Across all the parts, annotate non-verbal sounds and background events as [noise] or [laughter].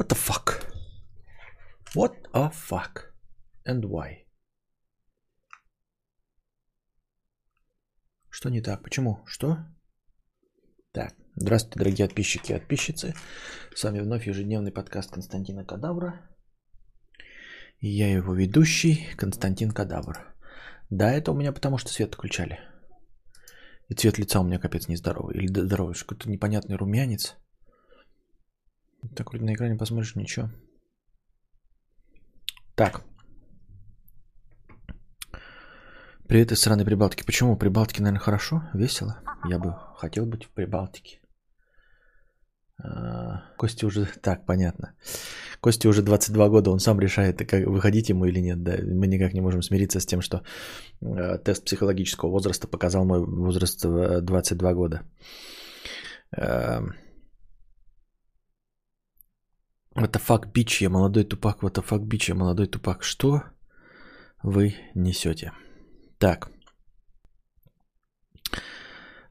What the fuck? What a fuck? And why? Что не так? Почему? Что? Так, здравствуйте, дорогие подписчики и подписчицы. С вами вновь ежедневный подкаст Константина Кадавра. И я его ведущий, Константин Кадавр. Да, это у меня потому, что свет включали. И цвет лица у меня капец нездоровый. Или здоровый, какой-то непонятный румянец. Так, вроде на экране посмотришь, ничего. Так. Привет из страны Прибалтики. Почему? Прибалтики, наверное, хорошо, весело. Я бы хотел быть в Прибалтике. А, Костя уже... [laughs] Так, понятно. Костя уже 22 года, он сам решает, как выходить ему или нет. Да. Мы никак не можем смириться с тем, что э, тест психологического возраста показал мой возраст в 22 года. Э, what the fuck, я молодой тупак, what the fuck, я молодой тупак. Что вы несете? Так.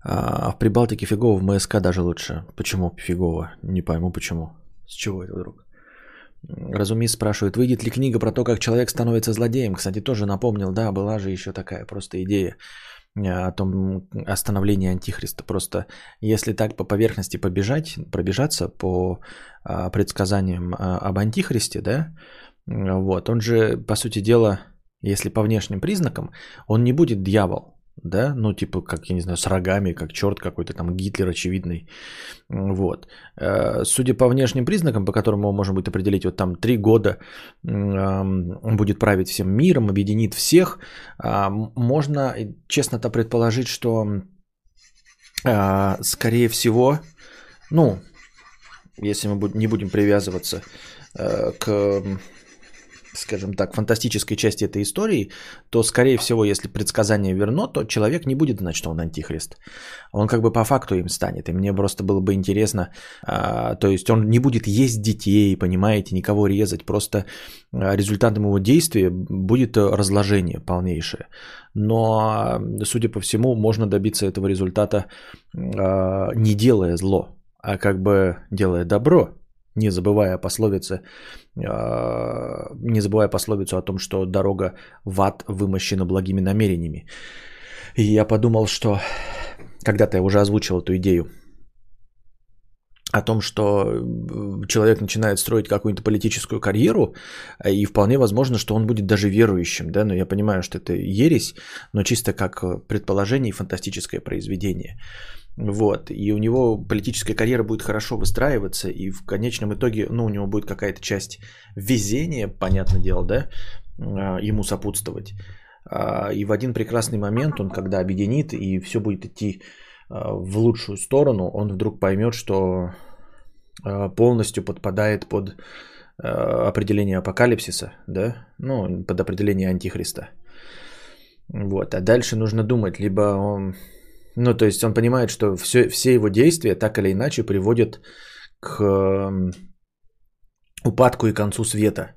А в Прибалтике фигово, в МСК даже лучше. Почему фигово? Не пойму почему. С чего это вдруг? Разумис спрашивает, выйдет ли книга про то, как человек становится злодеем. Кстати, тоже напомнил, да, была же еще такая просто идея о том остановлении антихриста. Просто если так по поверхности побежать, пробежаться по а, предсказаниям а, об антихристе, да, вот, он же, по сути дела, если по внешним признакам, он не будет дьявол, да, ну типа, как, я не знаю, с рогами, как черт какой-то там Гитлер очевидный, вот. Э, судя по внешним признакам, по которым мы можем будет определить, вот там три года он будет править всем миром, объединит всех, а, можно честно-то предположить, что а, скорее всего, ну, если мы не будем привязываться э, к скажем так, фантастической части этой истории, то, скорее всего, если предсказание верно, то человек не будет знать, что он антихрист. Он как бы по факту им станет. И мне просто было бы интересно, а, то есть он не будет есть детей, понимаете, никого резать. Просто а, результатом его действия будет разложение полнейшее. Но, судя по всему, можно добиться этого результата а, не делая зло, а как бы делая добро не забывая пословицы, а, не забывая пословицу о том, что дорога в ад вымощена благими намерениями. И я подумал, что когда-то я уже озвучил эту идею о том, что человек начинает строить какую-то политическую карьеру, и вполне возможно, что он будет даже верующим, да, но я понимаю, что это ересь, но чисто как предположение и фантастическое произведение. Вот. И у него политическая карьера будет хорошо выстраиваться, и в конечном итоге, ну, у него будет какая-то часть везения, понятное дело, да, а, ему сопутствовать. А, и в один прекрасный момент он, когда объединит и все будет идти а, в лучшую сторону, он вдруг поймет, что полностью подпадает под определение апокалипсиса, да, ну, под определение антихриста. Вот, а дальше нужно думать, либо он ну, то есть он понимает, что все, все его действия так или иначе приводят к эм, упадку и концу света.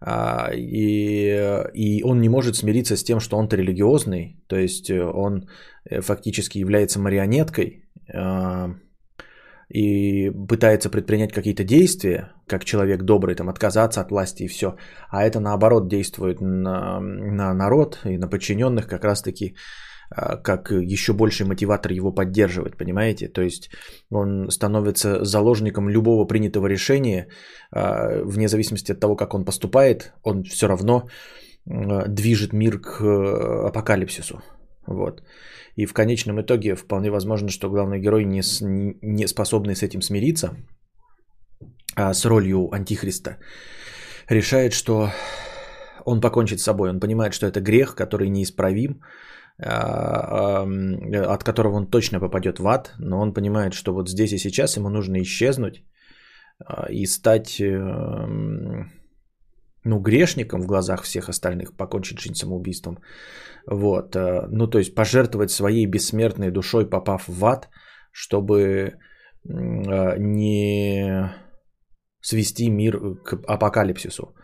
А, и, и он не может смириться с тем, что он-то религиозный, то есть э, он э, фактически является марионеткой а, и пытается предпринять какие-то действия, как человек добрый, там, отказаться от власти и все. А это наоборот действует на, на народ и на подчиненных как раз-таки как еще больший мотиватор его поддерживать, понимаете? То есть он становится заложником любого принятого решения, а, вне зависимости от того, как он поступает, он все равно а, движет мир к апокалипсису. Вот. И в конечном итоге вполне возможно, что главный герой не, не способный с этим смириться, а с ролью антихриста, решает, что он покончит с собой. Он понимает, что это грех, который неисправим, а, от которого он точно попадет в ад, но он понимает, что вот здесь и сейчас ему нужно исчезнуть а, и стать эм, ну, грешником в глазах всех остальных, покончить жизнь самоубийством. Вот. Э, ну, то есть пожертвовать своей бессмертной душой, попав в ад, чтобы э, не свести мир к апокалипсису.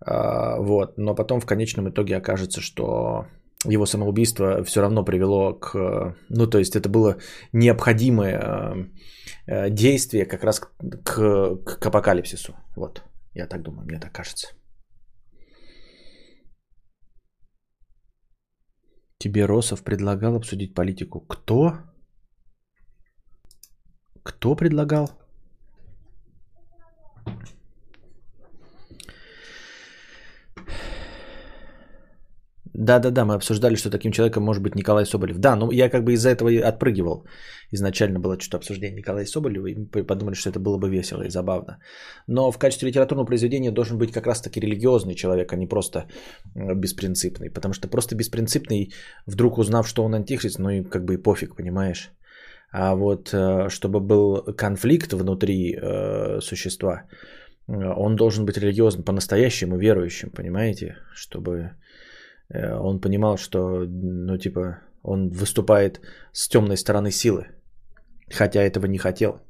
А, вот. Но потом в конечном итоге окажется, что его самоубийство все равно привело к... Ну, то есть это было необходимое, э, действие как раз к, к, к апокалипсису. Вот, я так думаю, мне так кажется. Тебе Росов предлагал обсудить политику. Кто? Кто предлагал? Да-да-да, мы обсуждали, что таким человеком может быть Николай Соболев. Да, ну я как бы из-за этого и отпрыгивал. Изначально было что-то обсуждение Николая Соболева, и мы подумали, что это было бы весело и забавно. Но в качестве литературного произведения должен быть как раз-таки религиозный человек, а не просто беспринципный. Потому что просто беспринципный, вдруг узнав, что он антихрист, ну и как бы и пофиг, понимаешь? А вот э, чтобы был конфликт внутри э, существа, э, он должен быть религиозным по-настоящему, верующим, понимаете? Чтобы Э, он понимал, что, ну, типа, он выступает с темной стороны силы, хотя этого не хотел.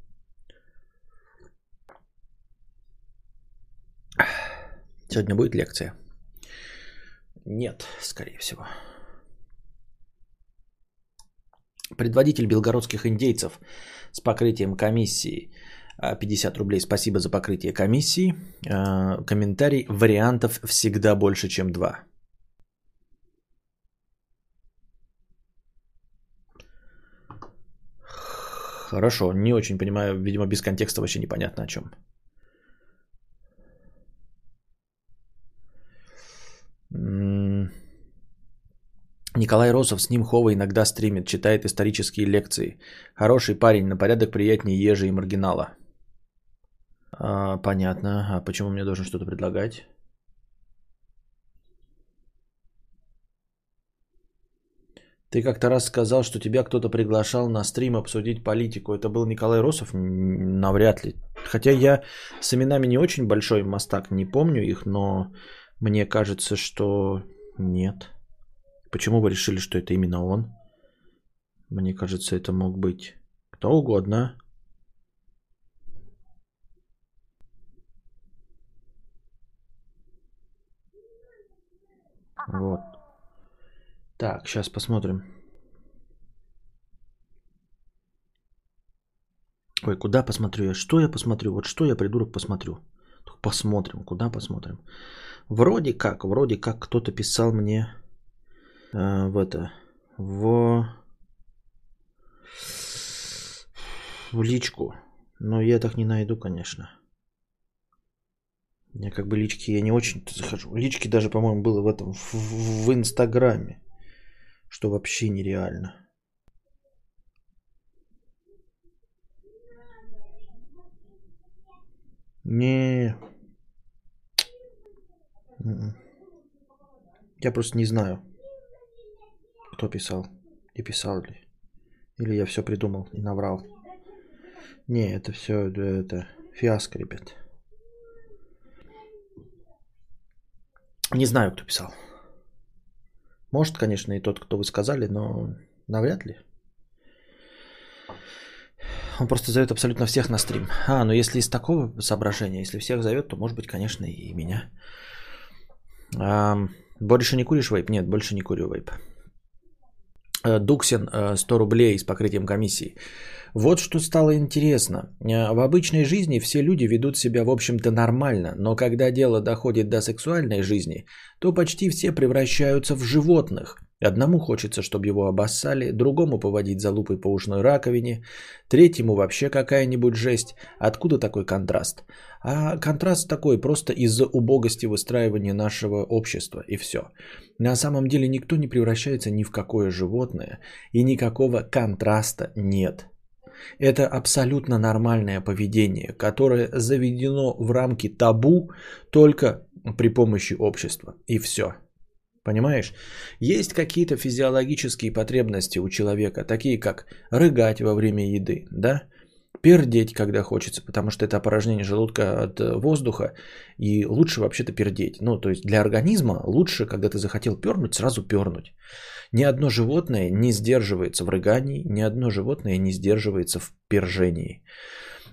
Сегодня будет лекция? Нет, скорее всего. Предводитель белгородских индейцев с покрытием комиссии 50 рублей. Спасибо за покрытие комиссии. Э, комментарий. Вариантов всегда больше, чем два. Хорошо, не очень понимаю, видимо, без контекста вообще непонятно о чем. Николай Росов с ним Хова иногда стримит, читает исторические лекции. Хороший парень, на порядок приятнее Ежи и Маргинала. А, понятно. А почему мне должен что-то предлагать? Ты как-то раз сказал, что тебя кто-то приглашал на стрим обсудить политику. Это был Николай Росов? Навряд ли. Хотя я с именами не очень большой мастак, не помню их, но мне кажется, что нет. Почему вы решили, что это именно он? Мне кажется, это мог быть кто угодно. Вот. Так, сейчас посмотрим. Ой, куда посмотрю я? Что я посмотрю? Вот что я, придурок, посмотрю? Посмотрим, куда посмотрим? Вроде как, вроде как кто-то писал мне э, в это, в, в личку. Но я так не найду, конечно. Я как бы лички, я не очень захожу. Лички даже, по-моему, было в этом, в, в, в Инстаграме что вообще нереально. Не. М-м. Я просто не знаю, кто писал и писал ли. Или я все придумал и наврал. Не, это все это фиаско, ребят. Не знаю, кто писал. Может, конечно, и тот, кто вы сказали, но навряд ли. Он просто зовет абсолютно всех на стрим. А, ну если из такого соображения, если всех зовет, то может быть, конечно, и меня. А, больше не куришь вейп? Нет, больше не курю вейп. Э, Дуксин 100 э, рублей с покрытием комиссии. Вот что стало интересно. Э, в обычной жизни все люди ведут себя, в общем-то, нормально, но когда дело доходит до сексуальной жизни, то почти все превращаются в животных. Одному хочется, чтобы его обоссали, другому поводить за лупой по ушной раковине, третьему вообще какая-нибудь жесть. Откуда такой контраст? А контраст такой просто из-за убогости выстраивания нашего общества и все. На самом деле никто не превращается ни в какое животное и никакого контраста нет. Это абсолютно нормальное поведение, которое заведено в рамки табу только при помощи общества. И все. Понимаешь? Есть какие-то физиологические потребности у человека, такие как рыгать во время еды, да? пердеть, когда хочется, потому что это опорожнение желудка от воздуха, и лучше вообще-то пердеть. Ну, то есть для организма лучше, когда ты захотел пернуть, сразу пернуть. Ни одно животное не сдерживается в рыгании, ни одно животное не сдерживается в пержении.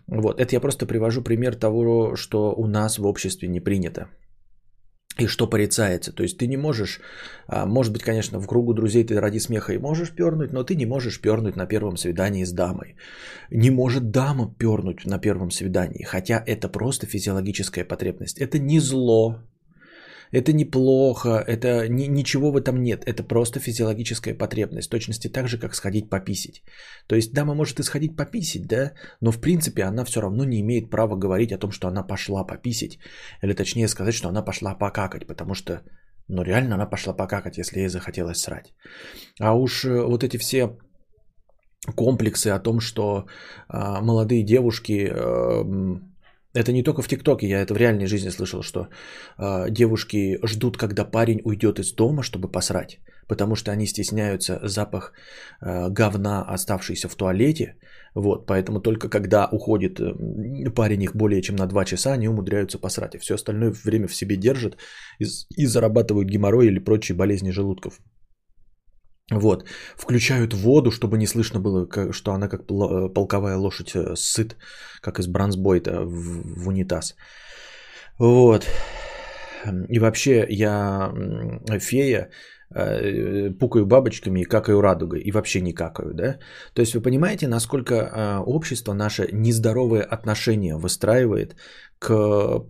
Вот, это я просто привожу пример того, что у нас в обществе не принято. И что порицается. То есть ты не можешь, а, может быть, конечно, в кругу друзей ты ради смеха и можешь пернуть, но ты не можешь пернуть на первом свидании с дамой. Не может дама пернуть на первом свидании, хотя это просто физиологическая потребность. Это не зло, это неплохо, это ни, ничего в этом нет. Это просто физиологическая потребность. В точности так же, как сходить пописить. То есть дама может и сходить пописить, да, но в принципе она все равно не имеет права говорить о том, что она пошла пописить. Или точнее сказать, что она пошла покакать, потому что ну реально она пошла покакать, если ей захотелось срать. А уж э, вот эти все комплексы о том, что э, молодые девушки э, это не только в ТикТоке, я это в реальной жизни слышал, что э, девушки ждут, когда парень уйдет из дома, чтобы посрать, потому что они стесняются запах э, говна, оставшийся в туалете. Вот, поэтому только когда уходит парень их более чем на 2 часа, они умудряются посрать, и все остальное время в себе держат и, и зарабатывают геморрой или прочие болезни желудков. Вот. Включают воду, чтобы не слышно было, что она как э, полковая лошадь э, сыт, как из бронзбойта в, в унитаз. Вот. И вообще я фея, э, пукаю бабочками какаю радугой. И вообще не какаю, да? То есть вы понимаете, насколько общество наше нездоровые отношения выстраивает к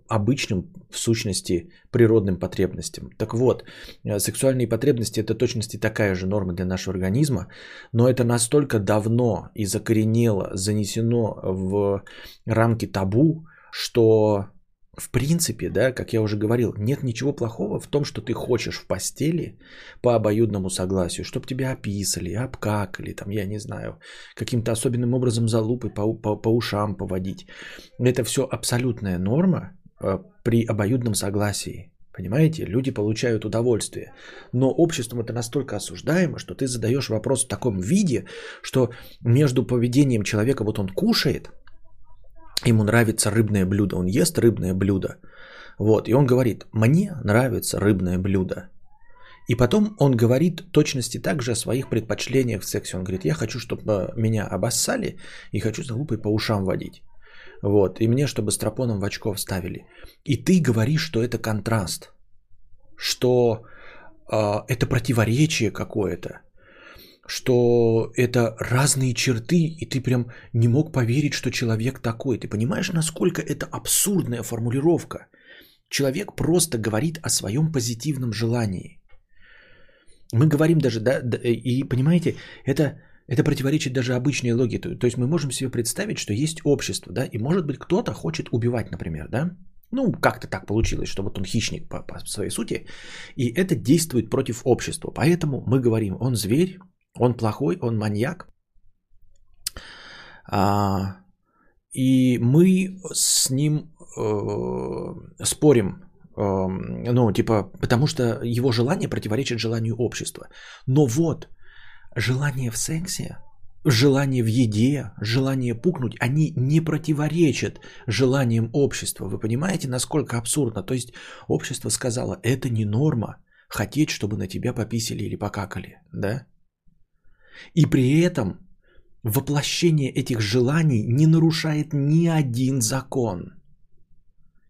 обычным, в сущности, природным потребностям. Так вот, э, сексуальные потребности – это точности такая же норма для нашего организма, но это настолько давно и закоренело, занесено в рамки табу, что в принципе, да, как я уже говорил, нет ничего плохого в том, что ты хочешь в постели по обоюдному согласию, чтобы тебя описали, обкакали, там, я не знаю, каким-то особенным образом залупой по, по, по ушам поводить. Это все абсолютная норма э, при обоюдном согласии. Понимаете, люди получают удовольствие. Но обществом это настолько осуждаемо, что ты задаешь вопрос в таком виде, что между поведением человека, вот он кушает – ему нравится рыбное блюдо, он ест рыбное блюдо. Вот, и он говорит, мне нравится рыбное блюдо. И потом он говорит точности также о своих предпочтениях в сексе. Он говорит, я хочу, чтобы меня обоссали и хочу за лупой по ушам водить. Вот, и мне, чтобы стропоном в очко вставили. И ты говоришь, что это контраст, что э, это противоречие какое-то что это разные черты, и ты прям не мог поверить, что человек такой. Ты понимаешь, насколько это абсурдная формулировка? Человек просто говорит о своем позитивном желании. Мы говорим даже, да, и понимаете, это, это противоречит даже обычной логике. То есть мы можем себе представить, что есть общество, да, и может быть кто-то хочет убивать, например, да, ну, как-то так получилось, что вот он хищник по, по своей сути, и это действует против общества. Поэтому мы говорим, он зверь, он плохой, он маньяк. А, и мы с ним э, спорим. Э, ну, типа, потому что его желание противоречит желанию общества. Но вот, желание в сексе, желание в еде, желание пукнуть, они не противоречат желаниям общества. Вы понимаете, насколько абсурдно? То есть общество сказало, это не норма, хотеть, чтобы на тебя пописали или покакали, да? И при этом воплощение этих желаний не нарушает ни один закон.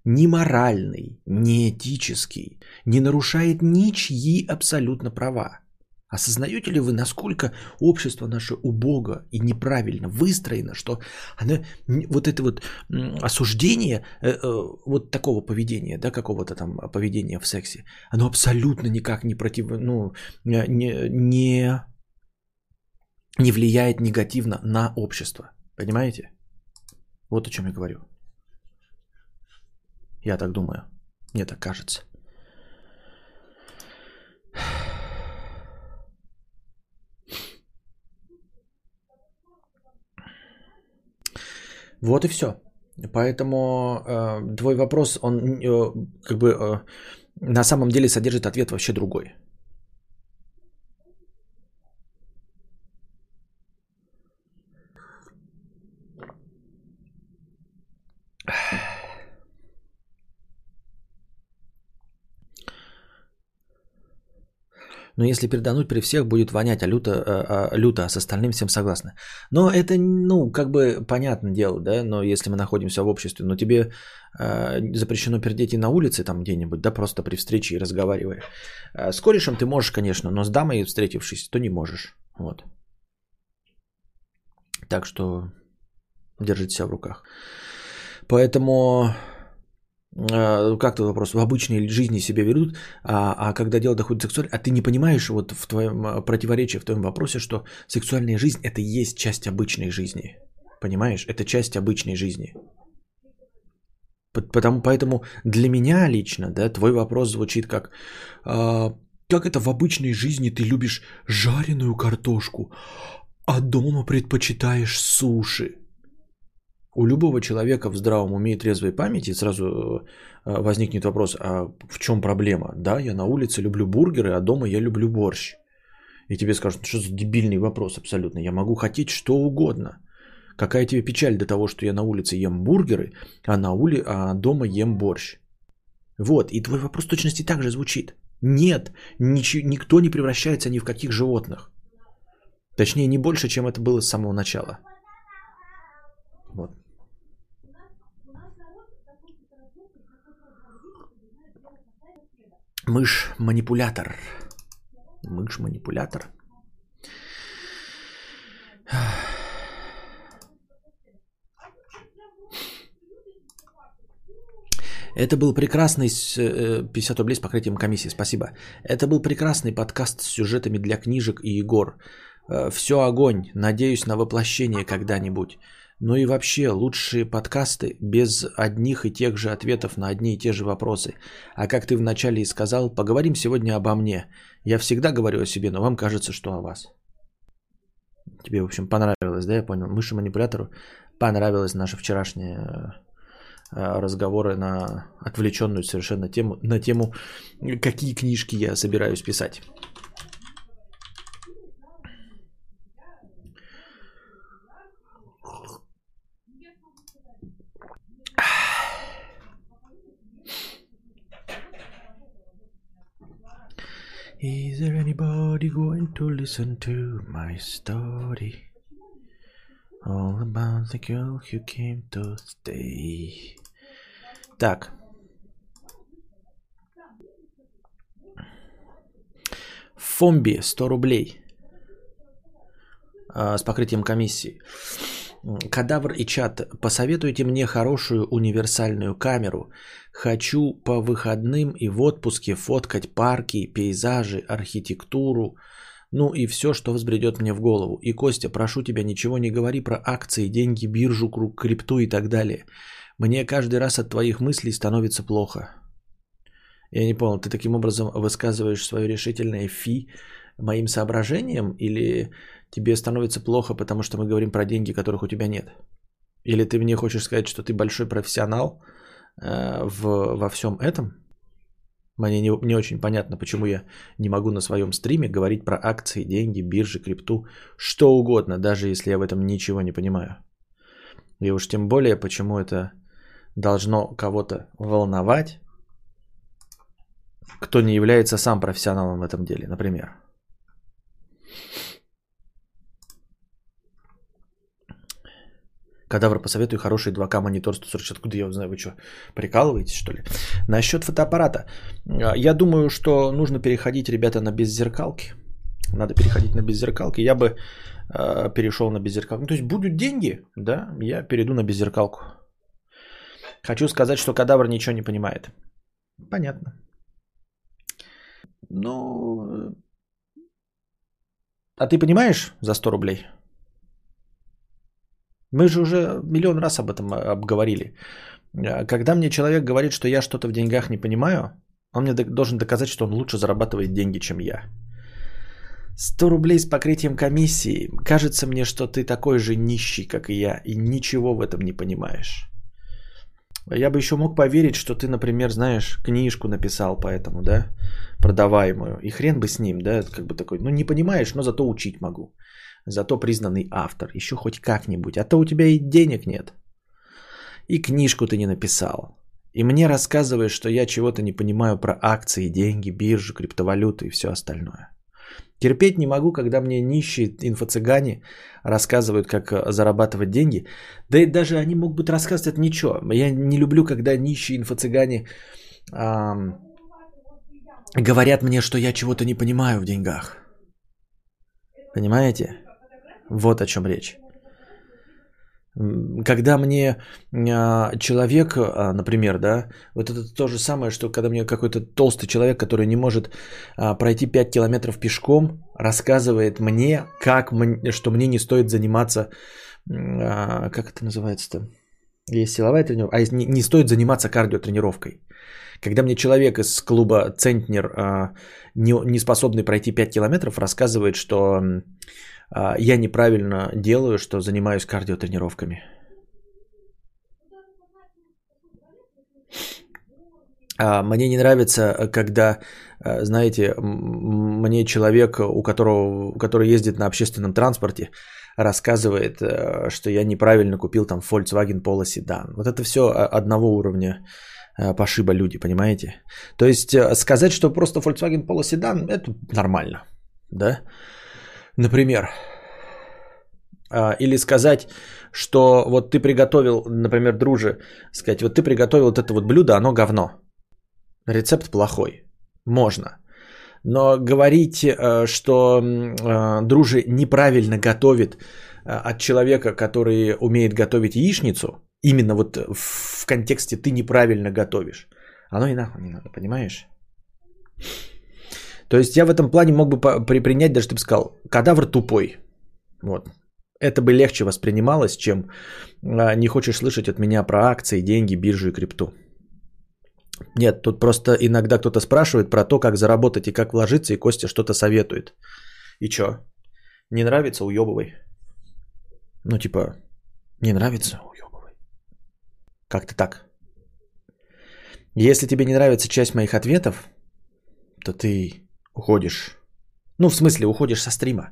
Ни моральный, ни этический. Не нарушает ничьи абсолютно права. Осознаете ли вы, насколько общество наше убого и неправильно выстроено, что оно, вот это вот осуждение э, э, вот такого поведения, да, какого-то там поведения в сексе, оно абсолютно никак не против, ну, не, не не влияет негативно на общество. Понимаете? Вот о чем я говорю. Я так думаю. Мне так кажется. Вот и все. Поэтому э, твой вопрос, он э, как бы э, на самом деле содержит ответ вообще другой. Но если передануть при всех, будет вонять, а люто, а, а, люто, а с остальным всем согласны. Но это, ну, как бы понятное дело, да, но если мы находимся в обществе, но тебе э, запрещено пердеть и на улице там где-нибудь, да, просто при встрече и разговаривая. С корешем ты можешь, конечно, но с дамой встретившись, то не можешь. Вот. Так что держите себя в руках. Поэтому а, как то вопрос, в обычной жизни себя ведут, а, а когда дело доходит до сексуальности, а ты не понимаешь вот в твоем а, противоречии, в твоем вопросе, что сексуальная жизнь это и есть часть обычной жизни. Понимаешь? Это часть обычной жизни. Потому, поэтому для меня лично, да, твой вопрос звучит как, а, как это в обычной жизни ты любишь жареную картошку, а дома предпочитаешь суши. У любого человека в здравом уме и трезвой памяти сразу э, возникнет вопрос, а в чем проблема? Да, я на улице люблю бургеры, а дома я люблю борщ. И тебе скажут, что за дебильный вопрос абсолютно. Я могу хотеть что угодно. Какая тебе печаль до того, что я на улице ем бургеры, а, на ули... а дома ем борщ? Вот, и твой вопрос точности также звучит. Нет, нич... никто не превращается ни в каких животных. Точнее, не больше, чем это было с самого начала. Мышь-манипулятор. Мышь-манипулятор. Это был прекрасный 50 э, рублей с покрытием комиссии. Спасибо. Это был прекрасный подкаст с сюжетами для книжек и Егор. Э, Все огонь. Надеюсь на воплощение когда-нибудь. Ну и вообще, лучшие подкасты без одних и тех же ответов на одни и те же вопросы. А как ты вначале и сказал, поговорим сегодня обо мне. Я всегда говорю о себе, но вам кажется, что о вас. Тебе, в общем, понравилось, да, я понял? Мыши-манипулятору понравилось наше вчерашнее э, разговоры на отвлеченную совершенно тему, на тему, какие книжки я собираюсь писать. Is there anybody going to listen to my story? All about the girl who came to stay. Так. Фомби 100 рублей. А, с покрытием комиссии. Кадавр и чат, посоветуйте мне хорошую универсальную камеру. Хочу по выходным и в отпуске фоткать парки, пейзажи, архитектуру, ну и все, что взбредет мне в голову. И Костя, прошу тебя, ничего не говори про акции, деньги, биржу, круг, крипту и так далее. Мне каждый раз от твоих мыслей становится плохо. Я не понял, ты таким образом высказываешь свое решительное фи моим соображениям или тебе становится плохо, потому что мы говорим про деньги, которых у тебя нет? Или ты мне хочешь сказать, что ты большой профессионал э, в, во всем этом? Мне не, не очень понятно, почему я не могу на своем стриме говорить про акции, деньги, биржи, крипту, что угодно, даже если я в этом ничего не понимаю. И уж тем более, почему это должно кого-то волновать, кто не является сам профессионалом в этом деле, например. Кадавр, посоветуй хороший 2К монитор 140. Откуда я узнаю, вы что, прикалываетесь, что ли? Насчет фотоаппарата. А, я думаю, что нужно переходить, ребята, на беззеркалки. Надо переходить на беззеркалки. Я бы э, перешел на беззеркалку. Ну, то есть будут деньги, да, я перейду на беззеркалку. Хочу сказать, что кадавр ничего не понимает. Понятно. Ну, а ты понимаешь за 100 рублей? Мы же уже миллион раз об этом а, обговорили. А, когда мне человек говорит, что я что-то в деньгах не понимаю, он мне должен доказать, что он лучше зарабатывает деньги, чем я. 100 рублей с покрытием комиссии. Кажется мне, что ты такой же нищий, как и я, и ничего в этом не понимаешь. Я бы еще мог поверить, что ты, например, знаешь, книжку написал по этому, да, продаваемую. И хрен бы с ним, да, как бы такой, ну не понимаешь, но зато учить могу зато признанный автор. Еще хоть как-нибудь. А то у тебя и денег нет. И книжку ты не написал. И мне рассказываешь, что я чего-то не понимаю про акции, деньги, биржу, криптовалюты и все остальное. Терпеть не могу, когда мне нищие инфо-цыгане рассказывают, как э, зарабатывать деньги. Да и даже они могут быть рассказывать ничего. Я не люблю, когда нищие инфо-цыгане эм, говорят мне, что я чего-то не понимаю в деньгах. Понимаете? Вот о чем речь. Когда мне а, человек, а, например, да, вот это то же самое, что когда мне какой-то толстый человек, который не может а, пройти 5 километров пешком, рассказывает мне, как, что мне не стоит заниматься, как это называется-то, есть силовая тренировка, а не, не стоит заниматься кардиотренировкой. Когда мне человек из клуба «Центнер», не, не способный пройти 5 километров, рассказывает, что я неправильно делаю, что занимаюсь кардиотренировками. А, мне не нравится, когда, а, знаете, мне человек, у которого, который ездит на общественном транспорте, рассказывает, что я неправильно купил там Volkswagen Polo Sedan. Вот это все одного уровня пошиба люди, понимаете? То есть сказать, что просто Volkswagen Polo Sedan, это нормально, да? Например, а, или сказать, что вот ты приготовил, например, друже, сказать, вот ты приготовил вот это вот блюдо, оно говно. Рецепт плохой. Можно. Но говорить, э, что э, друже неправильно готовит э, от человека, который умеет готовить яичницу, именно вот в контексте ты неправильно готовишь, оно и нахуй не надо, понимаешь? То есть я в этом плане мог бы принять, даже ты бы сказал, кадавр тупой. Вот. Это бы легче воспринималось, чем а, не хочешь слышать от меня про акции, деньги, биржу и крипту. Нет, тут просто иногда кто-то спрашивает про то, как заработать и как вложиться, и Костя что-то советует. И чё? Не нравится, уебывай. Ну, типа, не нравится, уебывай. Как-то так. Если тебе не нравится часть моих ответов, то ты уходишь. Ну, в смысле, уходишь со стрима.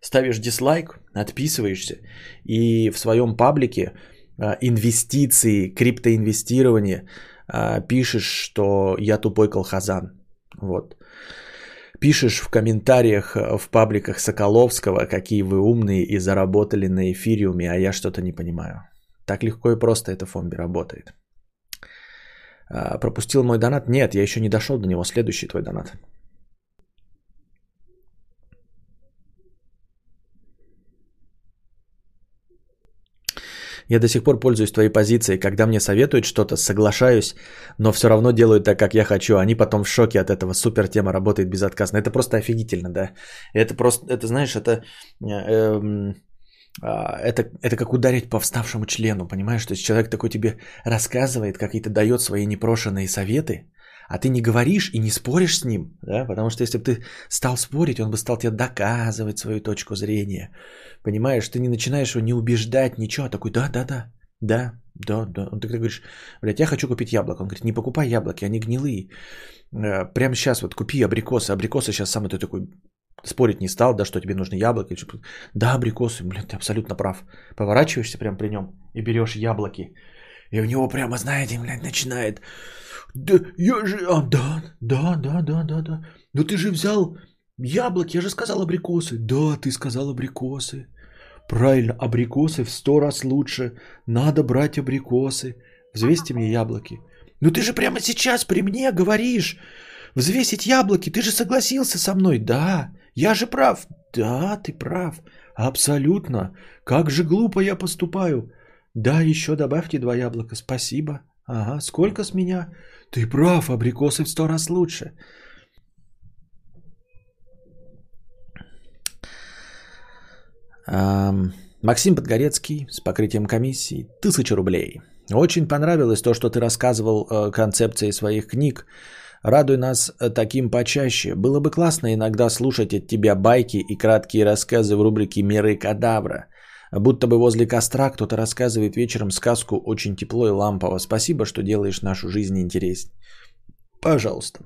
Ставишь дизлайк, отписываешься и в своем паблике а, инвестиции, криптоинвестирование а, пишешь, что я тупой колхозан. Вот. Пишешь в комментариях а, в пабликах Соколовского, какие вы умные и заработали на эфириуме, а я что-то не понимаю. Так легко и просто это фомби работает. Пропустил мой донат? Нет, я еще не дошел до него. Следующий твой донат. Я до сих пор пользуюсь твоей позицией. Когда мне советуют что-то, соглашаюсь, но все равно делаю так, как я хочу. Они потом в шоке от этого. Супер тема работает безотказно. Это просто офигительно, да. Это просто, это знаешь, это... Э, это, это как ударить по вставшему члену, понимаешь? То есть человек такой тебе рассказывает, какие-то дает свои непрошенные советы, а ты не говоришь и не споришь с ним, да, потому что если бы ты стал спорить, он бы стал тебе доказывать свою точку зрения, понимаешь, ты не начинаешь его не убеждать, ничего, а такой, да, да, да, да, он ты говоришь, блядь, я хочу купить яблоко, он говорит, не покупай яблоки, они гнилые, э, прямо сейчас вот купи абрикосы, абрикосы сейчас самый ты такой, спорить не стал, да, что тебе нужны яблоки, да, абрикосы, блядь, ты абсолютно прав, поворачиваешься прямо при нем и берешь яблоки, и у него прямо, знаете, блядь, начинает да, я же... А, да, да, да, да, да, да. Но ты же взял яблоки, я же сказал абрикосы. Да, ты сказал абрикосы. Правильно, абрикосы в сто раз лучше. Надо брать абрикосы. Взвесьте мне яблоки. Ну ты же прямо сейчас при мне говоришь. Взвесить яблоки, ты же согласился со мной. Да, я же прав. Да, ты прав. Абсолютно. Как же глупо я поступаю. Да, еще добавьте два яблока. Спасибо. Ага, сколько с меня? Ты прав, абрикосы в сто раз лучше. Максим Подгорецкий с покрытием комиссии 1000 рублей. Очень понравилось то, что ты рассказывал э, концепции своих книг. Радуй нас э, таким почаще. Было бы классно иногда слушать от тебя байки и краткие рассказы в рубрике «Миры кадавра». Будто бы возле костра кто-то рассказывает вечером сказку очень тепло и лампово. Спасибо, что делаешь нашу жизнь интересней. Пожалуйста.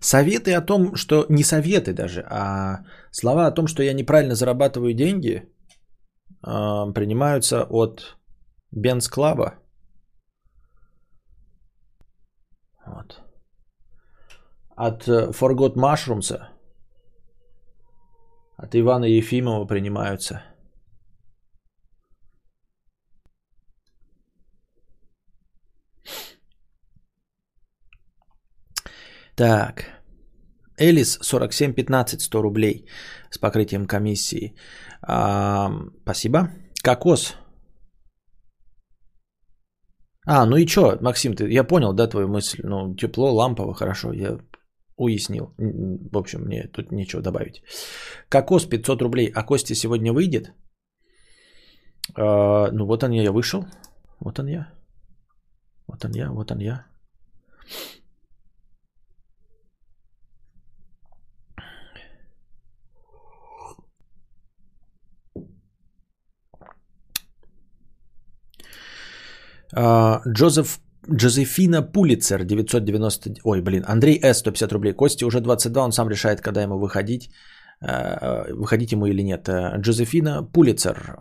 Советы о том, что не советы даже, а слова о том, что я неправильно зарабатываю деньги, а, принимаются от Бенс Клаба. От э, Forgot Mushrooms, от Ивана Ефимова принимаются. Так. Элис 4715 100 рублей с покрытием комиссии. А, спасибо. Кокос. А, ну и что, Максим, ты, я понял, да, твою мысль. Ну, тепло, лампово, хорошо, я уяснил. В общем, мне тут нечего добавить. Кокос 500 рублей. А Костя сегодня выйдет? А, ну вот он я, я вышел. Вот он я. Вот он я, вот он я. А, Джозеф Джозефина Пулицер, 990... Ой, блин, Андрей С, 150 рублей. Кости уже 22, он сам решает, когда ему выходить. А, выходить ему или нет. А, Джозефина Пулицер,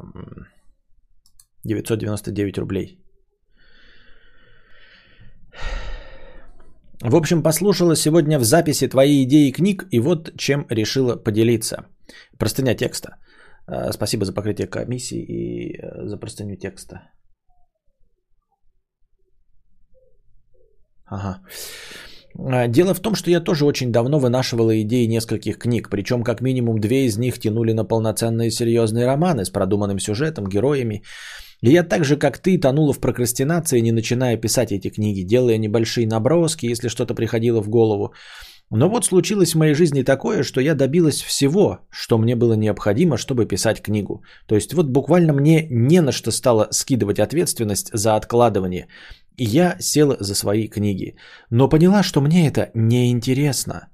999 рублей. В общем, послушала сегодня в записи твои идеи книг, и вот чем решила поделиться. Простыня текста. Спасибо за покрытие комиссии и э, за простыню текста. Ага. А, дело в том, что я тоже очень давно вынашивала идеи нескольких книг, причем как минимум две из них тянули на полноценные серьезные романы с продуманным сюжетом, героями. И я так же, как ты, тонула в прокрастинации, не начиная писать эти книги, делая небольшие наброски, если что-то приходило в голову. Но вот случилось в моей жизни такое, что я добилась всего, что мне было необходимо, чтобы писать книгу. То есть вот буквально мне не на что стало скидывать ответственность за откладывание. Я села за свои книги. Но поняла, что мне это неинтересно.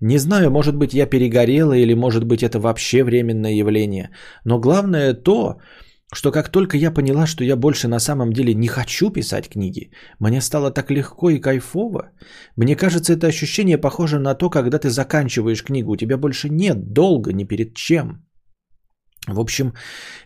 Не знаю, может быть, я перегорела или может быть это вообще временное явление. Но главное то, что как только я поняла, что я больше на самом деле не хочу писать книги, мне стало так легко и кайфово. Мне кажется, это ощущение похоже на то, когда ты заканчиваешь книгу, у тебя больше нет долга ни перед чем. В общем,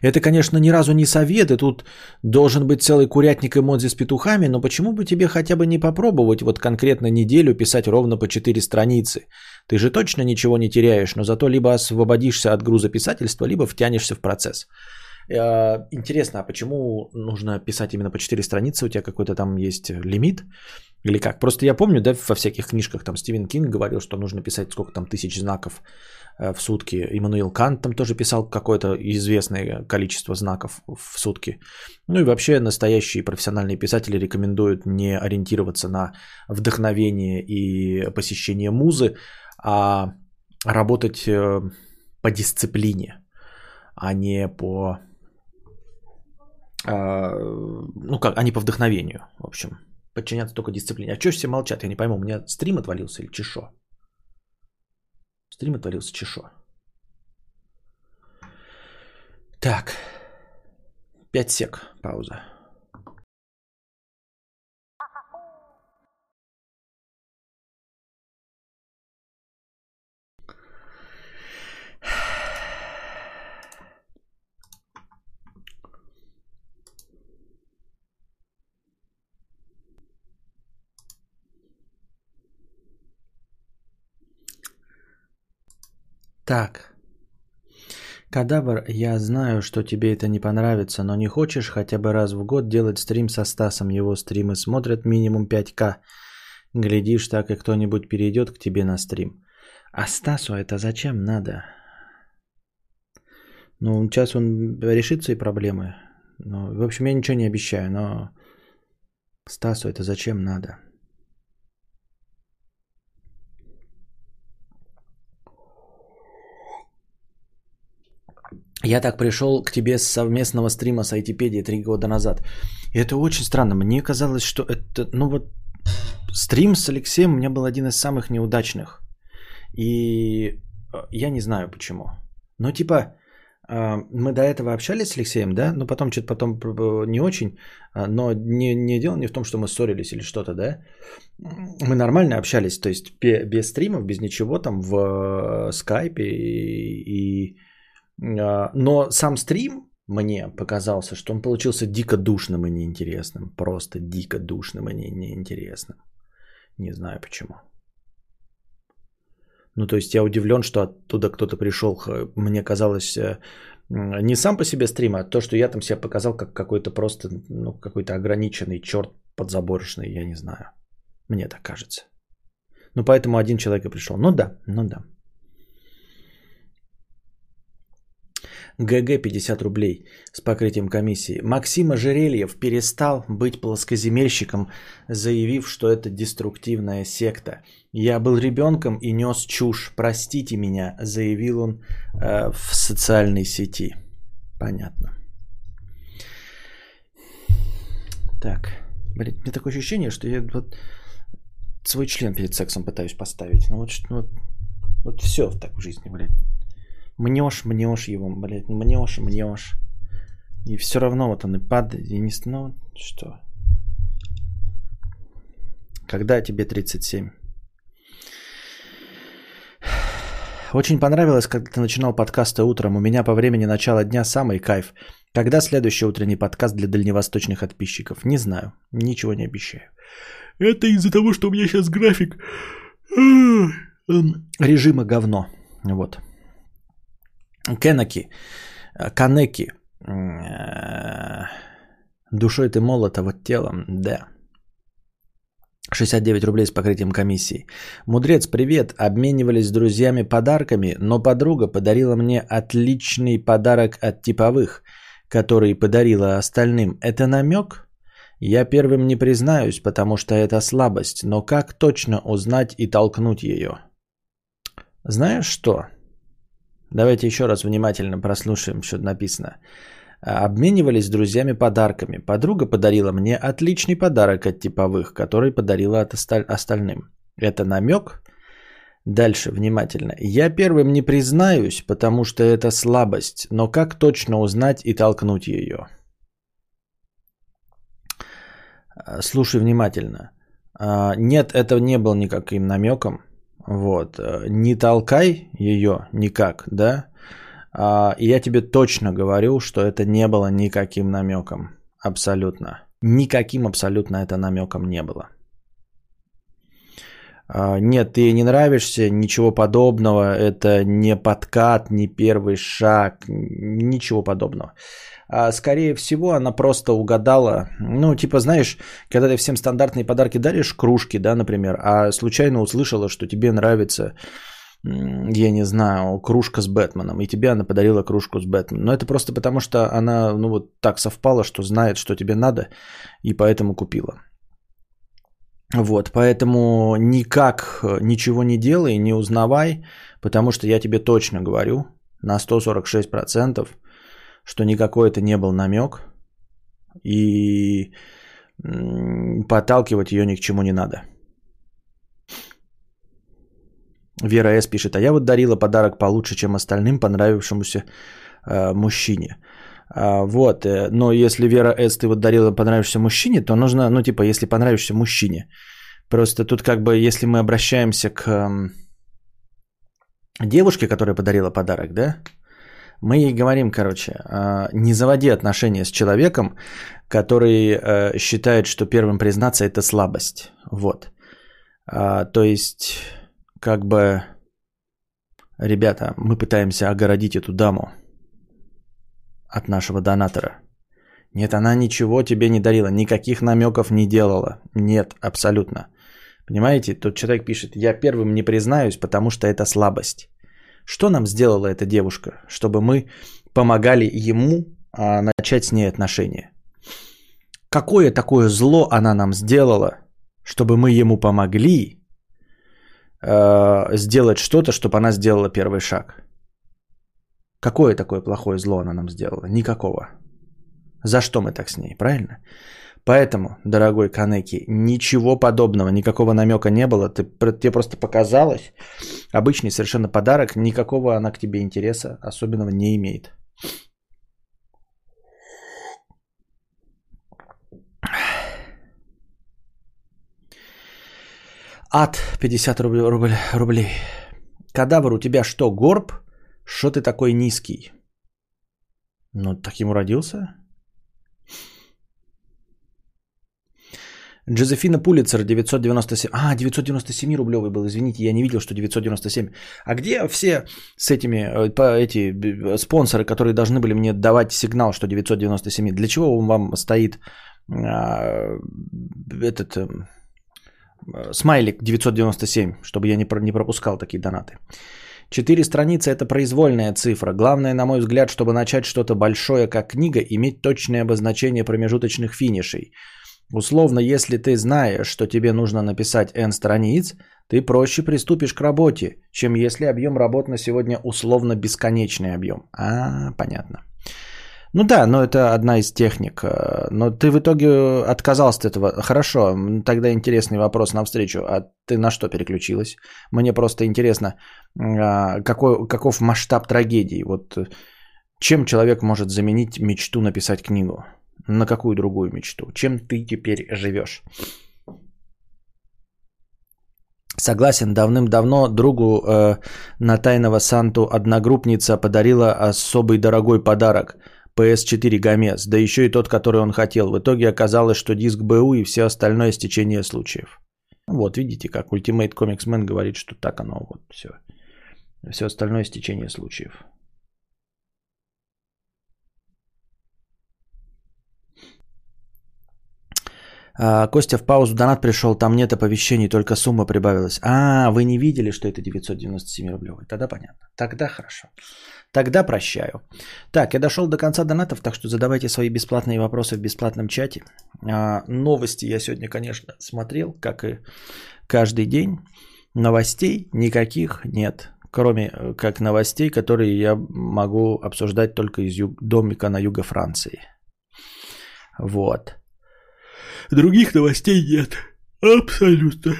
это, конечно, ни разу не совет, и тут должен быть целый курятник эмодзи с петухами, но почему бы тебе хотя бы не попробовать вот конкретно неделю писать ровно по 4 страницы? Ты же точно ничего не теряешь, но зато либо освободишься от груза писательства, либо втянешься в процесс. Э, интересно, а почему нужно писать именно по 4 страницы? У тебя какой-то там есть лимит? Или как? Просто я помню, да, во всяких книжках там Стивен Кинг говорил, что нужно писать сколько там тысяч знаков Э, в сутки. Иммануил Кант там тоже писал какое-то известное количество знаков в сутки. Ну и вообще настоящие профессиональные писатели рекомендуют не ориентироваться на вдохновение и посещение музы, а работать э, по дисциплине, а не по а, ну как, а не по вдохновению, в общем. Подчиняться только дисциплине. А что все молчат? Я не пойму, у меня стрим отвалился или чешо? Стрим отвалился чешо. Так. 5 сек. Пауза. Так. Кадавр, я знаю, что тебе это не понравится, но не хочешь хотя бы раз в год делать стрим со Стасом? Его стримы смотрят минимум 5К. Глядишь, так и кто-нибудь перейдет к тебе на стрим. А Стасу это зачем надо? Ну, сейчас он решит свои проблемы. Ну, в общем, я ничего не обещаю, но Стасу это зачем надо? Я так пришел к тебе с совместного стрима с айтипедией три года назад. И это очень странно. Мне казалось, что это... Ну вот стрим с Алексеем у меня был один из самых неудачных. И э, я не знаю почему. Но типа э, мы до этого общались с Алексеем, да? Но потом что-то потом не очень. Но не, не дело не в том, что мы ссорились или что-то, да? Мы нормально общались. То есть без стримов, без ничего там в э, скайпе и, и но сам стрим мне показался, что он получился дико душным и неинтересным. Просто дико душным и не, неинтересным. Не знаю почему. Ну, то есть я удивлен, что оттуда кто-то пришел. Мне казалось, э, не сам по себе стрим, а то, что я там себя показал как какой-то просто, ну, какой-то ограниченный черт подзаборочный, я не знаю. Мне так кажется. Ну, поэтому один человек и пришел. Ну да, ну да. ГГ 50 рублей с покрытием комиссии. Максим Ожерельев перестал быть плоскоземельщиком, заявив, что это деструктивная секта. Я был ребенком и нес чушь. Простите меня, заявил он э, в социальной сети. Понятно. Так, блин, мне такое ощущение, что я вот свой член перед сексом пытаюсь поставить. Ну вот, вот, вот все так в жизни, блядь. Мнешь, мнешь его, блядь, мнешь, мнешь. И все равно вот он и падает, и не... Ну, что? Когда тебе 37? Очень понравилось, когда ты начинал подкасты утром. У меня по времени начала дня самый кайф. Когда следующий утренний подкаст для дальневосточных подписчиков? Не знаю. Ничего не обещаю. Это из-за того, что у меня сейчас график режима говно. Вот. Кенаки, Канеки. Душой ты молот, а вот телом, да. 69 рублей с покрытием комиссии. Мудрец, привет. Обменивались с друзьями подарками, но подруга подарила мне отличный подарок от типовых, который подарила остальным. Это намек? Я первым не признаюсь, потому что это слабость, но как точно узнать и толкнуть ее? Знаешь что? Давайте еще раз внимательно прослушаем, что написано. Обменивались с друзьями подарками. Подруга подарила мне отличный подарок от типовых, который подарила от остальным. Это намек? Дальше, внимательно. Я первым не признаюсь, потому что это слабость, но как точно узнать и толкнуть ее? Слушай внимательно. А, нет, это не был никаким намеком. Вот. Не толкай ее никак, да? А, и я тебе точно говорю, что это не было никаким намеком. Абсолютно. Никаким абсолютно это намеком не было. А, нет, ты не нравишься, ничего подобного. Это не подкат, не первый шаг, ничего подобного. А скорее всего, она просто угадала. Ну, типа, знаешь, когда ты всем стандартные подарки даришь, кружки, да, например, а случайно услышала, что тебе нравится я не знаю, кружка с Бэтменом, и тебе она подарила кружку с Бэтменом. Но это просто потому, что она, ну вот так совпало, что знает, что тебе надо, и поэтому купила. Вот, поэтому никак э, ничего не делай, не узнавай, потому что я тебе точно говорю на 146%, что никакой это не был намек, и подталкивать ее ни к чему не надо. Вера С. пишет, а я вот дарила подарок получше, чем остальным понравившемуся э, мужчине. А, вот, э, но если Вера С. ты вот дарила понравившемуся мужчине, то нужно, ну типа, если понравишься мужчине. Просто тут как бы, если мы обращаемся к э, девушке, которая подарила подарок, да, мы ей говорим, короче, э, не заводи отношения с человеком, который э, считает, что первым признаться это слабость. Вот. А, то есть как бы, ребята, мы пытаемся огородить эту даму от нашего донатора. Нет, она ничего тебе не дарила, никаких намеков не делала. Нет, абсолютно. Понимаете, тут человек пишет, я первым не признаюсь, потому что это слабость. Что нам сделала эта девушка, чтобы мы помогали ему а, начать с ней отношения? Какое такое зло она нам сделала, чтобы мы ему помогли э, сделать что-то, чтобы она сделала первый шаг. Какое такое плохое зло она нам сделала? Никакого. За что мы так с ней, правильно? Поэтому, дорогой Канеки, ничего подобного, никакого намека не было. Ты, тебе просто показалось. Обычный совершенно подарок, никакого она к тебе интереса особенного не имеет. Ад 50 рублей, рублей, рублей. Кадавр, у тебя что, горб? Что ты такой низкий? Ну, таким родился. Джозефина Пулицер 997. А, 997 рублевый был, извините, я не видел, что 997. А где все с этими, э, эти спонсоры, которые должны были мне давать сигнал, что 997? Для чего вам стоит а, этот а, смайлик 997, чтобы я не, не пропускал такие донаты? Четыре страницы – это произвольная цифра. Главное, на мой взгляд, чтобы начать что-то большое, как книга, иметь точное обозначение промежуточных финишей. Условно, если ты знаешь, что тебе нужно написать N страниц, ты проще приступишь к работе, чем если объем работ на сегодня условно бесконечный объем. А, понятно. Ну да, но это одна из техник. Э, но ты в итоге отказался от этого. Хорошо, тогда интересный вопрос на встречу. А ты на что переключилась? Мне просто интересно, а, какой, каков масштаб трагедии. Вот э, чем человек может заменить мечту написать книгу? На какую другую мечту? Чем ты теперь живешь? Согласен, давным-давно другу э, на тайного Санту одногруппница подарила особый дорогой подарок – PS4 Гомес, да еще и тот, который он хотел. В итоге оказалось, что диск БУ и все остальное стечение случаев. Вот, видите, как Ultimate Comics Man говорит, что так оно, вот, все. Все остальное стечение случаев. А, Костя в паузу донат пришел, там нет оповещений, только сумма прибавилась. А, вы не видели, что это 997 рублевый? Тогда понятно. Тогда хорошо. Тогда прощаю. Так, я дошел до конца донатов, так что задавайте свои бесплатные вопросы в бесплатном чате. А, новости я сегодня, конечно, смотрел, как и каждый день. Новостей никаких нет, кроме э, как новостей, которые я могу обсуждать только из юг... домика на юго Франции. Вот. Других новостей нет. Абсолютно.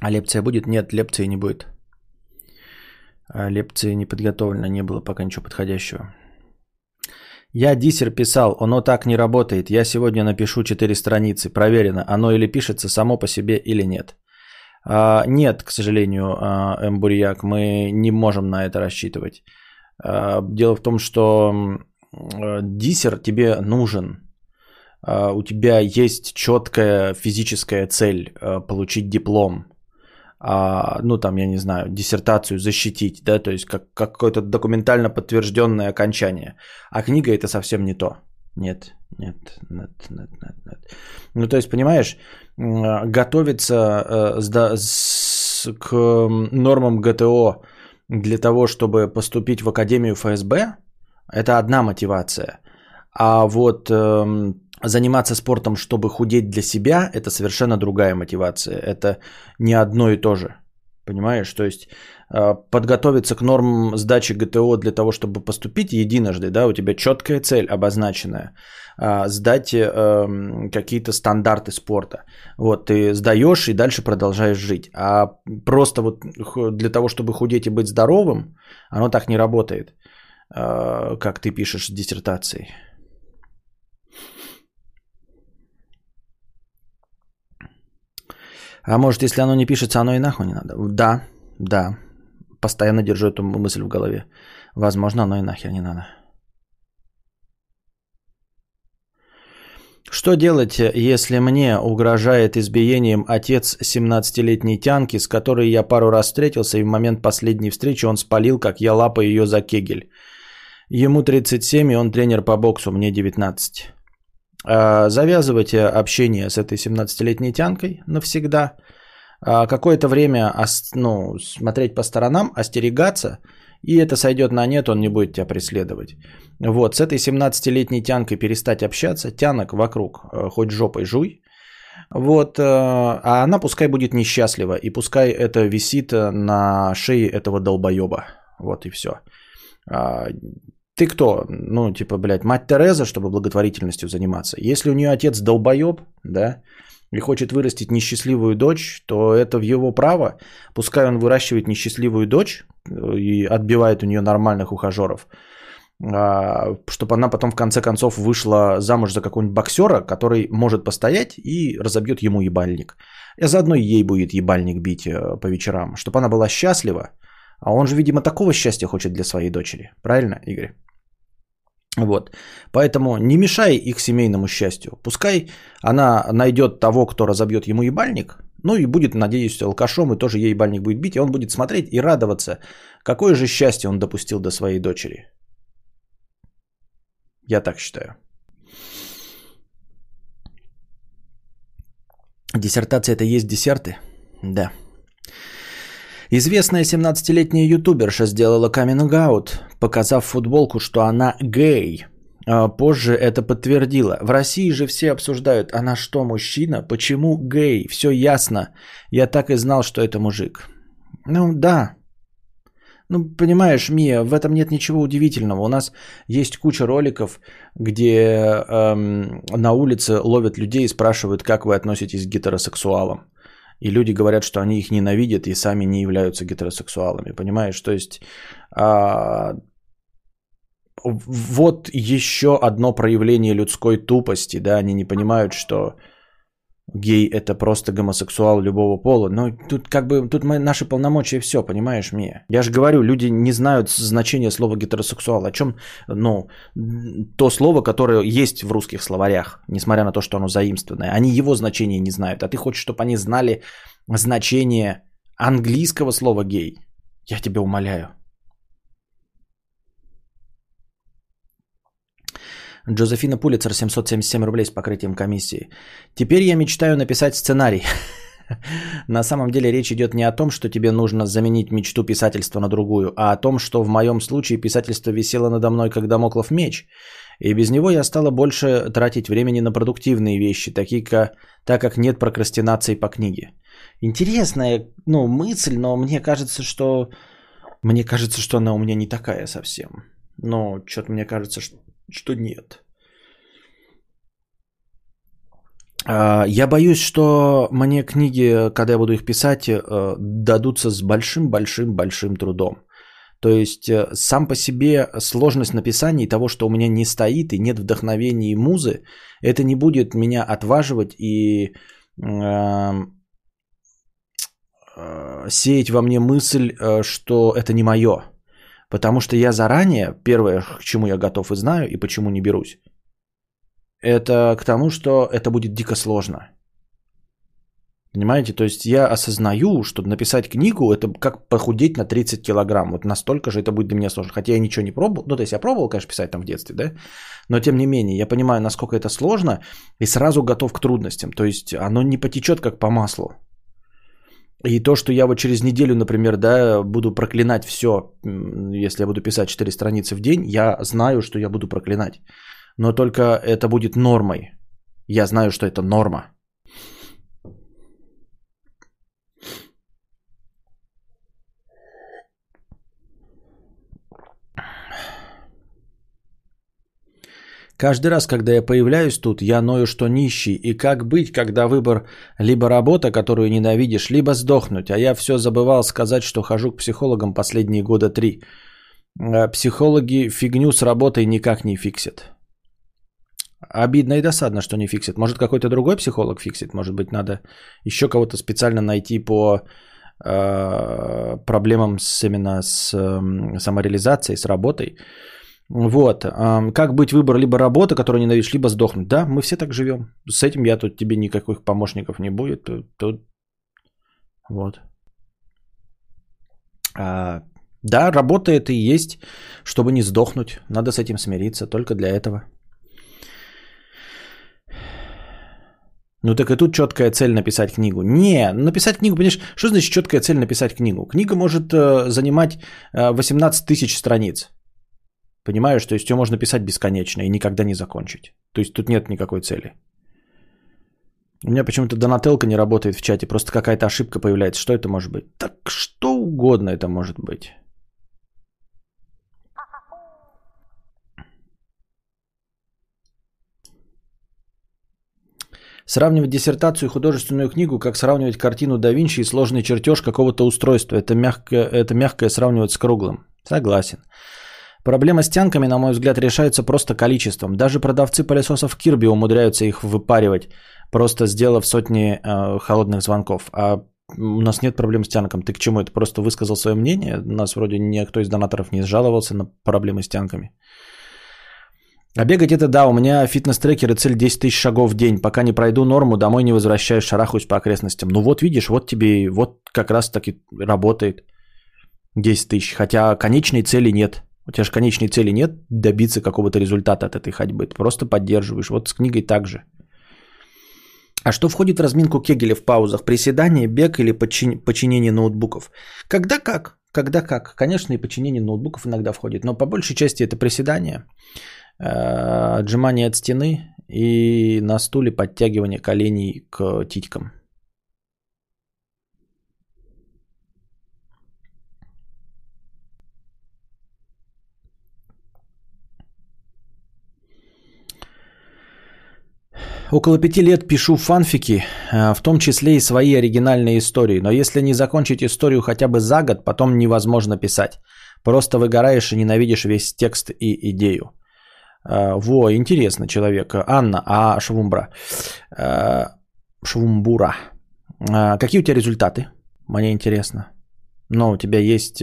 А лекция будет? Нет, лекции не будет. А лекции не подготовлено, не было пока ничего подходящего. Я диссер писал, оно так не работает. Я сегодня напишу 4 страницы. Проверено, оно или пишется само по себе, или нет. А, нет, к сожалению, а, Эмбурьяк, мы не можем на это рассчитывать. А, дело в том, что диссер тебе нужен. А, у тебя есть четкая физическая цель а, получить диплом а, ну там, я не знаю, диссертацию защитить, да, то есть как, какое-то документально подтвержденное окончание. А книга это совсем не то. Нет, нет, нет, нет, нет, нет. Ну, то есть, понимаешь, готовиться э, с, с, к нормам ГТО для того, чтобы поступить в Академию ФСБ, это одна мотивация. А вот э, заниматься спортом, чтобы худеть для себя, это совершенно другая мотивация. Это не одно и то же. Понимаешь? То есть э, подготовиться к нормам сдачи ГТО для того, чтобы поступить единожды, да, у тебя четкая цель обозначенная, а, сдать эм, какие-то стандарты спорта. Вот, ты сдаешь и дальше продолжаешь жить. А просто вот для того, чтобы худеть и быть здоровым, оно так не работает, э, как ты пишешь диссертации. А может, если оно не пишется, оно и нахуй не надо? Да, да. Постоянно держу эту мысль в голове. Возможно, оно и нахер не надо. Что делать, если мне угрожает избиением отец 17-летней тянки, с которой я пару раз встретился, и в момент последней встречи он спалил, как я лапаю ее за кегель? Ему 37, и он тренер по боксу, мне 19. А, завязывайте общение с этой 17-летней тянкой навсегда. А, какое-то время ну, смотреть по сторонам, остерегаться, и это сойдет на нет, он не будет тебя преследовать. Вот, с этой 17-летней тянкой перестать общаться, тянок вокруг, э, хоть жопой жуй. Вот, э, а она пускай будет несчастлива, и пускай это висит на шее этого долбоеба. Вот и все. Ты кто? Ну, типа, блядь, мать Тереза, чтобы благотворительностью заниматься. Если у нее отец долбоеб, да, и хочет вырастить несчастливую дочь, то это в его право. Пускай он выращивает несчастливую дочь э, и отбивает у нее нормальных ухажеров. а, чтобы она потом в конце концов вышла замуж за какого-нибудь боксера, который может постоять и разобьет ему ебальник. И заодно ей будет ебальник бить э, по вечерам, чтобы она была счастлива. А он же, видимо, такого счастья хочет для своей дочери. Правильно, Игорь? Вот. Поэтому не мешай их семейному счастью. Пускай она найдет того, кто разобьет ему ебальник, ну и будет, надеюсь, алкашом, и тоже ей ебальник будет бить, и он будет смотреть и радоваться, какое же счастье он допустил до своей дочери. Я так считаю. Диссертация это есть десерты? Да. Известная 17-летняя ютуберша сделала каминг-аут, показав футболку, что она гей. А позже это подтвердила. В России же все обсуждают, она что, мужчина? Почему гей? Все ясно. Я так и знал, что это мужик. Ну да, ну, понимаешь, Мия, в этом нет ничего удивительного. У нас есть куча роликов, где эм, на улице ловят людей и спрашивают, как вы относитесь к гетеросексуалам. И люди говорят, что они их ненавидят и сами не являются гетеросексуалами. Понимаешь? То есть а, вот еще одно проявление людской тупости. Да, они не понимают, что гей это просто гомосексуал любого пола. Но тут как бы тут мы, наши полномочия все, понимаешь, Мия? Я же говорю, люди не знают значения слова гетеросексуал. О чем, ну, то слово, которое есть в русских словарях, несмотря на то, что оно заимствованное, они его значение не знают. А ты хочешь, чтобы они знали значение английского слова гей? Я тебя умоляю. Джозефина Пулицер, 777 рублей с покрытием комиссии. Теперь я мечтаю написать сценарий. [laughs] На самом деле речь идет не о том, что тебе нужно заменить мечту писательства на другую, а о том, что в моем случае писательство висело надо мной как домоклов меч. И без него я стала больше тратить времени на продуктивные вещи, такие как, так как нет прокрастинации по книге. Интересная ну, мысль, но мне кажется, что мне кажется, что она у меня не такая совсем. Но что-то мне кажется, что что нет. А, я боюсь, что мне книги, когда я буду их писать, э, дадутся с большим-большим-большим трудом. То есть э, сам по себе сложность написания и того, что у меня не стоит и нет вдохновения и музы, это не будет меня отваживать и э, э, сеять во мне мысль, э, что это не мое. Потому что я заранее, первое, к чему я готов и знаю, и почему не берусь, это к тому, что это будет дико сложно. Понимаете? То есть я осознаю, что написать книгу это как похудеть на 30 килограмм. Вот настолько же это будет для меня сложно. Хотя я ничего не пробовал. Ну, то есть я пробовал, конечно, писать там в детстве, да? Но тем не менее, я понимаю, насколько это сложно и сразу готов к трудностям. То есть оно не потечет как по маслу. И то, что я вот через неделю, например, да, буду проклинать все, если я буду писать 4 страницы в день, я знаю, что я буду проклинать. Но только это будет нормой. Я знаю, что это норма. Каждый раз, когда я появляюсь тут, я ною, что нищий. И как быть, когда выбор либо работа, которую ненавидишь, либо сдохнуть. А я все забывал сказать, что хожу к психологам последние года три. А психологи фигню с работой никак не фиксят. Обидно и досадно, что не фиксит. Может, какой-то другой психолог фиксит. Может быть, надо еще кого-то специально найти по э, проблемам с, именно с э, самореализацией, с работой. Вот. Как быть выбор либо работа, которую ненавидишь, либо сдохнуть. Да, мы все так живем. С этим я тут тебе никаких помощников не будет. Тут... Вот. А, да, работа это и есть, чтобы не сдохнуть. Надо с этим смириться только для этого. Ну так и тут четкая цель написать книгу. Не, написать книгу, понимаешь, что значит четкая цель написать книгу? Книга может э, занимать э, 18 тысяч страниц. Понимаешь, то есть ее можно писать бесконечно и никогда не закончить. То есть тут нет никакой цели. У меня почему-то Донателка не работает в чате, просто какая-то ошибка появляется. Что это может быть? Так что угодно это может быть. Сравнивать диссертацию и художественную книгу, как сравнивать картину да Винчи и сложный чертеж какого-то устройства. Это, мягко, это мягкое сравнивать с круглым. Согласен. Проблема с тянками, на мой взгляд, решается просто количеством. Даже продавцы пылесосов Кирби умудряются их выпаривать, просто сделав сотни э, холодных звонков. А у нас нет проблем с тянком. Ты к чему? Это просто высказал свое мнение? У нас вроде никто из донаторов не жаловался на проблемы с тянками. А бегать это да, у меня фитнес-трекер и цель 10 тысяч шагов в день. Пока не пройду норму, домой не возвращаюсь, шарахаюсь по окрестностям. Ну вот видишь, вот тебе, вот как раз таки работает 10 тысяч. Хотя конечной цели нет. У тебя же конечной цели нет добиться какого-то результата от этой ходьбы. Ты просто поддерживаешь. Вот с книгой также. А что входит в разминку Кегеля в паузах? Приседание, бег или подчин... подчинение ноутбуков? Когда как? Когда как? Конечно, и подчинение ноутбуков иногда входит, но по большей части это приседание, э, отжимание от стены и на стуле подтягивание коленей к титькам. Около пяти лет пишу фанфики, э, в том числе и свои оригинальные истории. Но если не закончить историю хотя бы за год, потом невозможно писать. Просто выгораешь и ненавидишь весь текст и идею. Э, во, интересно человек. Анна, а Швумбра. Э, Швумбура. Какие у тебя результаты? Мне интересно. Но у тебя есть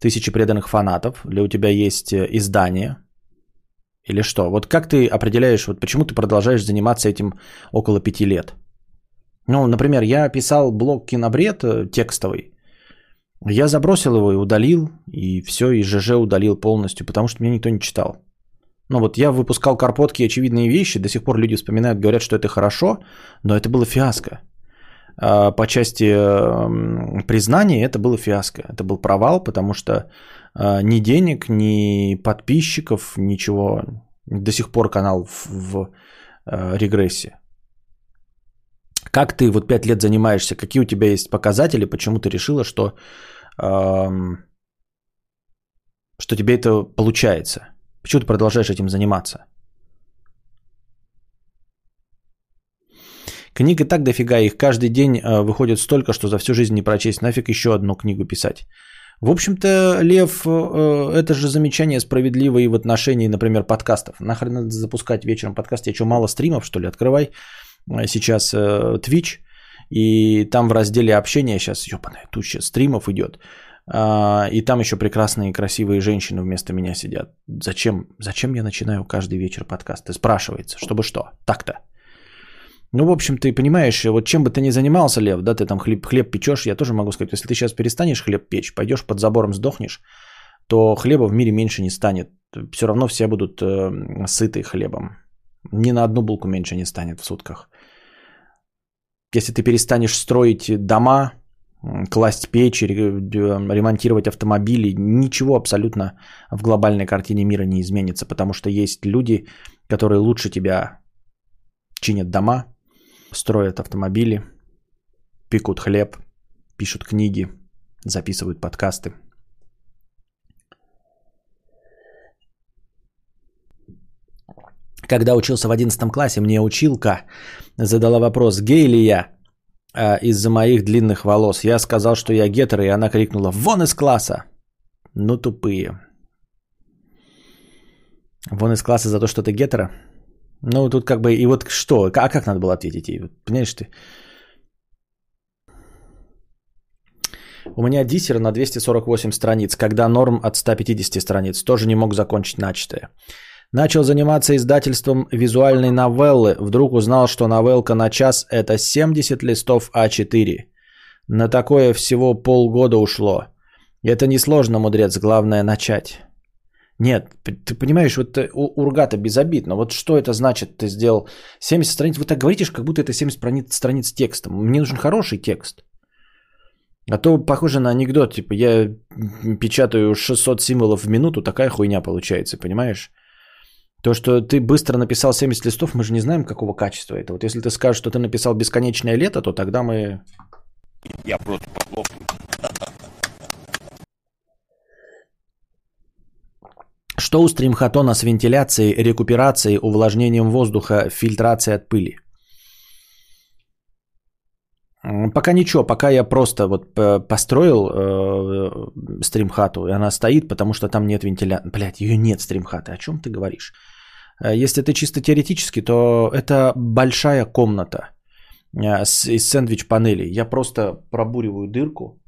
тысячи преданных фанатов, или у тебя есть издание – или что? Вот как ты определяешь, вот почему ты продолжаешь заниматься этим около пяти лет? Ну, например, я писал блог «Кинобред» э, текстовый. Я забросил его и удалил, и все, и ЖЖ удалил полностью, потому что меня никто не читал. Ну вот я выпускал карпотки очевидные вещи, до сих пор люди вспоминают, говорят, что это хорошо, но это было фиаско. А по части эм, признания это было фиаско. Это был провал, потому что ни денег, ни подписчиков, ничего. До сих пор канал в, в э, регрессии. Как ты вот пять лет занимаешься? Какие у тебя есть показатели? Почему ты решила, что, эм, что тебе это получается? Почему ты продолжаешь этим заниматься? Книг и так дофига, их каждый день э, выходит столько, что за всю жизнь не прочесть. Нафиг еще одну книгу писать. В общем-то, Лев, э, это же замечание справедливо и в отношении, например, подкастов. Нахрен надо запускать вечером подкаст? Я что, мало стримов, что ли? Открывай э, сейчас э, Twitch, и там в разделе общения сейчас, ебаная туча стримов идет. А, и там еще прекрасные красивые женщины вместо меня сидят. Зачем, зачем я начинаю каждый вечер подкасты? Спрашивается, чтобы что? Так-то. Ну, в общем, ты понимаешь, вот чем бы ты ни занимался, Лев, да, ты там хлеб, хлеб печешь, я тоже могу сказать, если ты сейчас перестанешь хлеб печь, пойдешь под забором сдохнешь, то хлеба в мире меньше не станет. Все равно все будут э, сыты хлебом. Ни на одну булку меньше не станет в сутках. Если ты перестанешь строить дома, класть печи, ремонтировать автомобили, ничего абсолютно в глобальной картине мира не изменится, потому что есть люди, которые лучше тебя чинят дома, строят автомобили, пекут хлеб, пишут книги, записывают подкасты. Когда учился в 11 классе, мне училка задала вопрос, гей ли я а, из-за моих длинных волос. Я сказал, что я гетер, и она крикнула «Вон из класса!» Ну, тупые. Вон из класса за то, что ты гетера? Ну, тут как бы, и вот что, а как надо было ответить ей? Понимаешь ты? У меня диссер на 248 страниц, когда норм от 150 страниц. Тоже не мог закончить начатое. Начал заниматься издательством визуальной новеллы. Вдруг узнал, что новелка на час – это 70 листов А4. На такое всего полгода ушло. Это несложно, мудрец, главное начать. Нет, ты понимаешь, вот э, у Ургата безобидно. Вот что это значит, ты сделал 70 страниц. Вы так говорите, как будто это 70 страниц, страниц текста. Мне нужен хороший текст. А то похоже на анекдот, типа я печатаю 600 символов в минуту, такая хуйня получается, понимаешь? То, что ты быстро написал 70 листов, мы же не знаем, какого качества это. Вот если ты скажешь, что ты написал бесконечное лето, то тогда мы... Я просто похлопаю. Что у стримхатона с вентиляцией, рекуперацией, увлажнением воздуха, фильтрацией от пыли? Пока ничего, пока я просто вот построил э, стримхату, и она стоит, потому что там нет вентиляции. Блять, ее нет стримхаты. О чем ты говоришь? Э, если это чисто теоретически, то это большая комната э, из сэндвич-панелей. Я просто пробуриваю дырку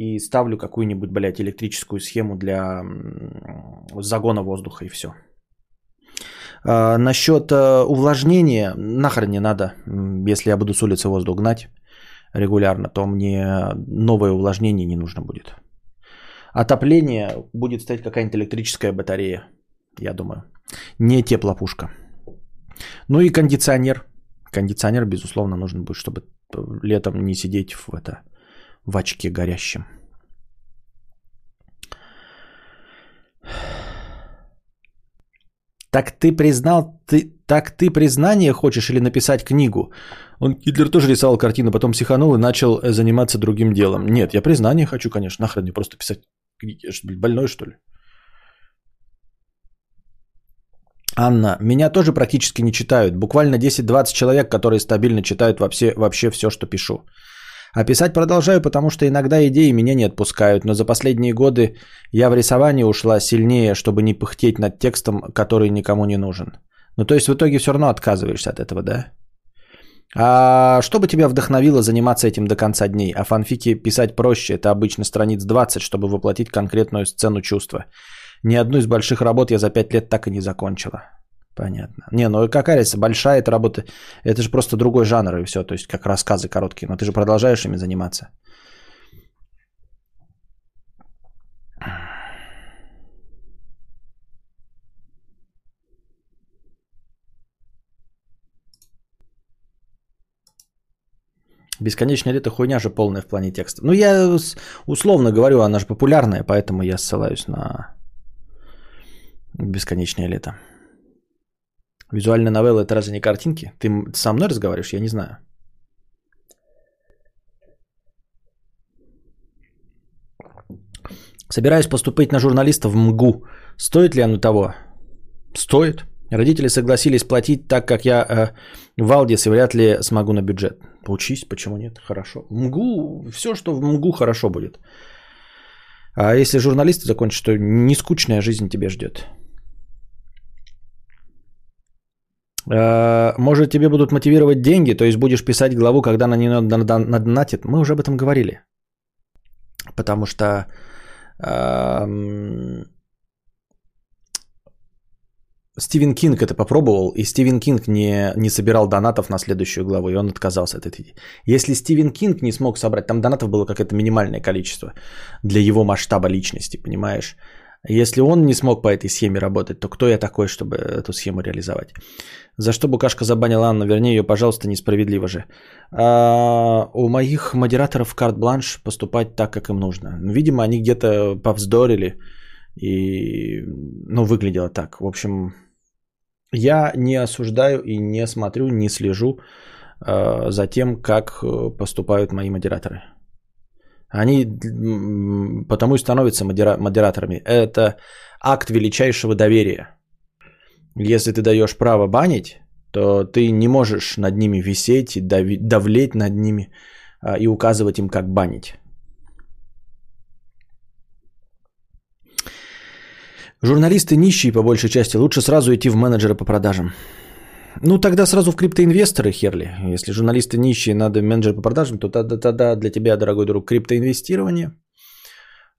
и ставлю какую-нибудь, блядь, электрическую схему для загона воздуха и все. А, насчет э, увлажнения, нахрен не надо, если я буду с улицы воздух гнать регулярно, то мне новое увлажнение не нужно будет. Отопление будет стоять какая-нибудь электрическая батарея, я думаю. Не теплопушка. Ну и кондиционер. Кондиционер, безусловно, нужен будет, чтобы летом не сидеть в, это, в очке горящем. Так ты признал, ты, так ты признание хочешь или написать книгу? Он Гитлер тоже рисовал картину, потом психанул и начал э, заниматься другим делом. Нет, я признание хочу, конечно, нахрен не просто писать книги. Я что, больной, что ли? Анна, меня тоже практически не читают. Буквально 10-20 человек, которые стабильно читают вообще, вообще все, что пишу. А писать продолжаю, потому что иногда идеи меня не отпускают, но за последние годы я в рисование ушла сильнее, чтобы не пыхтеть над текстом, который никому не нужен. Ну то есть в итоге все равно отказываешься от этого, да? А что бы тебя вдохновило заниматься этим до конца дней? А фанфики писать проще, это обычно страниц 20, чтобы воплотить конкретную сцену чувства. Ни одну из больших работ я за 5 лет так и не закончила. Понятно. Не, ну какая разница, большая эта работа, это же просто другой жанр и все, то есть как рассказы короткие, но ты же продолжаешь ими заниматься. Бесконечное лето хуйня же полная в плане текста. Ну, я условно говорю, она же популярная, поэтому я ссылаюсь на бесконечное лето. Визуальная новелла это разве не картинки? Ты со мной разговариваешь? Я не знаю. Собираюсь поступить на журналиста в МГУ. Стоит ли оно того? Стоит. Родители согласились платить так, как я э, в Алдис и вряд ли смогу на бюджет. Поучись, почему нет? Хорошо. МГУ, все, что в МГУ, хорошо будет. А если журналист закончишь, то не скучная жизнь тебе ждет. Э, может, тебе будут мотивировать деньги, то есть будешь писать главу, когда на нее надонатит. Мы уже об этом говорили. Потому что эм, Стивен Кинг это попробовал, и Стивен Кинг не, не собирал донатов на следующую главу, и он отказался от этой идеи. Если Стивен Кинг не смог собрать, там донатов было какое-то минимальное количество для его масштаба личности, понимаешь? Если он не смог по этой схеме работать, то кто я такой, чтобы эту схему реализовать? За что Букашка забанила Анну? Вернее, ее, пожалуйста, несправедливо же. А, у моих модераторов карт-бланш поступать так, как им нужно. Видимо, они где-то повздорили и, ну, выглядело так. В общем, я не осуждаю и не смотрю, не слежу э, за тем, как поступают мои модераторы. Они потому и становятся модера- модераторами. Это акт величайшего доверия. Если ты даешь право банить, то ты не можешь над ними висеть и дави- давлеть над ними а, и указывать им, как банить. Журналисты нищие по большей части. Лучше сразу идти в менеджера по продажам. Ну, тогда сразу в криптоинвесторы, Херли. Если журналисты нищие, надо менеджер по продажам, то тогда, тогда для тебя, дорогой друг, криптоинвестирование.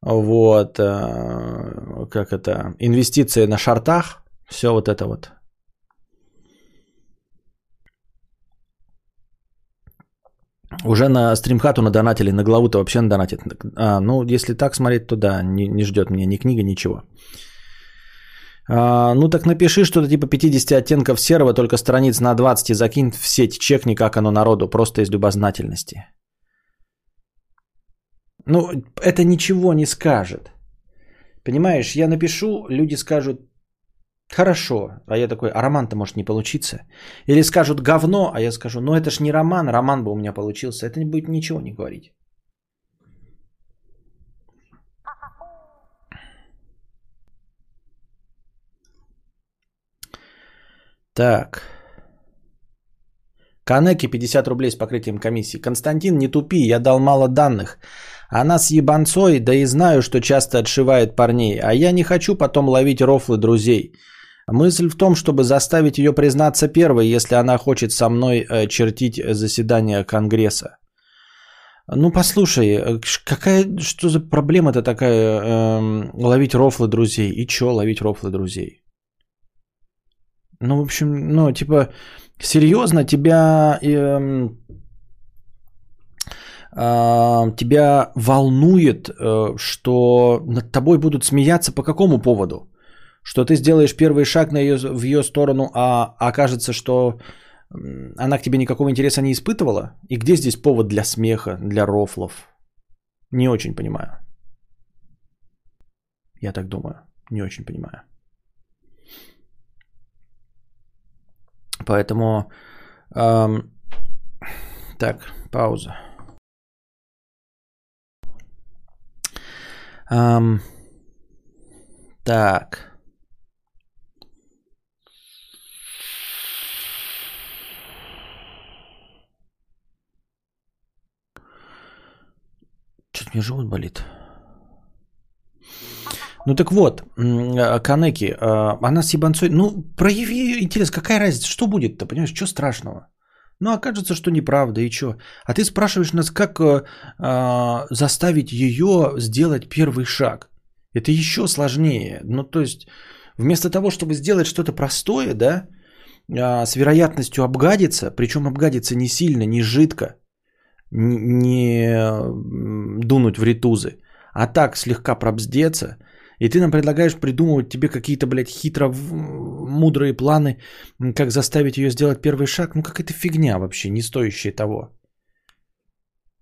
Вот, э, как это, инвестиции на шартах, все вот это вот. Уже на стримхату надонатили, на главу-то вообще надонатит. А, ну, если так смотреть, то да, не, не ждет меня ни книга, ничего. А, ну так напиши что-то типа 50 оттенков серого, только страниц на 20 и закинь в сеть, чекни, как оно народу, просто из любознательности. Ну, это ничего не скажет. Понимаешь, я напишу, люди скажут, хорошо, а я такой, а роман-то может не получиться. Или скажут говно, а я скажу, ну это ж не роман, роман бы у меня получился. Это не будет ничего не говорить. Так. Канеки 50 рублей с покрытием комиссии. Константин, не тупи, я дал мало данных. Она с ебанцой, да и знаю, что часто отшивает парней. А я не хочу потом ловить рофлы друзей. Мысль в том, чтобы заставить ее признаться первой, если она хочет со мной э, чертить заседание Конгресса. Ну, послушай, э, какая, что за проблема-то такая э, ловить рофлы друзей? И чё ловить рофлы друзей? Ну, в общем, ну, типа, серьезно, тебя, э, э, тебя волнует, э, что над тобой будут смеяться по какому поводу? Что ты сделаешь первый шаг на ее, в ее сторону, а окажется, что она к тебе никакого интереса не испытывала? И где здесь повод для смеха, для рофлов? Не очень понимаю. Я так думаю. Не очень понимаю. Поэтому... Эм, так, пауза. Эм, так. Что-то мне живот болит. Ну так вот, а, Канеки, а, она с ебанцой, ну прояви интерес, какая разница, что будет-то, понимаешь, что страшного? Ну, окажется, что неправда, и что? А ты спрашиваешь нас, как э, э, заставить ее сделать первый шаг. Это еще сложнее. Ну, то есть, вместо того, чтобы сделать что-то простое, да, э, с вероятностью обгадиться, причем обгадиться не сильно, не жидко, не дунуть в ритузы, а так слегка пробздеться, и ты нам предлагаешь придумывать тебе какие-то, блядь, хитро мудрые планы, как заставить ее сделать первый шаг. Ну, какая-то фигня вообще, не стоящая того.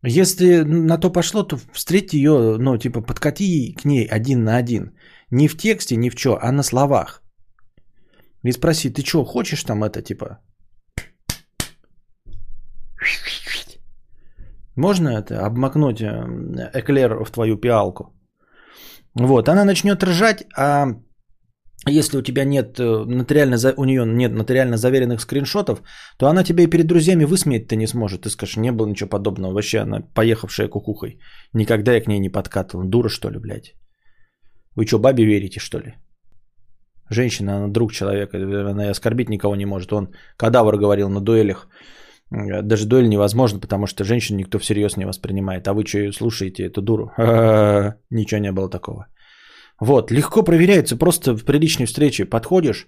Если на то пошло, то встреть ее, ну, типа, подкати к ней один на один. Не в тексте, ни в чё, а на словах. И спроси, ты что, хочешь там это, типа, Можно это обмакнуть э, эклер в твою пиалку? Вот, она начнет ржать, а если у тебя нет э, нотариально, у нее нет нотариально заверенных скриншотов, то она тебя и перед друзьями высмеять-то не сможет. Ты скажешь, не было ничего подобного. Вообще она поехавшая кукухой. Никогда я к ней не подкатывал. Дура что ли, блядь? Вы что, бабе верите, что ли? Женщина, она друг человека, она и оскорбить никого не может. Он кадавр говорил на дуэлях. Э, даже дуэль невозможно, потому что женщин никто всерьез не воспринимает. А вы что слушаете эту дуру? Ничего не было такого. Вот, легко проверяется, просто в приличной встрече подходишь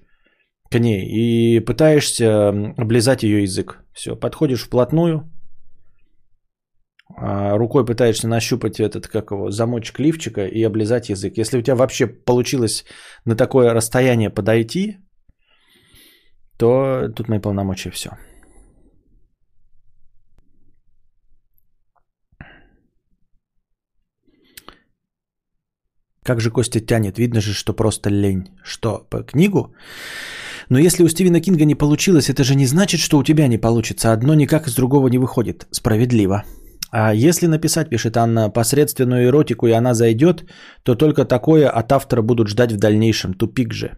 к ней и пытаешься облизать ее язык. Все, подходишь вплотную, а, рукой пытаешься нащупать этот, как его, замочек лифчика и облизать язык. Если у тебя вообще получилось на такое расстояние подойти, то тут мои полномочия все. Как же Костя тянет? Видно же, что просто лень. Что, по книгу? Но если у Стивена Кинга не получилось, это же не значит, что у тебя не получится. Одно никак из другого не выходит. Справедливо. А если написать, пишет Анна, посредственную эротику, и она зайдет, то только такое от автора будут ждать в дальнейшем. Тупик же.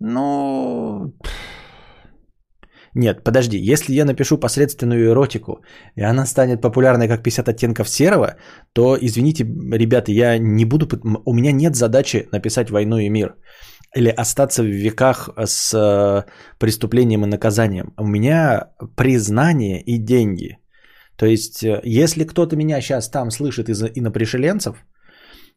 Ну... Нет, подожди, если я напишу посредственную эротику, и она станет популярной как 50 оттенков серого, то, извините, ребята, я не буду... У меня нет задачи написать «Войну и мир» или остаться в веках с э, преступлением и наказанием. У меня признание и деньги. То есть, э, если кто-то меня сейчас там слышит из инопришеленцев,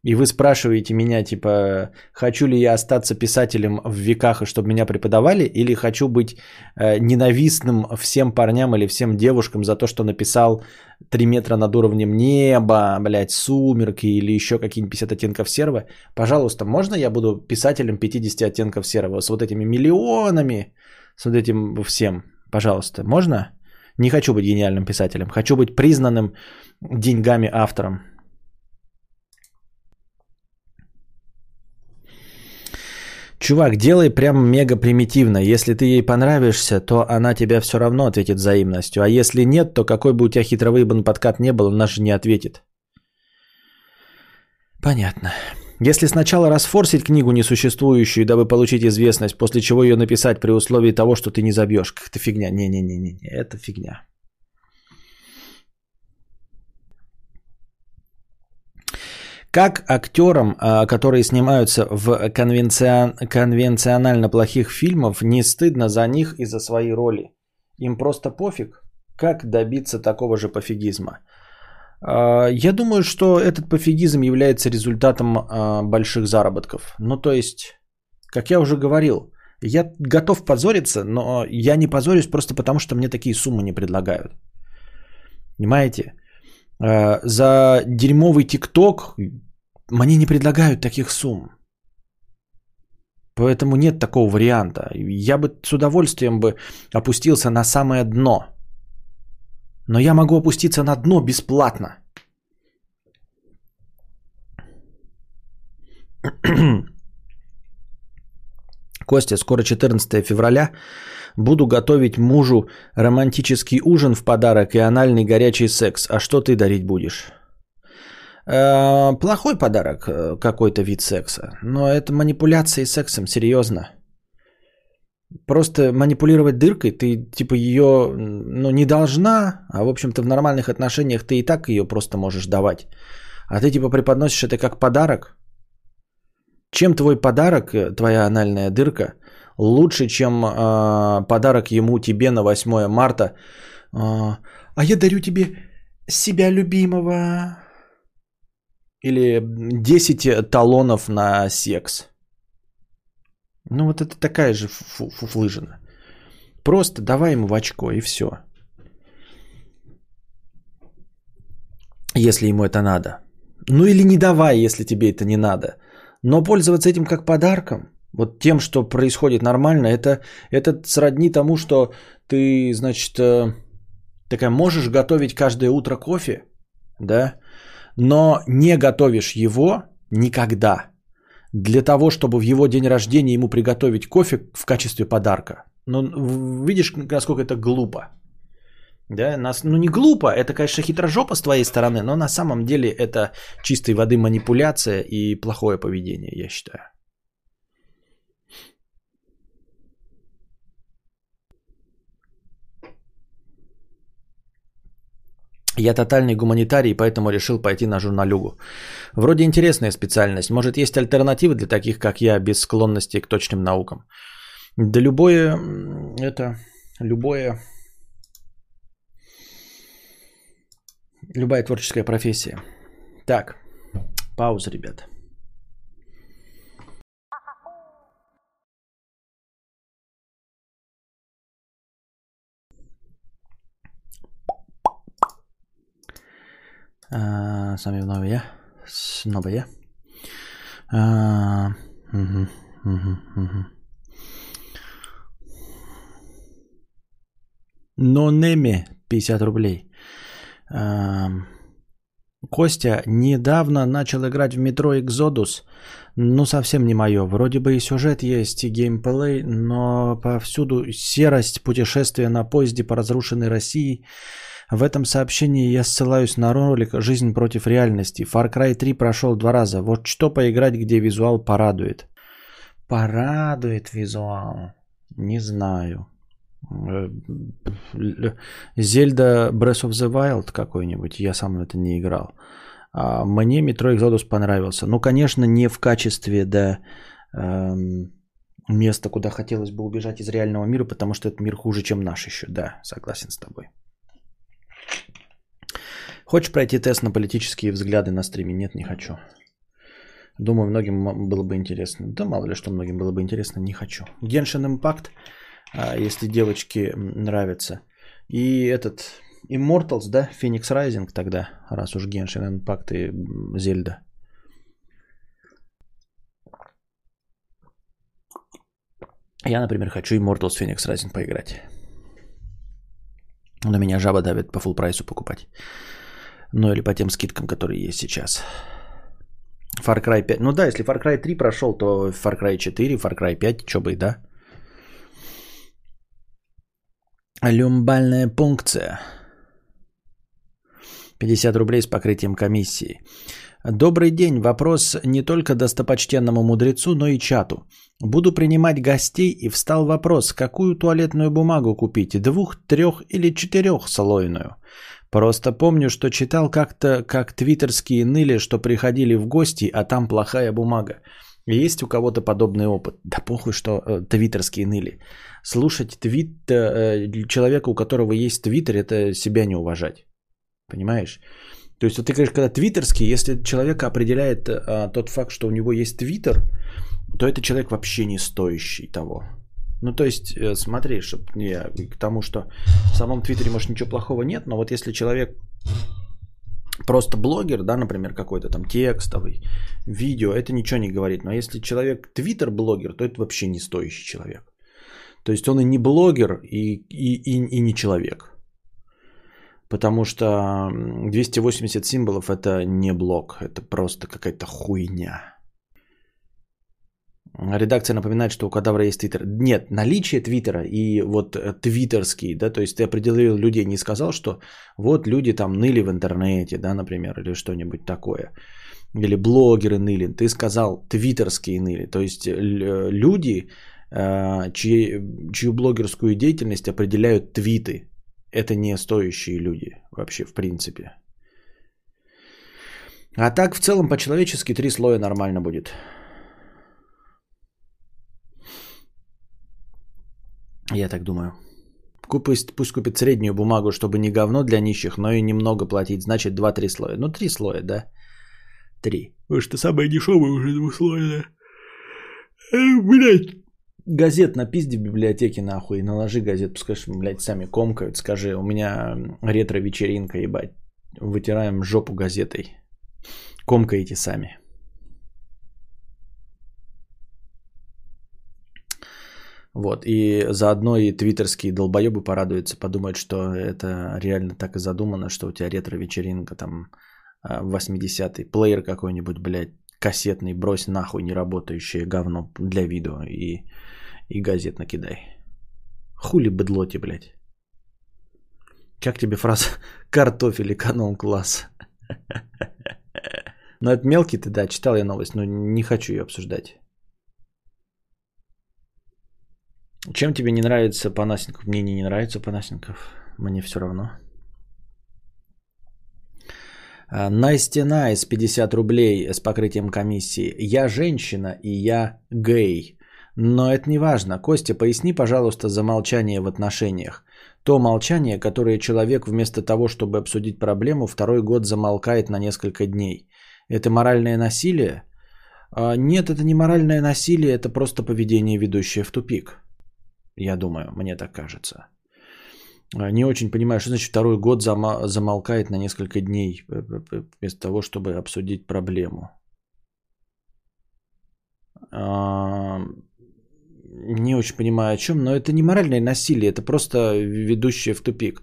и вы спрашиваете меня, типа, хочу ли я остаться писателем в веках, и чтобы меня преподавали, или хочу быть э, ненавистным всем парням или всем девушкам за то, что написал 3 метра над уровнем неба, блядь, сумерки или еще какие-нибудь 50 оттенков серого, пожалуйста, можно я буду писателем 50 оттенков серого с вот этими миллионами, с вот этим всем? Пожалуйста, можно? Не хочу быть гениальным писателем, хочу быть признанным деньгами автором. Чувак, делай прям мега примитивно. Если ты ей понравишься, то она тебя все равно ответит взаимностью. А если нет, то какой бы у тебя хитровыебан подкат не был, она же не ответит. Понятно. Если сначала расфорсить книгу несуществующую, дабы получить известность, после чего ее написать при условии того, что ты не забьешь, как-то фигня. Не-не-не, это фигня. Как актерам, а, которые снимаются в конвенцион... конвенционально плохих фильмах, не стыдно за них и за свои роли? Им просто пофиг? Как добиться такого же пофигизма? А, я думаю, что этот пофигизм является результатом а, больших заработков. Ну, то есть, как я уже говорил, я готов позориться, но я не позорюсь просто потому, что мне такие суммы не предлагают. Понимаете? За дерьмовый ТикТок мне не предлагают таких сумм. Поэтому нет такого варианта. Я бы с удовольствием бы опустился на самое дно. Но я могу опуститься на дно бесплатно. [clears throat] Костя, скоро 14 февраля. Буду готовить мужу романтический ужин в подарок и анальный горячий секс. А что ты дарить будешь? Э, плохой подарок, э, какой-то вид секса. Но это манипуляция сексом, серьезно. Просто манипулировать дыркой, ты типа ее ну, не должна, а в общем-то в нормальных отношениях ты и так ее просто можешь давать. А ты типа преподносишь это как подарок. Чем твой подарок, э, твоя анальная дырка, лучше, чем э, подарок ему тебе на 8 марта? Э, а я дарю тебе себя любимого. Или 10 талонов на секс. Ну вот это такая же фуфлыжина. Просто давай ему в очко и все. Если ему это надо. Ну или не давай, если тебе это не надо. Но пользоваться этим как подарком, вот тем, что происходит нормально, это, это сродни тому, что ты, значит, э, такая можешь готовить каждое утро кофе, да, но не готовишь его никогда для того, чтобы в его день рождения ему приготовить кофе в качестве подарка. Ну, видишь, насколько это глупо. Да, нас, ну не глупо, это, конечно, хитрожопа с твоей стороны, но на самом деле это чистой воды манипуляция и плохое поведение, я считаю. Я тотальный гуманитарий, поэтому решил пойти на журналюгу. Вроде интересная специальность. Может, есть альтернативы для таких, как я, без склонности к точным наукам? Да любое, это, любое, любая творческая профессия. Так, пауза, ребята. А, сами вновь я. Снова я. А, угу, угу, угу. Но Неми 50 рублей. Костя недавно начал играть в метро Exodus. Ну, совсем не мое. Вроде бы и сюжет есть, и геймплей, но повсюду серость, путешествие на поезде по разрушенной России – в этом сообщении я ссылаюсь на ролик «Жизнь против реальности». Far Cry 3 прошел два раза. Вот что поиграть, где визуал порадует. Порадует визуал. Не знаю. Зельда Breath of the Wild какой-нибудь. Я сам это не играл. А мне Metro Exodus понравился. Ну, конечно, не в качестве да, эм, места, куда хотелось бы убежать из реального мира, потому что этот мир хуже, чем наш еще. Да, согласен с тобой. Хочешь пройти тест на политические взгляды на стриме? Нет, не хочу. Думаю, многим было бы интересно. Да мало ли что многим было бы интересно, не хочу. Genshin Impact, если девочки нравятся. И этот Immortals, да, Phoenix Rising тогда, раз уж Genshin Impact и Зельда. Я, например, хочу Immortals Phoenix Rising поиграть. Но меня жаба давит по full прайсу покупать. Ну или по тем скидкам, которые есть сейчас. Far Cry 5. Ну да, если Far Cry 3 прошел, то Far Cry 4, Far Cry 5, что бы и да. Люмбальная пункция. 50 рублей с покрытием комиссии. Добрый день. Вопрос не только достопочтенному мудрецу, но и чату. Буду принимать гостей и встал вопрос, какую туалетную бумагу купить, двух, трех или четырехслойную. Просто помню, что читал как-то, как твиттерские ныли, что приходили в гости, а там плохая бумага. Есть у кого-то подобный опыт? Да похуй, что э, твиттерские ныли. Слушать твит э, человека, у которого есть твиттер, это себя не уважать. Понимаешь? То есть, вот ты говоришь, когда твиттерский, если человека определяет а, тот факт, что у него есть твиттер, то это человек вообще не стоящий того. Ну, то есть, э, смотри, чтобы не к тому, что в самом Твиттере, может, ничего плохого нет, но вот если человек просто блогер, да, например, какой-то там текстовый, видео, это ничего не говорит. Но если человек твиттер-блогер, то это вообще не стоящий человек. То есть он и не блогер, и, и, и, и не человек. Потому что 280 символов это не блог, это просто какая-то хуйня. Редакция напоминает, что у кадавра есть твиттер. Нет, наличие твиттера и вот э, твиттерский, да, то есть ты определил людей, не сказал, что вот люди там ныли в интернете, да, например, или что-нибудь такое. Или блогеры ныли. Ты сказал твиттерские ныли. То есть э, люди, чьи, чью блогерскую деятельность определяют твиты. Это не стоящие люди вообще, в принципе. А так, в целом, по-человечески три слоя нормально будет. Я так думаю. Пусть, пусть купит среднюю бумагу, чтобы не говно для нищих, но и немного платить. Значит, 2-3 слоя. Ну, 3 слоя, да? 3. Вы что, самое дешевое уже двухслойное. Э, Газет напизди в библиотеке нахуй. Наложи газет, пускай, блядь, сами комкают. Скажи, у меня ретро-вечеринка, ебать. Вытираем жопу газетой. Комкаете сами. Вот, и заодно и твиттерские долбоебы порадуются, подумают, что это реально так и задумано, что у тебя ретро-вечеринка там 80-й, а, плеер какой-нибудь, блядь, кассетный, брось нахуй неработающее говно для видео и, и газет накидай. Хули быдлоти, блядь. Как тебе фраза [laughs] «картофель эконом класс»? [laughs] Ну, это мелкий ты, да, читал я новость, но не хочу ее обсуждать. Чем тебе не нравится Панасенков? Мне не, нравится Панасенков. Мне все равно. Настя Найс, 50 рублей с покрытием комиссии. Я женщина и я гей. Но это не важно. Костя, поясни, пожалуйста, за молчание в отношениях. То молчание, которое человек вместо того, чтобы обсудить проблему, второй год замолкает на несколько дней. Это моральное насилие? А, нет, это не моральное насилие, это просто поведение, ведущее в тупик. Я думаю, мне так кажется. А, не очень понимаю, что значит второй год замолкает на несколько дней, вместо того, чтобы обсудить проблему. Не очень понимаю о чем, но это не моральное насилие, это просто ведущее в тупик.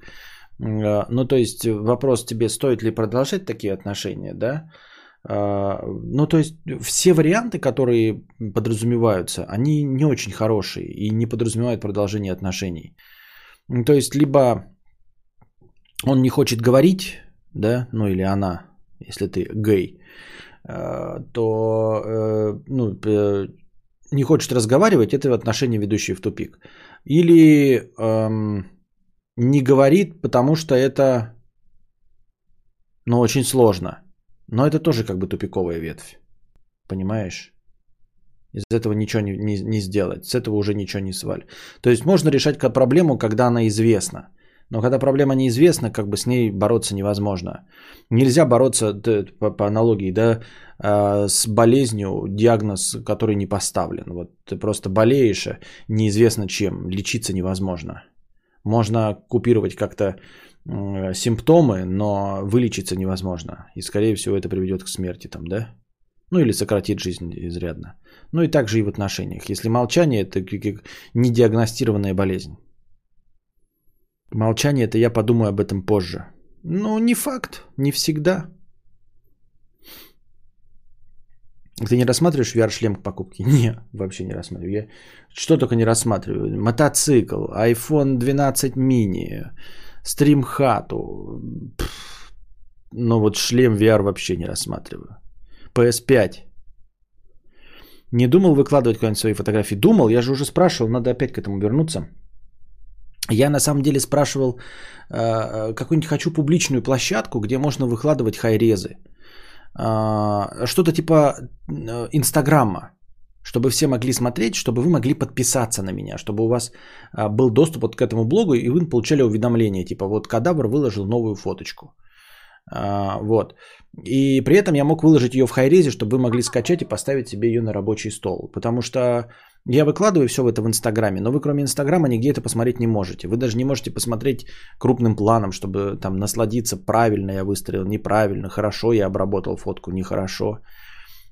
А, ну, то есть вопрос тебе, стоит ли продолжать такие отношения, да? А, ну, то есть все варианты, которые подразумеваются, они не очень хорошие и не подразумевают продолжение отношений. То есть либо он не хочет говорить, да, ну или она, если ты гей, а, то э, ну, не хочет разговаривать, это отношения, ведущие в тупик. Или эм, не говорит, потому что это ну, очень сложно. Но это тоже как бы тупиковая ветвь. Понимаешь? Из этого ничего не, не, не сделать. С этого уже ничего не сваль. То есть можно решать проблему, когда она известна. Но когда проблема неизвестна, как бы с ней бороться невозможно. Нельзя бороться по, по аналогии, да, с болезнью, диагноз, который не поставлен. Вот ты просто болеешь, а неизвестно чем, лечиться невозможно. Можно купировать как-то симптомы, но вылечиться невозможно. И, скорее всего, это приведет к смерти там, да? Ну, или сократит жизнь изрядно. Ну, и также и в отношениях. Если молчание – это недиагностированная болезнь. Молчание – это я подумаю об этом позже. Ну, не факт, не всегда. Ты не рассматриваешь VR-шлем к покупке? [laughs] Не, вообще не рассматриваю. Я что только не рассматриваю. Мотоцикл, iPhone 12 mini, стримхату. Но вот шлем VR вообще не рассматриваю. PS5. Не думал выкладывать куда-нибудь свои фотографии? Думал, я же уже спрашивал, надо опять к этому вернуться. Я на самом деле спрашивал, э, какую-нибудь хочу публичную площадку, где можно выкладывать хайрезы. Э, что-то типа э, Инстаграма, чтобы все могли смотреть, чтобы вы могли подписаться на меня, чтобы у вас был доступ вот к этому блогу, и вы получали уведомления, типа вот Кадавр выложил новую фоточку. Вот. И при этом я мог выложить ее в хайрезе, чтобы вы могли скачать и поставить себе ее на рабочий стол. Потому что я выкладываю все это в Инстаграме, но вы кроме Инстаграма нигде это посмотреть не можете. Вы даже не можете посмотреть крупным планом, чтобы там насладиться, правильно я выстрелил, неправильно, хорошо я обработал фотку, нехорошо.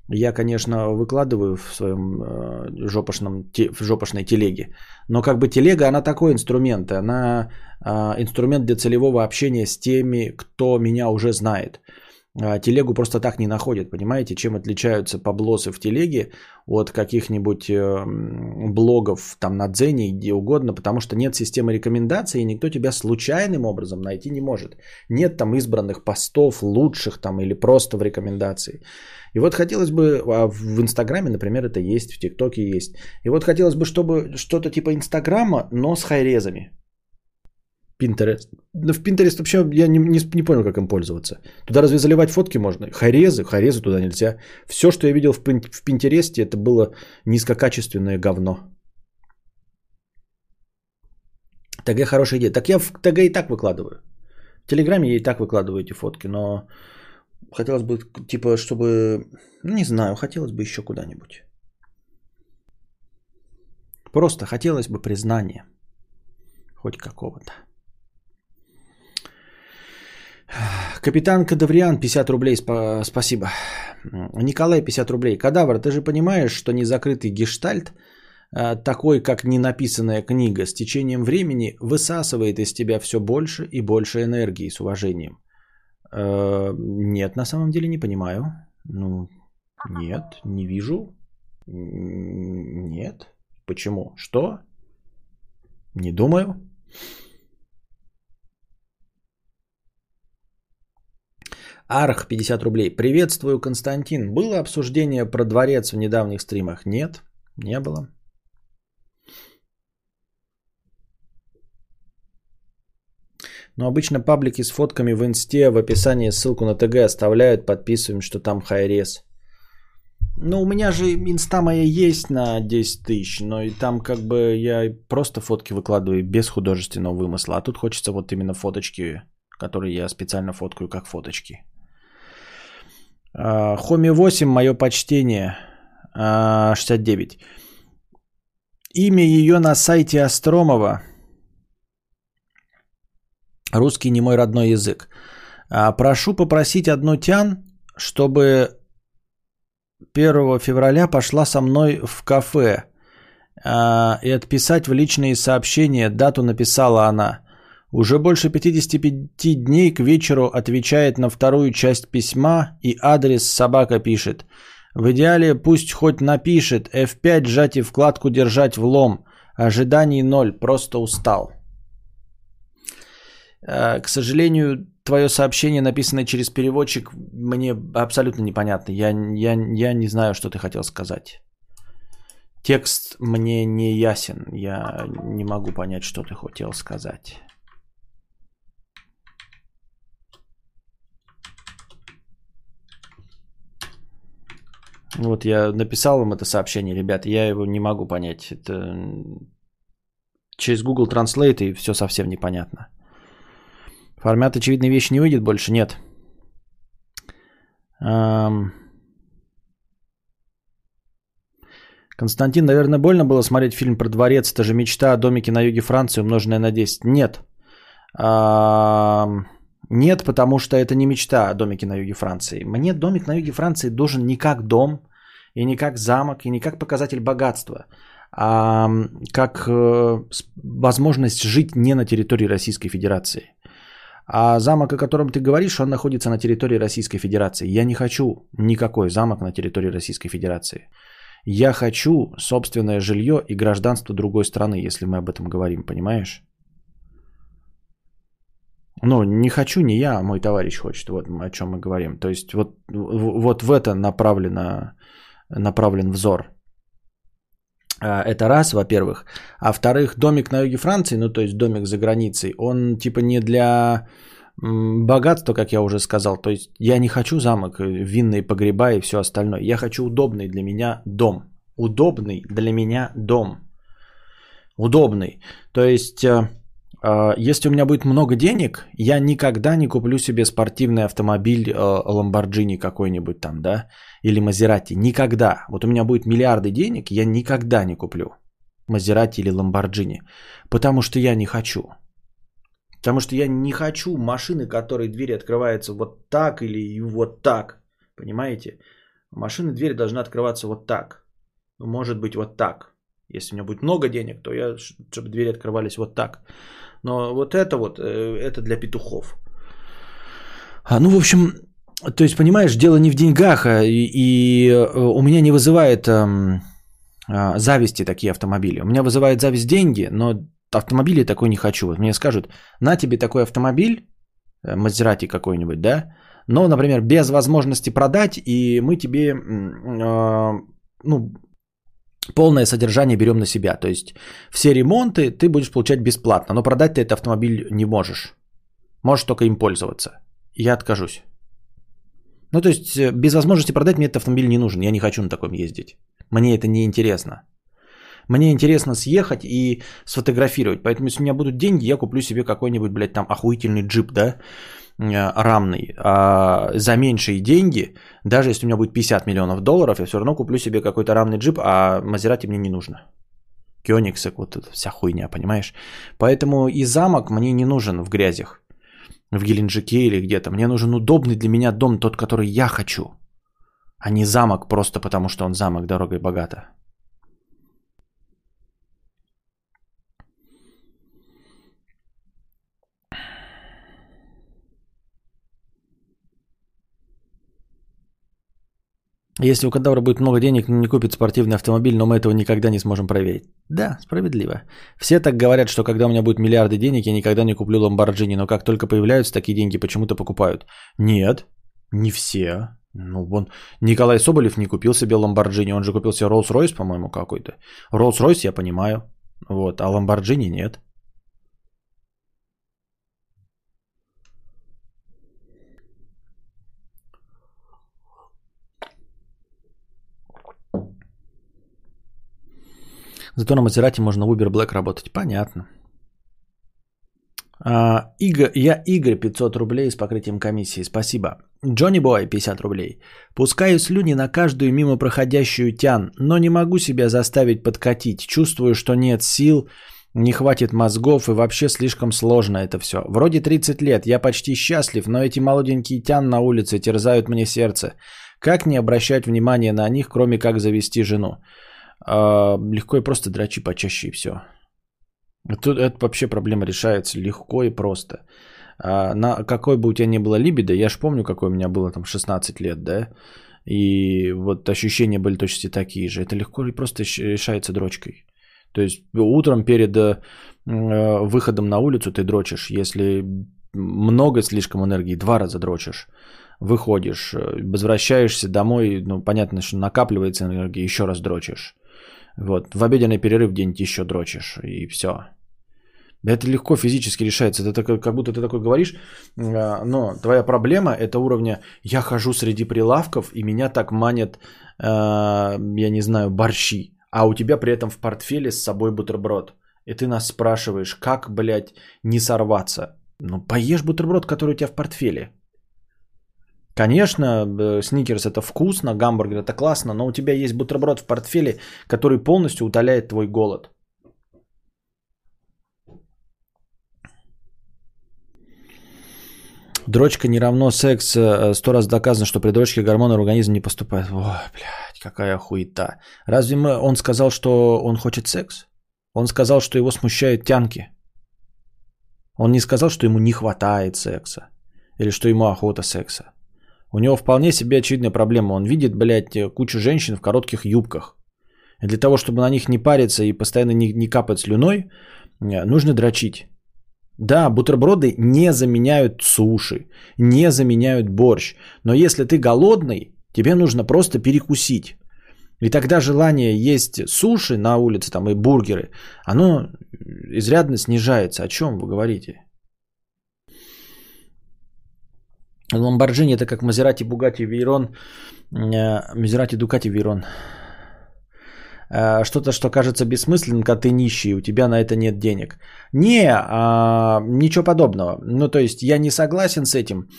Я, конечно, выкладываю в своем э, жопошном, в жопошной телеге, но как бы телега, она такой инструмент, она э, инструмент для целевого общения с теми, кто меня уже знает. А, телегу просто так не находят, понимаете, чем отличаются поблосы в телеге от каких-нибудь э, блогов там на Дзене, где угодно, потому что нет системы рекомендаций, и никто тебя случайным образом найти не может. Нет там избранных постов, лучших там или просто в рекомендации. И вот хотелось бы, а в Инстаграме, например, это есть, в ТикТоке есть. И вот хотелось бы, чтобы что-то типа Инстаграма, но с хайрезами. Pinterest. Ну, в Pinterest вообще я не, не, не понял, как им пользоваться. Туда разве заливать фотки можно? Харезы, харезы туда нельзя. Все, что я видел в, в Pinterest, это было низкокачественное говно. ТГ хорошая идея. Так я в ТГ и так выкладываю. В Телеграме я и так выкладываю эти фотки, но хотелось бы, типа, чтобы, ну, не знаю, хотелось бы еще куда-нибудь. Просто хотелось бы признания. Хоть какого-то. Капитан Кадавриан, 50 рублей, спасибо. Николай, 50 рублей. Кадавр, ты же понимаешь, что незакрытый гештальт, а, такой как ненаписанная книга, с течением времени высасывает из тебя все больше и больше энергии с уважением. Э, нет, на самом деле не понимаю. Ну, нет, не вижу. Нет. Почему? Что? Не думаю. Арх 50 рублей. Приветствую, Константин. Было обсуждение про дворец в недавних стримах? Нет, не было. Но обычно паблики с фотками в инсте в описании ссылку на ТГ оставляют, подписываем, что там хайрес. Ну, у меня же инста моя есть на 10 тысяч, но и там как бы я просто фотки выкладываю без художественного вымысла. А тут хочется вот именно фоточки, которые я специально фоткаю как фоточки. Хоми 8, мое почтение. 69. Имя ее на сайте Остромова. Русский не мой родной язык. Прошу попросить одну тян, чтобы 1 февраля пошла со мной в кафе и отписать в личные сообщения. Дату написала она. Уже больше 55 дней к вечеру отвечает на вторую часть письма и адрес собака пишет. В идеале пусть хоть напишет F5 сжать и вкладку держать в лом. Ожиданий ноль, просто устал. Э, к сожалению, твое сообщение, написанное через переводчик, мне абсолютно непонятно. Я, я, я не знаю, что ты хотел сказать. Текст мне не ясен. Я не могу понять, что ты хотел сказать. Вот я написал вам это сообщение, ребята, я его не могу понять. Это через Google Translate и все совсем непонятно. Формат очевидной вещи не выйдет больше? Нет. Константин, наверное, больно было смотреть фильм про дворец. Это же мечта о домике на юге Франции, умноженная на 10. Нет. Нет, потому что это не мечта о домике на юге Франции. Мне домик на юге Франции должен не как дом, и не как замок, и не как показатель богатства, а как э, возможность жить не на территории Российской Федерации. А замок, о котором ты говоришь, он находится на территории Российской Федерации. Я не хочу никакой замок на территории Российской Федерации. Я хочу собственное жилье и гражданство другой страны, если мы об этом говорим, понимаешь? Ну, не хочу не я, а мой товарищ хочет. Вот о чем мы говорим. То есть вот, вот в это направлено, направлен взор. А, это раз, во-первых. А во-вторых, домик на юге Франции, ну то есть домик за границей, он типа не для богатства, как я уже сказал. То есть я не хочу замок, э, винные погреба и все остальное. Я хочу удобный для меня дом. Удобный для меня дом. Удобный. То есть э, если у меня будет много денег, я никогда не куплю себе спортивный автомобиль Lamborghini э, какой-нибудь там, да, или Мазерати. Никогда. Вот у меня будет миллиарды денег, я никогда не куплю Мазерати или Lamborghini, потому что я не хочу. Потому что я не хочу машины, которые двери открываются вот так или вот так. Понимаете? Машины двери должны открываться вот так. Может быть вот так. Если у меня будет много денег, то я, чтобы двери открывались вот так. Но вот это вот, э, это для петухов. А, ну, в общем, то есть, понимаешь, дело не в деньгах, а и, и э, у меня не вызывает эм, а, зависти такие автомобили. У меня вызывает зависть деньги, но автомобили такой не хочу. Вот мне скажут, на тебе такой автомобиль, э, Мазерати какой-нибудь, да, но, например, без возможности продать, и мы тебе, э, ну, полное содержание берем на себя. То есть все ремонты ты будешь получать бесплатно, но продать ты этот автомобиль не можешь. Можешь только им пользоваться. Я откажусь. Ну, то есть э, без возможности продать мне этот автомобиль не нужен. Я не хочу на таком ездить. Мне это не интересно. Мне интересно съехать и сфотографировать. Поэтому, если у меня будут деньги, я куплю себе какой-нибудь, блядь, там охуительный джип, да, рамный а за меньшие деньги, даже если у меня будет 50 миллионов долларов, я все равно куплю себе какой-то рамный джип, а Мазерати мне не нужно. Кёнигсек, вот эта вся хуйня, понимаешь? Поэтому и замок мне не нужен в грязях, в Геленджике или где-то. Мне нужен удобный для меня дом, тот, который я хочу, а не замок просто потому, что он замок дорого и богато. Если у кадавра будет много денег, не купит спортивный автомобиль, но мы этого никогда не сможем проверить. Да, справедливо. Все так говорят, что когда у меня будет миллиарды денег, я никогда не куплю Ламборджини, но как только появляются такие деньги, почему-то покупают. Нет, не все. Ну, вон, Николай Соболев не купил себе Ламборджини, он же купил себе Роллс-Ройс, по-моему, какой-то. Роллс-Ройс я понимаю, вот, а Ламборджини нет. Зато на Мазерате можно в Uber Black работать. Понятно. А, Игорь, я Игорь, 500 рублей с покрытием комиссии. Спасибо. Джонни Бой, 50 рублей. Пускаю слюни на каждую мимо проходящую тян, но не могу себя заставить подкатить. Чувствую, что нет сил, не хватит мозгов и вообще слишком сложно это все. Вроде 30 лет, я почти счастлив, но эти молоденькие тян на улице терзают мне сердце. Как не обращать внимания на них, кроме как завести жену? Легко и просто дрочи почаще и все. Тут это вообще проблема решается легко и просто. А на какой бы у тебя ни было либидо, я ж помню, какое у меня было там 16 лет, да, и вот ощущения были точно такие же. Это легко и просто решается дрочкой. То есть утром перед э, выходом на улицу ты дрочишь. Если много слишком энергии, два раза дрочишь. Выходишь, э, возвращаешься домой, ну, понятно, что накапливается энергия, еще раз дрочишь. Вот, в обеденный перерыв день еще дрочишь, и все. Это легко физически решается. Это как, как будто ты такой говоришь, а, но твоя проблема это уровня «я хожу среди прилавков, и меня так манят, а, я не знаю, борщи». А у тебя при этом в портфеле с собой бутерброд. И ты нас спрашиваешь, как, блядь, не сорваться. Ну, поешь бутерброд, который у тебя в портфеле. Конечно, э, сникерс это вкусно, гамбургер это классно, но у тебя есть бутерброд в портфеле, который полностью утоляет твой голод. Дрочка не равно секс. Э, сто раз доказано, что при дрочке гормоны в организм не поступают. Ой, блядь, какая хуета. Разве мы, он сказал, что он хочет секс? Он сказал, что его смущают тянки. Он не сказал, что ему не хватает секса. Или что ему охота секса. У него вполне себе очевидная проблема. Он видит, блядь, кучу женщин в коротких юбках. И для того, чтобы на них не париться и постоянно не, не капать слюной, э, нужно дрочить. Да, бутерброды не заменяют суши, не заменяют борщ. Но если ты голодный, тебе нужно просто перекусить. И тогда желание есть суши на улице там, и бургеры, оно изрядно снижается. О чем вы говорите? Ламборджини это как Мазерати, Бугати, Вейрон, Мазерати, Дукати, Вейрон. Э, что-то, что кажется бессмысленным, когда ты нищий, у тебя на это нет денег. Не, а, ничего подобного. Ну, то есть я не согласен с этим,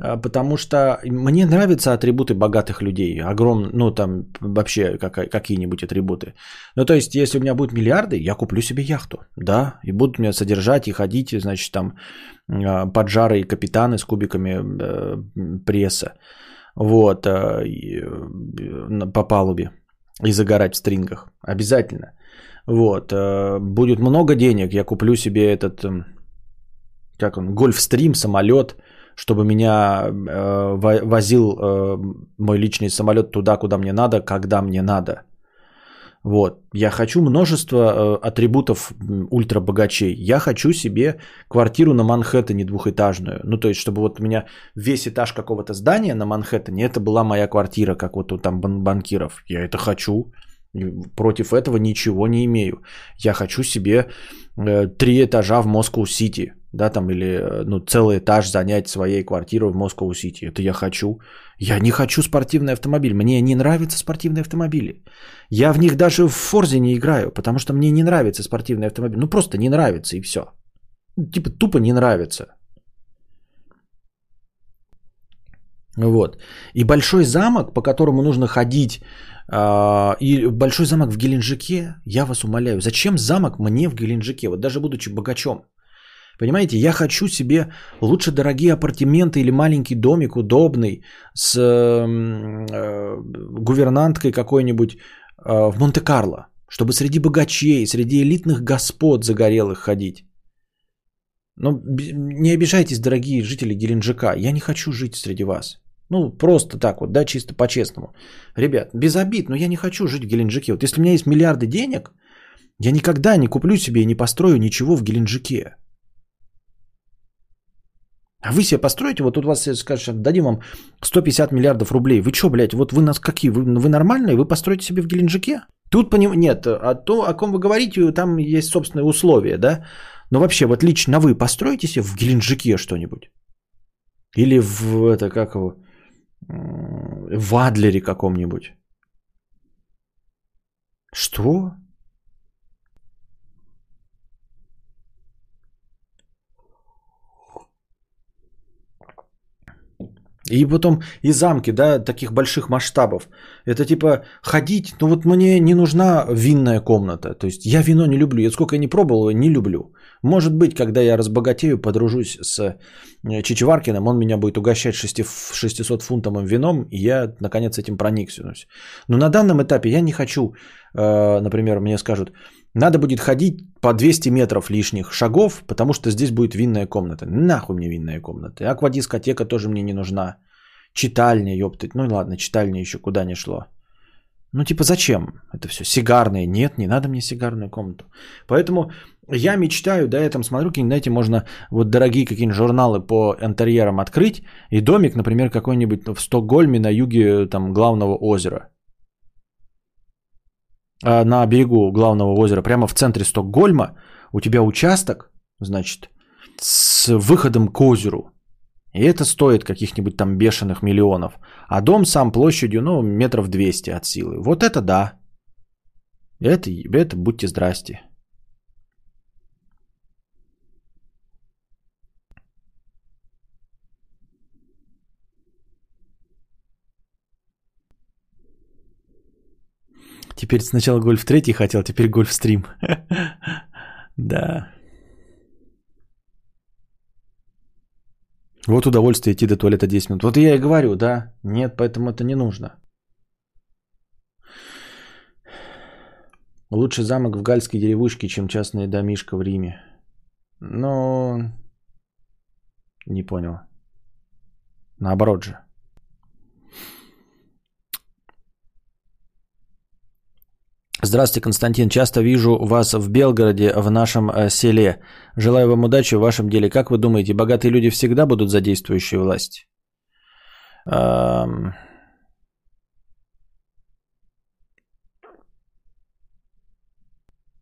э, потому что мне нравятся атрибуты богатых людей. Огром, ну, там вообще как, какие-нибудь атрибуты. Ну, то есть, если у меня будут миллиарды, я куплю себе яхту, да, и будут меня содержать и ходить, значит, там э, поджары и капитаны с кубиками пресса. Вот, по палубе и загорать в стрингах. Обязательно. Вот. Э, будет много денег, я куплю себе этот, эм, как он, гольфстрим, самолет, чтобы меня э, возил э, мой личный самолет туда, куда мне надо, когда мне надо. Вот. Я хочу множество э, атрибутов ультрабогачей. Я хочу себе квартиру на Манхэттене двухэтажную. Ну, то есть, чтобы вот у меня весь этаж какого-то здания на Манхэттене, это была моя квартира, как вот у там банкиров. Я это хочу. Против этого ничего не имею. Я хочу себе три этажа в Москву-Сити да, там, или э, ну, целый этаж занять своей квартирой в Москва-Сити. Это я хочу. Я не хочу спортивный автомобиль. Мне не нравятся спортивные автомобили. Я в них даже в Форзе не играю, потому что мне не нравится спортивный автомобиль. Ну, просто не нравится и все. Типа тупо не нравится. Вот. И большой замок, по которому нужно ходить, э, и большой замок в Геленджике, я вас умоляю, зачем замок мне в Геленджике, вот даже будучи богачом? Понимаете, я хочу себе лучше дорогие апартаменты или маленький домик удобный с э, гувернанткой какой-нибудь э, в Монте-Карло, чтобы среди богачей, среди элитных господ загорелых ходить. Но не обижайтесь, дорогие жители Геленджика, я не хочу жить среди вас. Ну, просто так вот, да, чисто по-честному. Ребят, без обид, но я не хочу жить в Геленджике. Вот если у меня есть миллиарды денег, я никогда не куплю себе и не построю ничего в Геленджике. А вы себе построите, вот тут вас скажут, дадим вам 150 миллиардов рублей. Вы что, блядь, вот вы нас какие? Вы, вы нормальные? Вы построите себе в Геленджике? Тут поним... нет, а то, о ком вы говорите, там есть собственные условия, да? Но вообще, вот лично вы построите себе в Геленджике что-нибудь? Или в это, как его, в Адлере каком-нибудь? Что? И потом и замки, да, таких больших масштабов. Это типа ходить, ну вот мне не нужна винная комната. То есть я вино не люблю. Я сколько я не пробовал, не люблю. Может быть, когда я разбогатею, подружусь с э, Чичеваркиным, он меня будет угощать 600 фунтовым вином, и я, наконец, этим проникнусь. Но на данном этапе я не хочу, э, например, мне скажут, надо будет ходить по 200 метров лишних шагов, потому что здесь будет винная комната. Нахуй мне винная комната. Аквадискотека тоже мне не нужна. Читальня, ёптать. Ну ладно, читальня еще куда не шло. Ну типа зачем это все? Сигарные? Нет, не надо мне сигарную комнату. Поэтому я мечтаю, да, я там смотрю, какие знаете, можно вот дорогие какие-нибудь журналы по интерьерам открыть, и домик, например, какой-нибудь в Стокгольме на юге там главного озера. А, на берегу главного озера, прямо в центре Стокгольма, у тебя участок, значит, с выходом к озеру. И это стоит каких-нибудь там бешеных миллионов. А дом сам площадью, ну, метров 200 от силы. Вот это да. Это, это будьте здрасте. Теперь сначала гольф третий хотел, теперь гольф стрим. [laughs] Да. Вот удовольствие идти до туалета 10 минут. Вот я и говорю, да. Нет, поэтому это не нужно. Лучше замок в гальской деревушке, чем частная домишка в Риме. Но... Не понял. Наоборот же. Здравствуйте, Константин. Часто вижу вас в Белгороде, в нашем э, селе. Желаю вам удачи в вашем деле. Как вы думаете, богатые люди всегда будут за действующую власть?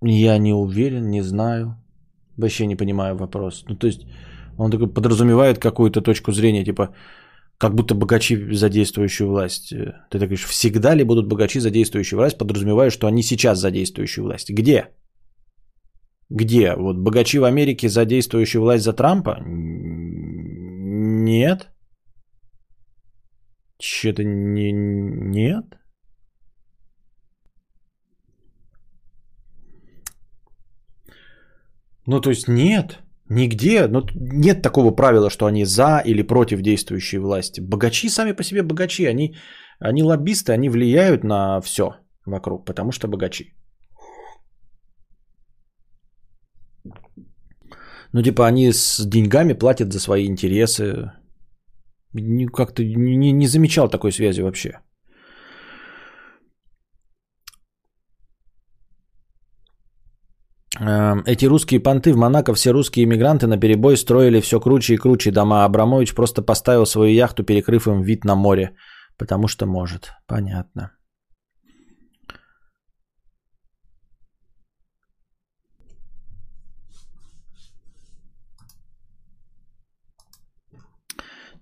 Я не уверен, не знаю. Вообще не понимаю вопрос. Ну, то есть, он такой подразумевает какую-то точку зрения, типа, как будто богачи за действующую власть. Ты так говоришь, всегда ли будут богачи за действующую власть, подразумевая, что они сейчас за действующую власть. Где? Где? Вот богачи в Америке за действующую власть за Трампа? Нет. Что-то не... Нет. Ну, то есть нет. Нигде, ну, нет такого правила, что они за или против действующей власти. Богачи сами по себе богачи, они, они лоббисты, они влияют на все вокруг, потому что богачи. Ну, типа, они с деньгами платят за свои интересы. Как-то не, не замечал такой связи вообще. Эти русские понты в Монако, все русские иммигранты на перебой строили все круче и круче дома. Абрамович просто поставил свою яхту, перекрыв им вид на море. Потому что может. Понятно.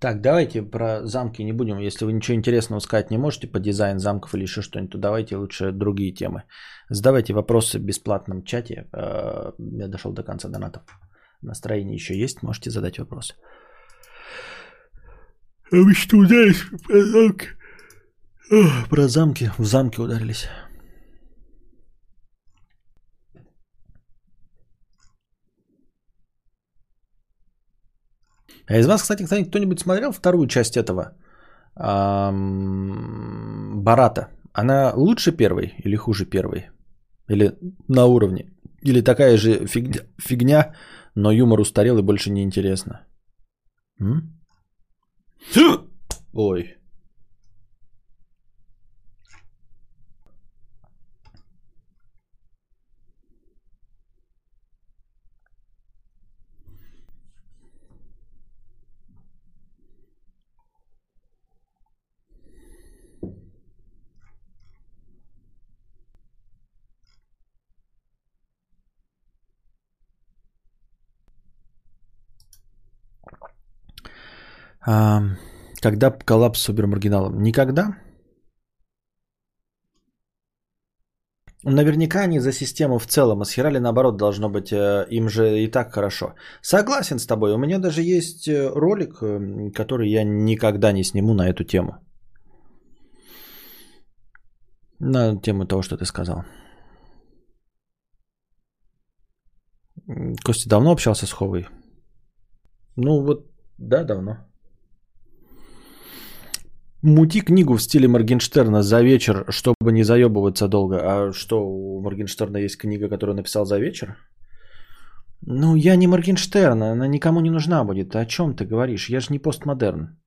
Так, давайте про замки не будем. Если вы ничего интересного сказать не можете по дизайн замков или еще что-нибудь, то давайте лучше другие темы. Задавайте вопросы в бесплатном чате. Э, я дошел до конца донатов. Настроение еще есть, можете задать вопросы. А вы что ударились про замки? Про замки. В замке ударились. А из вас, кстати, кстати, кто-нибудь смотрел вторую часть этого эм, Барата? Она лучше первой или хуже первой? Или на уровне? Или такая же фигня, фигня но юмор устарел и больше не интересно? М? Ой. Когда коллапс с супермаргиналом? Никогда. Наверняка они за систему в целом, а с хера ли наоборот должно быть, э, им же и так хорошо. Согласен с тобой, у меня даже есть э, ролик, э, который я никогда не сниму на эту тему. На тему того, что ты сказал. Костя давно общался с Ховой? Ну вот, да, давно. Мути книгу в стиле Моргенштерна за вечер, чтобы не заебываться долго. А что, у Моргенштерна есть книга, которую написал за вечер? Ну, я не Моргенштерн, она никому не нужна будет. О чем ты говоришь? Я же не постмодерн.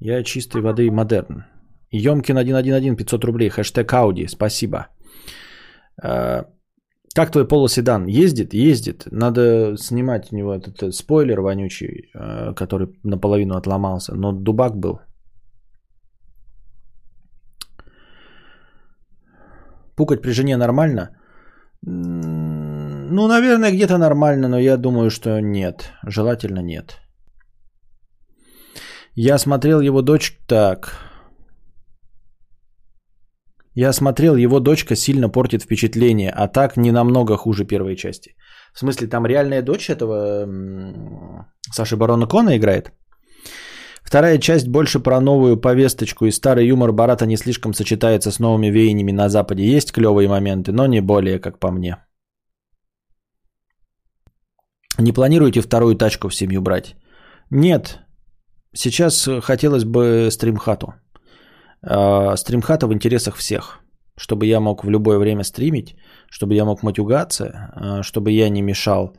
Я чистой воды модерн. Емкин 111 500 рублей, хэштег Ауди, спасибо. А, как твой полоседан? Ездит? Ездит. Надо снимать у него этот э, спойлер вонючий, э, который наполовину отломался. Но дубак был. Пукать при жене нормально? Ну, наверное, где-то нормально, но я думаю, что нет. Желательно нет. Я смотрел его дочь так. Я смотрел, его дочка сильно портит впечатление, а так не намного хуже первой части. В смысле, там реальная дочь этого Саши Барона Кона играет? Вторая часть больше про новую повесточку, и старый юмор Барата не слишком сочетается с новыми веяниями на Западе. Есть клевые моменты, но не более, как по мне. Не планируете вторую тачку в семью брать? Нет. Сейчас хотелось бы стримхату. А, стримхата в интересах всех. Чтобы я мог в любое время стримить, чтобы я мог матюгаться, а, чтобы я не мешал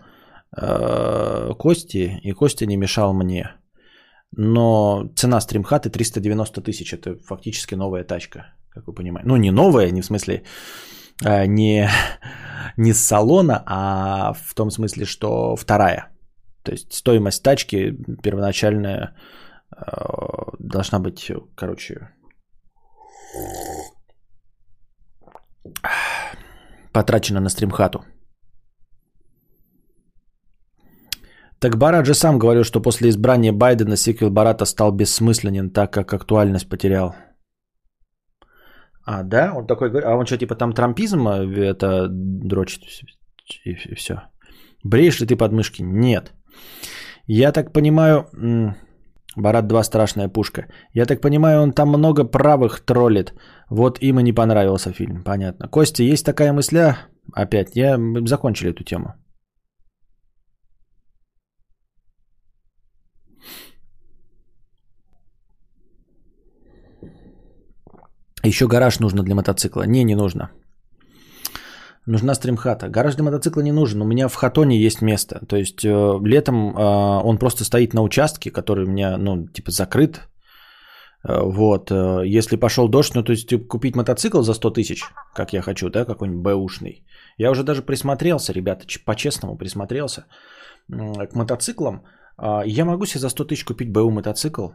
а, Кости, и Костя не мешал мне. Но цена стримхаты 390 тысяч. Это фактически новая тачка, как вы понимаете. Ну, не новая, не в смысле А, не, [laughs] не с салона, а в том смысле, что вторая. То есть стоимость тачки первоначальная э, должна быть, короче, потрачена на стримхату. Так Барат же сам говорил, что после избрания Байдена сиквел Барата стал бессмысленен, так как актуальность потерял. А, да? Он такой говорит, а он что, типа там трампизм э, это дрочит и, все. Бреешь ли ты подмышки? Нет. Я так понимаю, Барат 2 страшная пушка. Я так понимаю, он там много правых троллит. Вот им и не понравился фильм. Понятно. Костя, есть такая мысля? Опять, я закончили эту тему. Еще гараж нужно для мотоцикла. Не, не нужно. Нужна стримхата. Гараж для мотоцикла не нужен. У меня в хатоне есть место. То есть э, летом э, он просто стоит на участке, который у меня, ну, типа закрыт. Э, вот. Э, если пошел дождь, ну, то есть типа, купить мотоцикл за 100 тысяч, как я хочу, да, какой-нибудь бэушный. Я уже даже присмотрелся, ребята, по-честному присмотрелся э, к мотоциклам. Э, я могу себе за 100 тысяч купить БУ мотоцикл.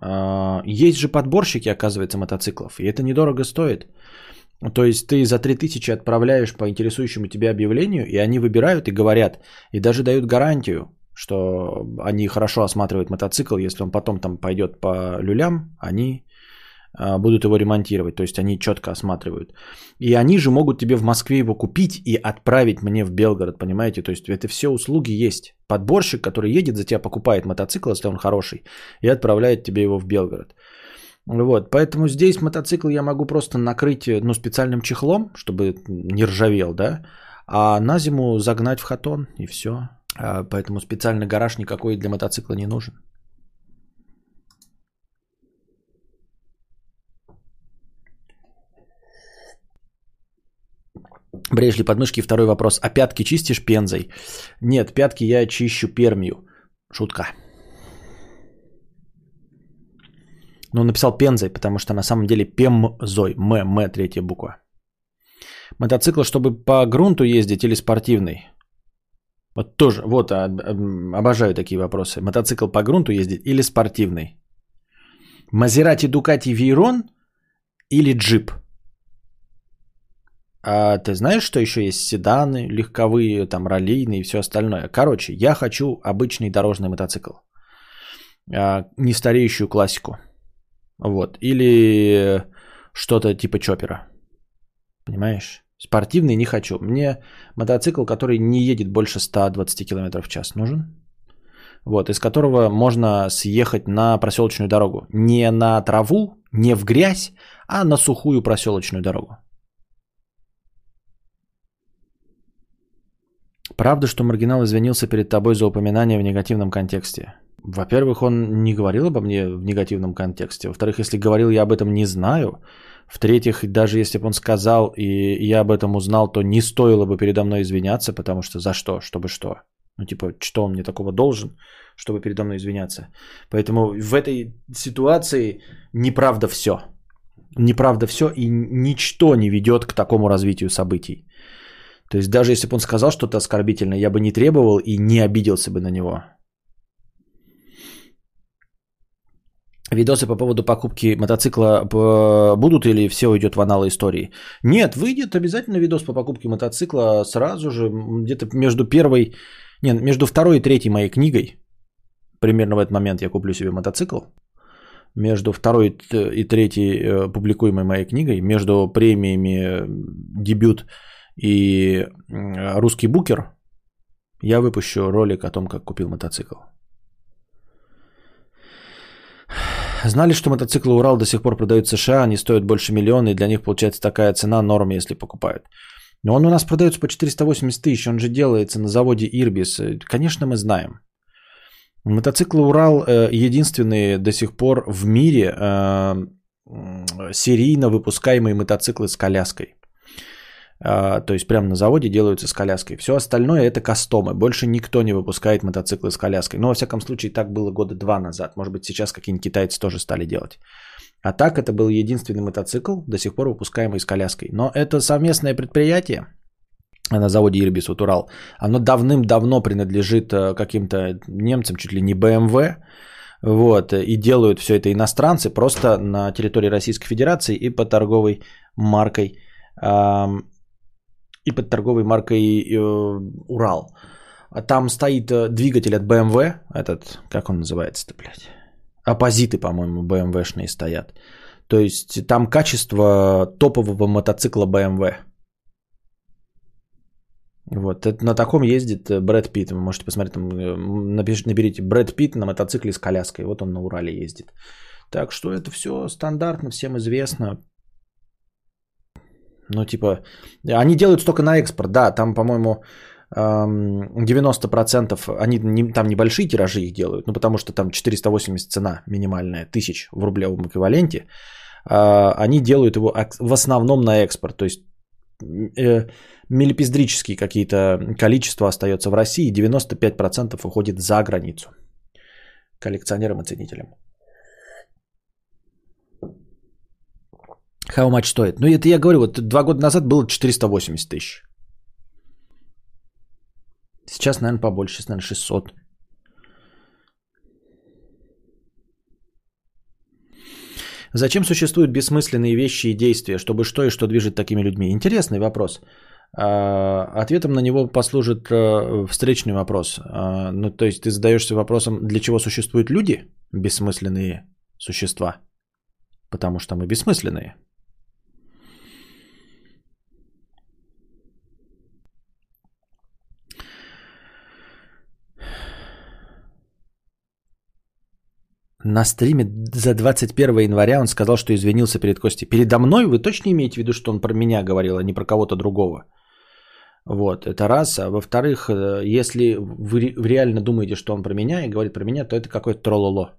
Э, есть же подборщики, оказывается, мотоциклов. И это недорого стоит. То есть ты за 3000 отправляешь по интересующему тебя объявлению, и они выбирают и говорят, и даже дают гарантию, что они хорошо осматривают мотоцикл, если он потом там пойдет по люлям, они а, будут его ремонтировать, то есть они четко осматривают. И они же могут тебе в Москве его купить и отправить мне в Белгород, понимаете? То есть это все услуги есть. Подборщик, который едет за тебя, покупает мотоцикл, если он хороший, и отправляет тебе его в Белгород. Вот, поэтому здесь мотоцикл я могу просто накрыть ну, специальным чехлом, чтобы не ржавел, да, а на зиму загнать в хатон и все. А, поэтому специальный гараж никакой для мотоцикла не нужен. Бреешь ли подмышки? Второй вопрос. А пятки чистишь пензой? Нет, пятки я чищу пермию. Шутка. Ну, написал Пензой, потому что на самом деле Пемзой. М, М, третья буква. Мотоцикл, чтобы по грунту ездить или спортивный? Вот тоже, вот, а, обожаю такие вопросы. Мотоцикл по грунту ездить или спортивный? Мазерати Дукати Вейрон или джип? А ты знаешь, что еще есть седаны, легковые, там, раллийные и все остальное? Короче, я хочу обычный дорожный мотоцикл. А, не стареющую классику. Вот. Или что-то типа чопера. Понимаешь? Спортивный не хочу. Мне мотоцикл, который не едет больше 120 км в час нужен. Вот, из которого можно съехать на проселочную дорогу. Не на траву, не в грязь, а на сухую проселочную дорогу. Правда, что маргинал извинился перед тобой за упоминание в негативном контексте? Во-первых, он не говорил обо мне в негативном контексте. Во-вторых, если говорил, я об этом не знаю. В-третьих, даже если бы он сказал, и я об этом узнал, то не стоило бы передо мной извиняться, потому что за что? Чтобы что? Ну, типа, что он мне такого должен, чтобы передо мной извиняться? Поэтому в этой ситуации неправда все. Неправда все, и ничто не ведет к такому развитию событий. То есть даже если бы он сказал что-то оскорбительное, я бы не требовал и не обиделся бы на него. Видосы по поводу покупки мотоцикла будут или все уйдет в аналы истории? Нет, выйдет обязательно видос по покупке мотоцикла сразу же, где-то между первой, нет, между второй и третьей моей книгой. Примерно в этот момент я куплю себе мотоцикл. Между второй и третьей э, публикуемой моей книгой, между премиями э, дебют и русский букер, я выпущу ролик о том, как купил мотоцикл. Знали, что мотоциклы Урал до сих пор продают в США, они стоят больше миллиона, и для них получается такая цена норм, если покупают. Но он у нас продается по 480 тысяч, он же делается на заводе Ирбис. Конечно, мы знаем. Мотоциклы Урал э, единственные до сих пор в мире э, серийно выпускаемые мотоциклы с коляской. А, то есть прямо на заводе делаются с коляской. Все остальное это кастомы. Больше никто не выпускает мотоциклы с коляской. Но во всяком случае так было года два назад. Может быть сейчас какие-нибудь китайцы тоже стали делать. А так это был единственный мотоцикл, до сих пор выпускаемый с коляской. Но это совместное предприятие на заводе Ирбис вот Урал. Оно давным-давно принадлежит э, каким-то немцам, чуть ли не BMW. Вот, и делают все это иностранцы просто на территории Российской Федерации и под торговой маркой и под торговой маркой э, Урал. Там стоит э, двигатель от BMW, этот, как он называется-то, блядь? Оппозиты, по-моему, BMW-шные стоят. То есть там качество топового мотоцикла BMW. Вот, это, на таком ездит э, Брэд Питт. Вы можете посмотреть, там, напишите, наберите Брэд Питт на мотоцикле с коляской. Вот он на Урале ездит. Так что это все стандартно, всем известно. Ну, типа, они делают столько на экспорт, да, там, по-моему, 90% они не, там небольшие тиражи их делают, ну, потому что там 480 цена минимальная, тысяч в рублевом эквиваленте. А, они делают его в основном на экспорт, то есть э, милипиздрические какие-то количества остается в России, 95% уходит за границу коллекционерам и ценителям. How much стоит? Ну, это я говорю, вот два года назад было 480 тысяч. Сейчас, наверное, побольше, сейчас, наверное, 600. Зачем существуют бессмысленные вещи и действия? Чтобы что и что движет такими людьми? Интересный вопрос. А, ответом на него послужит э, встречный вопрос. А, ну, то есть ты задаешься вопросом, для чего существуют люди, бессмысленные существа? Потому что мы бессмысленные. На стриме за 21 января он сказал, что извинился перед Костей. Передо мной вы точно имеете в виду, что он про меня говорил, а не про кого-то другого? Вот, это раз. А во-вторых, э, если вы реально думаете, что он про меня и говорит про меня, то это какой-то трололо.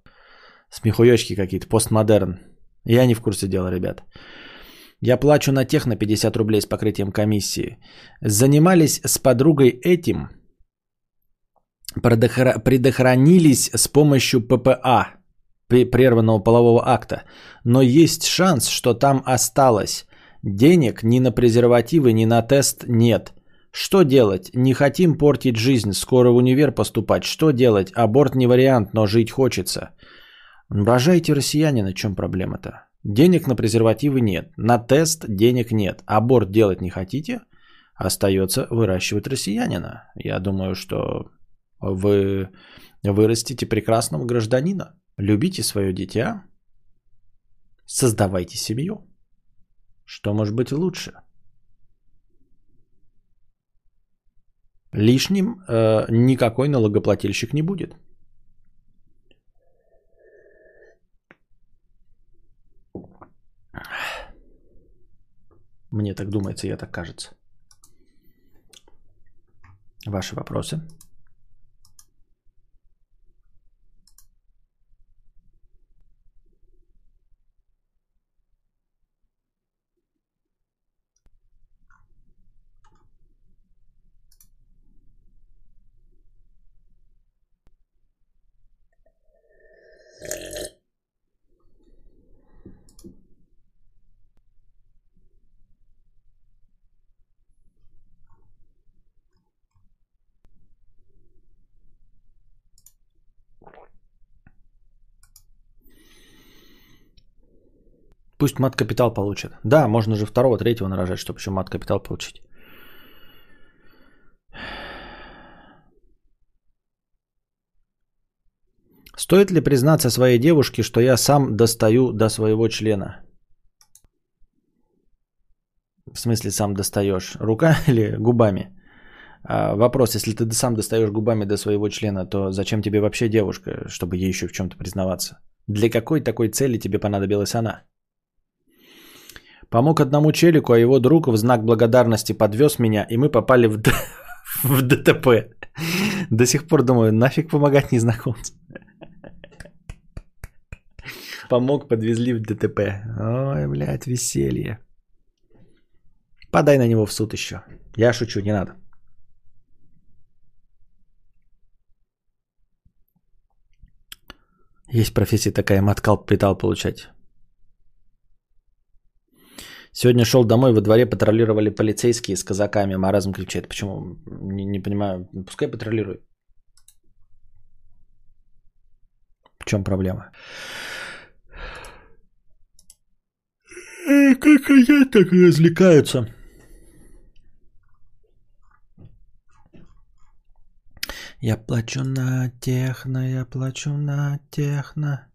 Смехуёчки какие-то, постмодерн. Я не в курсе дела, ребят. Я плачу на тех на 50 рублей с покрытием комиссии. Занимались с подругой этим, предохранились с помощью ППА, прерванного полового акта, но есть шанс, что там осталось. Денег ни на презервативы, ни на тест нет. Что делать? Не хотим портить жизнь, скоро в универ поступать. Что делать? Аборт не вариант, но жить хочется. Рожайте россияне, на чем проблема-то? Денег на презервативы нет, на тест денег нет. Аборт делать не хотите? Остается выращивать россиянина. Я думаю, что вы вырастите прекрасного гражданина. Любите свое дитя, создавайте семью. Что может быть лучше? Лишним э, никакой налогоплательщик не будет. Мне так думается, я так кажется. Ваши вопросы? Пусть мат-капитал получит. Да, можно же второго, третьего нарожать, чтобы еще мат-капитал получить. Стоит ли признаться своей девушке, что я сам достаю до своего члена? В смысле сам достаешь? Рука [laughs] или губами? А, вопрос, если ты сам достаешь губами до своего члена, то зачем тебе вообще девушка, чтобы ей еще в чем-то признаваться? Для какой такой цели тебе понадобилась она? Помог одному челику, а его друг в знак благодарности подвез меня, и мы попали в, Д... [laughs] в ДТП. До сих пор думаю, нафиг помогать незнакомцам. Помог, подвезли в ДТП. Ой, блядь, веселье. Подай на него в суд еще. Я шучу, не надо. Есть профессия такая, маткал питал получать. Сегодня шел домой, во дворе патрулировали полицейские с казаками. Маразм кричит. Почему? Не, не понимаю. Пускай патрулируют. В чем проблема? Как хотят, так и развлекаются. Я плачу на техно, я плачу на техно.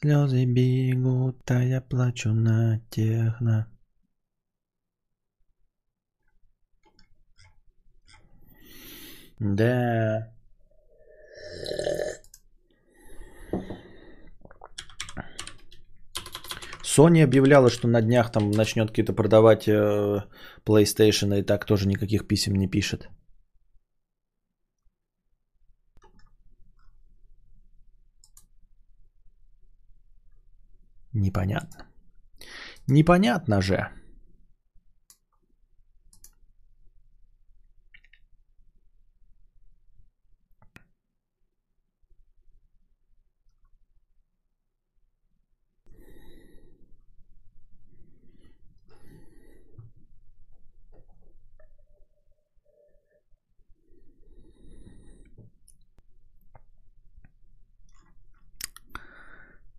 Слезы бегут, а я плачу на техно. Да. Sony объявляла, что на днях там начнет какие-то продавать э, PlayStation, и так тоже никаких писем не пишет. Непонятно. Непонятно же.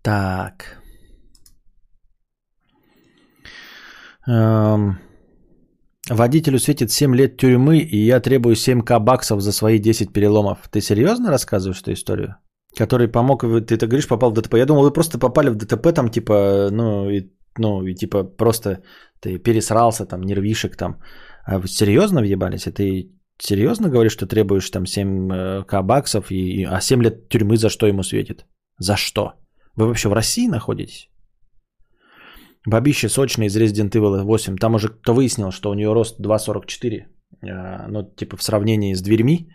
Так. Эм, водителю светит 7 лет тюрьмы, и я требую 7к баксов за свои 10 переломов. Ты серьезно рассказываешь эту историю? Который помог, ты так говоришь, попал в ДТП. Я думал, вы просто попали в ДТП, там, типа, ну, и, ну, и типа, просто ты пересрался, там, нервишек, там. А вы серьезно въебались? И ты серьезно говоришь, что требуешь там 7к баксов, и, а 7 лет тюрьмы за что ему светит? За что? Вы вообще в России находитесь? Бабище сочный из Resident Evil 8. Там уже кто выяснил, что у нее рост 2,44. Э, ну, типа в сравнении с дверьми,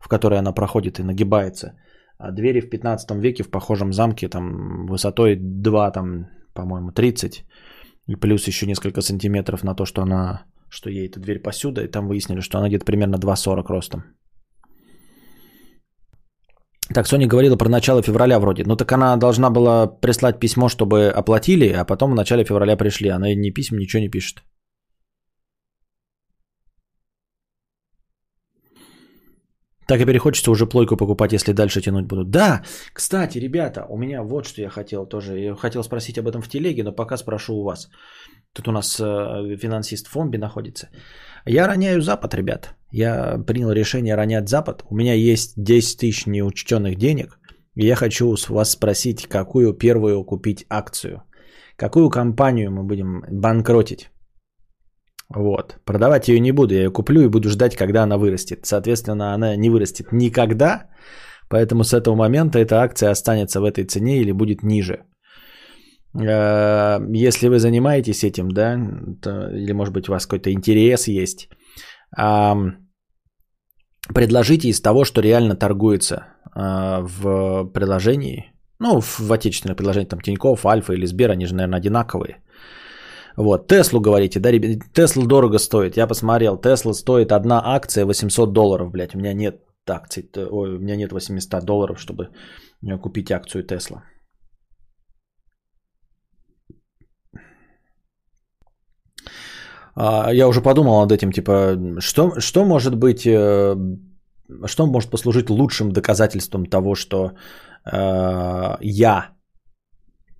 в которые она проходит и нагибается. А двери в 15 веке в похожем замке там высотой 2, там, по-моему, 30. И плюс еще несколько сантиметров на то, что она, что ей эта дверь посюда. И там выяснили, что она где-то примерно 2,40 ростом. Так, Соня говорила про начало февраля вроде. Ну так она должна была прислать письмо, чтобы оплатили, а потом в начале февраля пришли. Она ни писем, ничего не пишет. Так и перехочется уже плойку покупать, если дальше тянуть будут. Да, кстати, ребята, у меня вот что я хотел тоже. Я хотел спросить об этом в телеге, но пока спрошу у вас. Тут у нас э, финансист Фомби находится. Я роняю Запад, ребят. Я принял решение ронять Запад. У меня есть 10 тысяч неучтенных денег. И я хочу с вас спросить, какую первую купить акцию. Какую компанию мы будем банкротить. Вот. Продавать ее не буду. Я ее куплю и буду ждать, когда она вырастет. Соответственно, она не вырастет никогда. Поэтому с этого момента эта акция останется в этой цене или будет ниже. Э, если вы занимаетесь этим, да, то, или может быть у вас какой-то интерес есть, предложите из того, что реально торгуется э, в приложении, ну, в отечественных приложениях, там, Тинькофф, Альфа или Сбер, они же, наверное, одинаковые. Вот, Теслу говорите, да, ребят, Тесла дорого стоит. Я посмотрел, Тесла стоит одна акция 800 долларов, блядь. У меня нет акций, ой, у меня нет 800 долларов, чтобы э, купить акцию Тесла. Я уже подумал над этим, типа, что, что может быть, э, что может послужить лучшим доказательством того, что э, я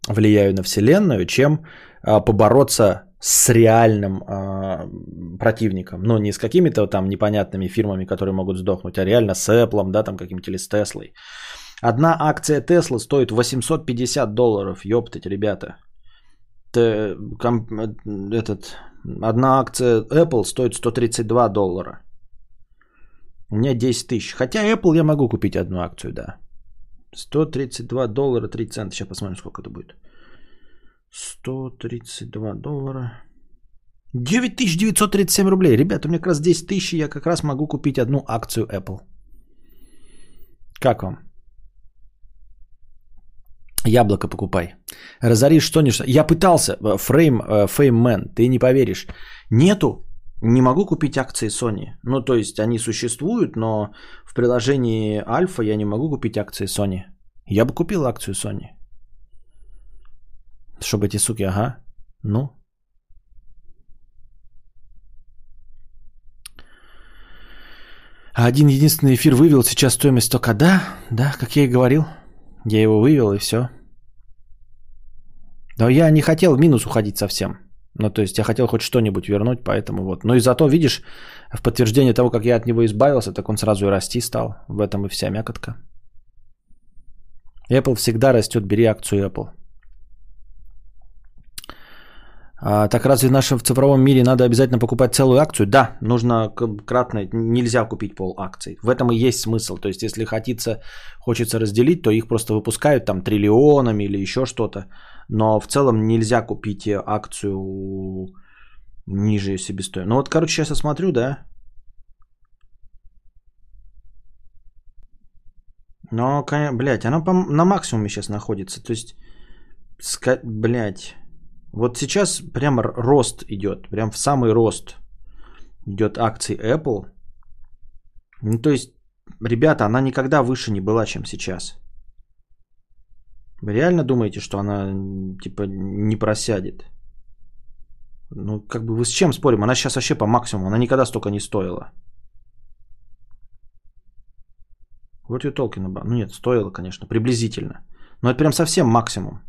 влияю на Вселенную, чем э, побороться с реальным э, противником. Ну, не с какими-то там непонятными фирмами, которые могут сдохнуть, а реально с Apple, да, там каким-то или с Теслой. Одна акция Tesla стоит 850 долларов, ёптать, ребята. Т, ком, этот, Одна акция Apple стоит 132 доллара. У меня 10 тысяч. Хотя Apple я могу купить одну акцию, да. 132 доллара 3 цента. Сейчас посмотрим, сколько это будет. 132 доллара. 9937 рублей. Ребята, у меня как раз 10 тысяч, я как раз могу купить одну акцию Apple. Как вам? Яблоко покупай. Разоришь что-нибудь. Я пытался. Э, фрейм, э, фейммен, ты не поверишь. Нету. Не могу купить акции Sony. Ну, то есть они существуют, но в приложении Альфа я не могу купить акции Sony. Я бы купил акцию Sony. Чтобы эти суки, ага. Ну. Один единственный эфир вывел сейчас стоимость только, да, да, как я и говорил. Я его вывел и все. Но я не хотел в минус уходить совсем. Ну, то есть я хотел хоть что-нибудь вернуть, поэтому вот. Но и зато, видишь, в подтверждение того, как я от него избавился, так он сразу и расти стал. В этом и вся мякотка. Apple всегда растет, бери акцию Apple. А, так разве в нашем цифровом мире надо обязательно покупать целую акцию? Да, нужно кратно, нельзя купить пол акций. В этом и есть смысл. То есть, если хотится, хочется разделить, то их просто выпускают там триллионами или еще что-то. Но в целом нельзя купить акцию ниже себестоимости. Ну вот, короче, сейчас я смотрю, да. Но, блядь, она на максимуме сейчас находится. То есть, блядь, вот сейчас прямо рост идет, прям в самый рост идет акции Apple. Ну, то есть, ребята, она никогда выше не была, чем сейчас. Вы реально думаете, что она типа не просядет? Ну, как бы вы с чем спорим? Она сейчас вообще по максимуму. Она никогда столько не стоила. Вот you talking about. Ну нет, стоило, конечно, приблизительно. Но это прям совсем максимум.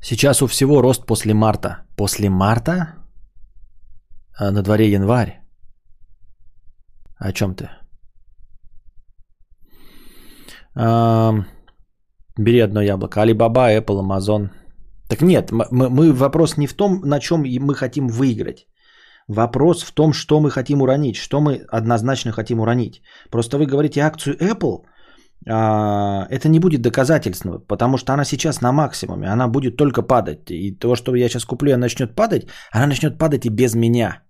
Сейчас у всего рост после марта. После марта? А на дворе январь. О чем ты? Бери одно яблоко. Alibaba, Apple, Amazon. Так нет, мы, мы вопрос не в том, на чем мы хотим выиграть. Вопрос в том, что мы хотим уронить, что мы однозначно хотим уронить. Просто вы говорите акцию Apple, а, это не будет доказательством, потому что она сейчас на максимуме, она будет только падать. И то, что я сейчас куплю, она начнет падать, она начнет падать и без меня.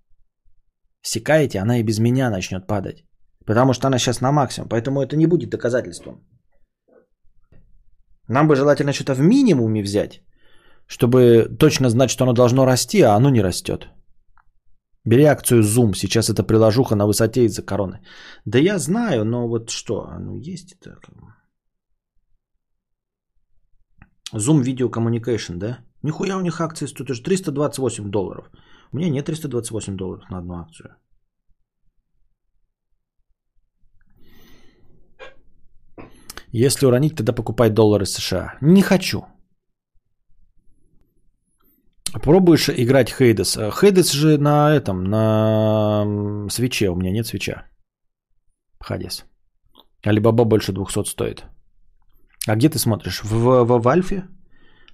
Секаете, она и без меня начнет падать. Потому что она сейчас на максимум. Поэтому это не будет доказательством. Нам бы желательно что-то в минимуме взять, чтобы точно знать, что оно должно расти, а оно не растет. Бери акцию Zoom, сейчас это приложуха на высоте из-за короны. Да я знаю, но вот что, ну есть это. Zoom Video Communication, да? Нихуя у них акции стоят уже 328 долларов. У меня нет 328 долларов на одну акцию. Если уронить, тогда покупай доллары США. Не хочу. Пробуешь играть Хейдес. Хейдес же на этом, на свече. У меня нет свеча. Хадис. Алибаба больше 200 стоит. А где ты смотришь? В, в, в Альфе?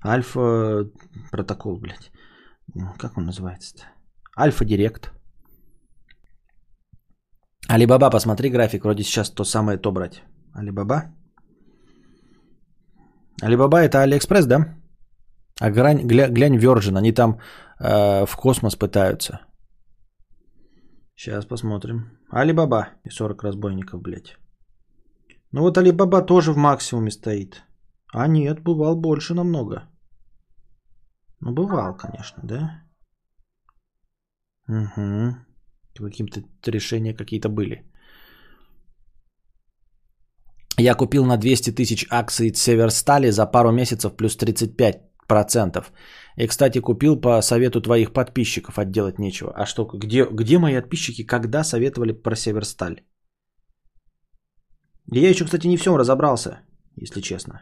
Альфа протокол, блядь. Как он называется-то? Альфа Директ. Алибаба, посмотри график. Вроде сейчас то самое то брать. Алибаба? Алибаба это Алиэкспресс, да? А глянь, гля, глянь Virgin, они там э, в космос пытаются. Сейчас посмотрим. Алибаба и 40 разбойников, блядь. Ну вот Алибаба тоже в максимуме стоит. А нет, бывал больше намного. Ну, бывал, конечно, да? Угу. Какие-то решения какие-то были. Я купил на 200 тысяч акций Северстали за пару месяцев плюс 35 процентов. И, кстати, купил по совету твоих подписчиков, отделать нечего. А что, где, где мои подписчики, когда советовали про Северсталь? Я еще, кстати, не всем разобрался, если честно.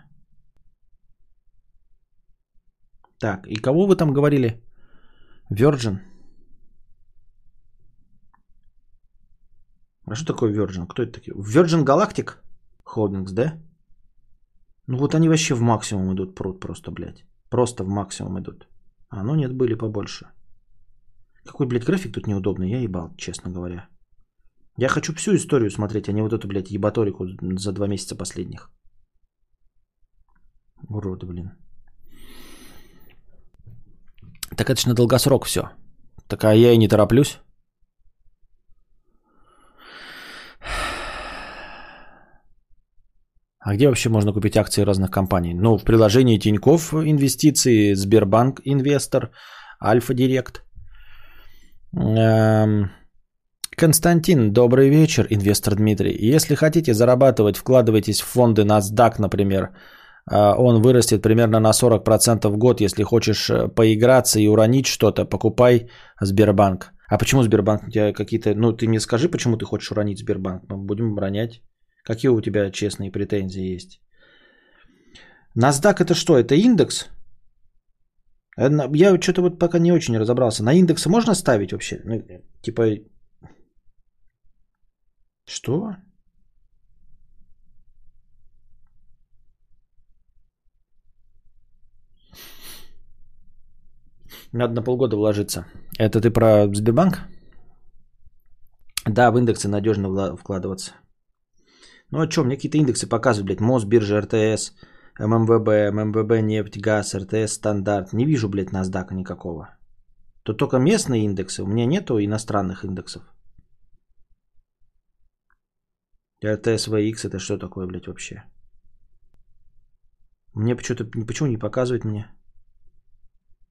Так, и кого вы там говорили? Virgin? А что такое Virgin? Кто это такие? Virgin Galactic Holdings, да? Ну вот они вообще в максимум идут пруд просто, блядь. Просто в максимум идут. А ну нет, были побольше. Какой, блядь, график тут неудобный, я ебал, честно говоря. Я хочу всю историю смотреть, а не вот эту, блядь, ебаторику за два месяца последних. Уроды, блин. Так это ж на долгосрок все. Так а я и не тороплюсь. А где вообще можно купить акции разных компаний? Ну, в приложении Тиньков инвестиции, Сбербанк инвестор, Альфа Директ. Эм... Константин, добрый вечер, инвестор Дмитрий. Если хотите зарабатывать, вкладывайтесь в фонды NASDAQ, например. Э, он вырастет примерно на 40% в год. Если хочешь э, поиграться и уронить что-то, покупай Сбербанк. А почему Сбербанк у тебя какие-то... Ну, ты мне скажи, почему ты хочешь уронить Сбербанк. Мы будем оборонять. Какие у тебя честные претензии есть? NASDAQ это что? Это индекс? Я что-то вот пока не очень разобрался. На индексы можно ставить вообще? Ну, типа... Что? Надо на полгода вложиться. Это ты про Сбербанк? Да, в индексы надежно вкладываться. Ну а что, мне какие-то индексы показывают, блядь, Мосбиржа, РТС, ММВБ, ММВБ, нефть, газ, РТС, стандарт. Не вижу, блядь, NASDAQ никакого. Тут только местные индексы, у меня нету иностранных индексов. РТС VX это что такое, блядь, вообще? Мне почему-то, почему не показывает мне?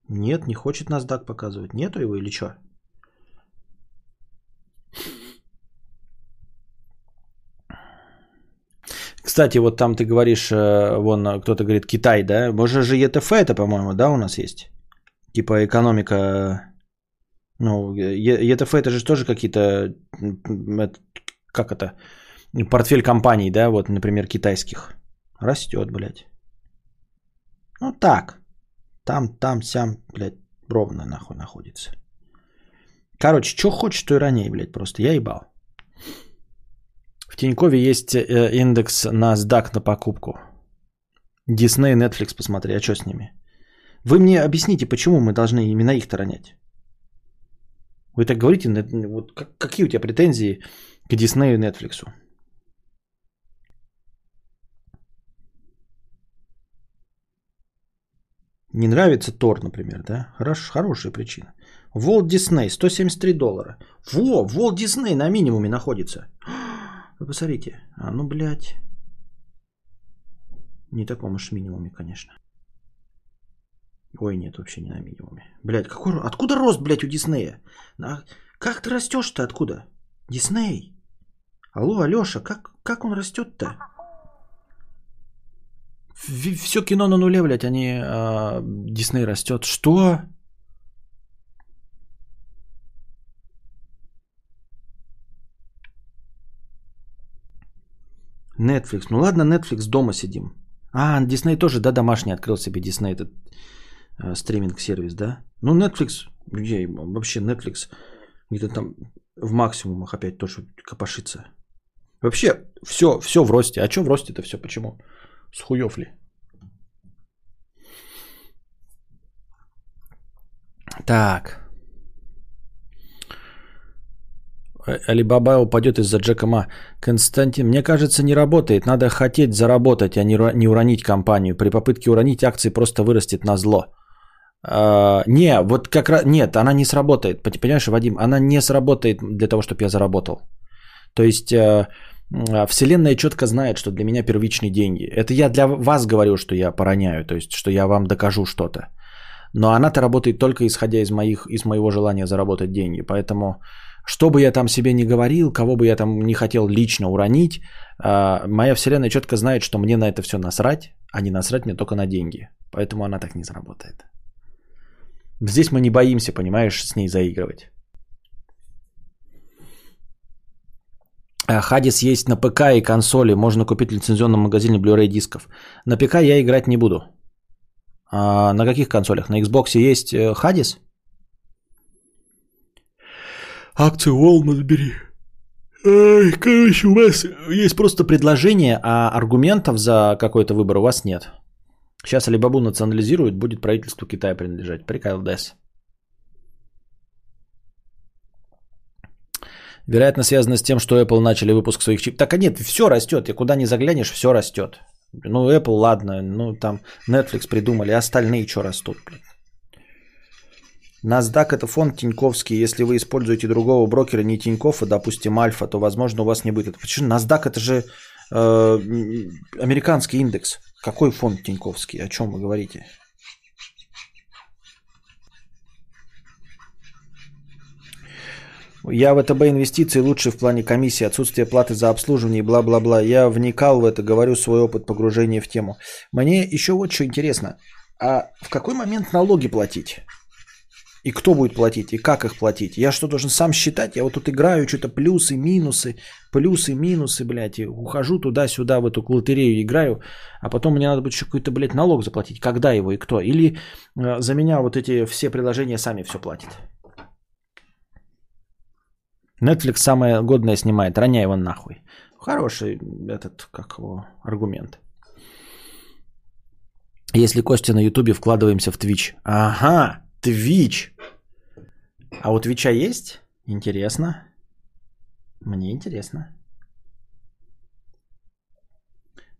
Нет, не хочет NASDAQ показывать. Нету его или что? Кстати, вот там ты говоришь, э, вон кто-то говорит Китай, да? Может же ЕТФ это, по-моему, да, у нас есть? Типа экономика... Ну, ЕТФ это же тоже какие-то... Как это? Портфель компаний, да, вот, например, китайских. Растет, блядь. Ну так. Там, там, сям, блядь, ровно нахуй находится. Короче, что хочешь, то и ранее, блядь, просто. Я ебал. В Тинькове есть э, индекс на SDAC на покупку. Disney Netflix посмотри, а что с ними? Вы мне объясните, почему мы должны именно их-то ронять? Вы так говорите, вот какие у тебя претензии к Disney и Netflix? Не нравится Тор, например, да? Хорош, хорошая причина. Walt Disney 173 доллара. Во, Walt Disney на минимуме находится. Вы посмотрите. А ну, блядь. Не таком уж минимуме, конечно. Ой, нет, вообще не на минимуме. Блядь, какой... Откуда рост, блядь, у Диснея? А как ты растешь-то откуда? Дисней? Алло, Алёша, как, как он растет-то? Все кино на нуле, блядь, они а, Дисней растет. Что? Netflix. Ну ладно, Netflix дома сидим. А, Disney тоже, да, домашний открыл себе Disney, этот э, стриминг-сервис, да? Ну, Netflix, ей, вообще Netflix где-то там в максимумах опять тоже копошится. Вообще, все, все в росте. А что в росте-то все? Почему? С хуев ли? Так. Алибаба упадет из-за Джека Ма. Константин, мне кажется, не работает. Надо хотеть заработать, а не уронить компанию. При попытке уронить акции просто вырастет на зло. А, не, вот как раз... Нет, она не сработает. Понимаешь, Вадим, она не сработает для того, чтобы я заработал. То есть... Э, а, Вселенная четко знает, что для меня первичные деньги. Это я для вас говорю, что я пороняю, то есть, что я вам докажу что-то. Но она-то работает только исходя из, моих, из моего желания заработать деньги. Поэтому что бы я там себе не говорил, кого бы я там не хотел лично уронить, а, моя вселенная четко знает, что мне на это все насрать, а не насрать мне только на деньги. Поэтому она так не заработает. Здесь мы не боимся, понимаешь, с ней заигрывать. А, Хадис есть на ПК и консоли. Можно купить в лицензионном магазине Blu-ray дисков. На ПК я играть не буду. А на каких консолях? На Xbox есть э, Хадис? Акцию Walmart бери. Ай, короче, у вас есть просто предложение, а аргументов за какой-то выбор у вас нет. Сейчас Алибабу национализируют, будет правительству Китая принадлежать. Прикол ДЭС. Вероятно, связано с тем, что Apple начали выпуск своих чипов. Так а нет, все растет. И куда не заглянешь, все растет. Ну, Apple, ладно, ну там Netflix придумали, а остальные что растут? Блин. NASDAQ это фонд Тиньковский. Если вы используете другого брокера, не Тиньков, а, допустим, Альфа, то, возможно, у вас не будет. Почему? NASDAQ это же э, американский индекс. Какой фонд Тиньковский? О чем вы говорите? Я в ВТБ инвестиции лучше в плане комиссии, отсутствие платы за обслуживание и бла-бла-бла. Я вникал в это, говорю свой опыт погружения в тему. Мне еще вот что интересно. А в какой момент налоги платить? И кто будет платить, и как их платить? Я что, должен сам считать? Я вот тут играю, что-то плюсы, минусы, плюсы, минусы, блядь, и ухожу туда-сюда в эту лотерею играю, а потом мне надо будет еще какой-то, блядь, налог заплатить. Когда его и кто? Или э, за меня вот эти все приложения сами все платят? Netflix самое годное снимает, роняй его нахуй. Хороший этот, как его, аргумент. Если Костя на Ютубе, вкладываемся в Twitch. Ага, Twitch. А у Твича есть? Интересно. Мне интересно.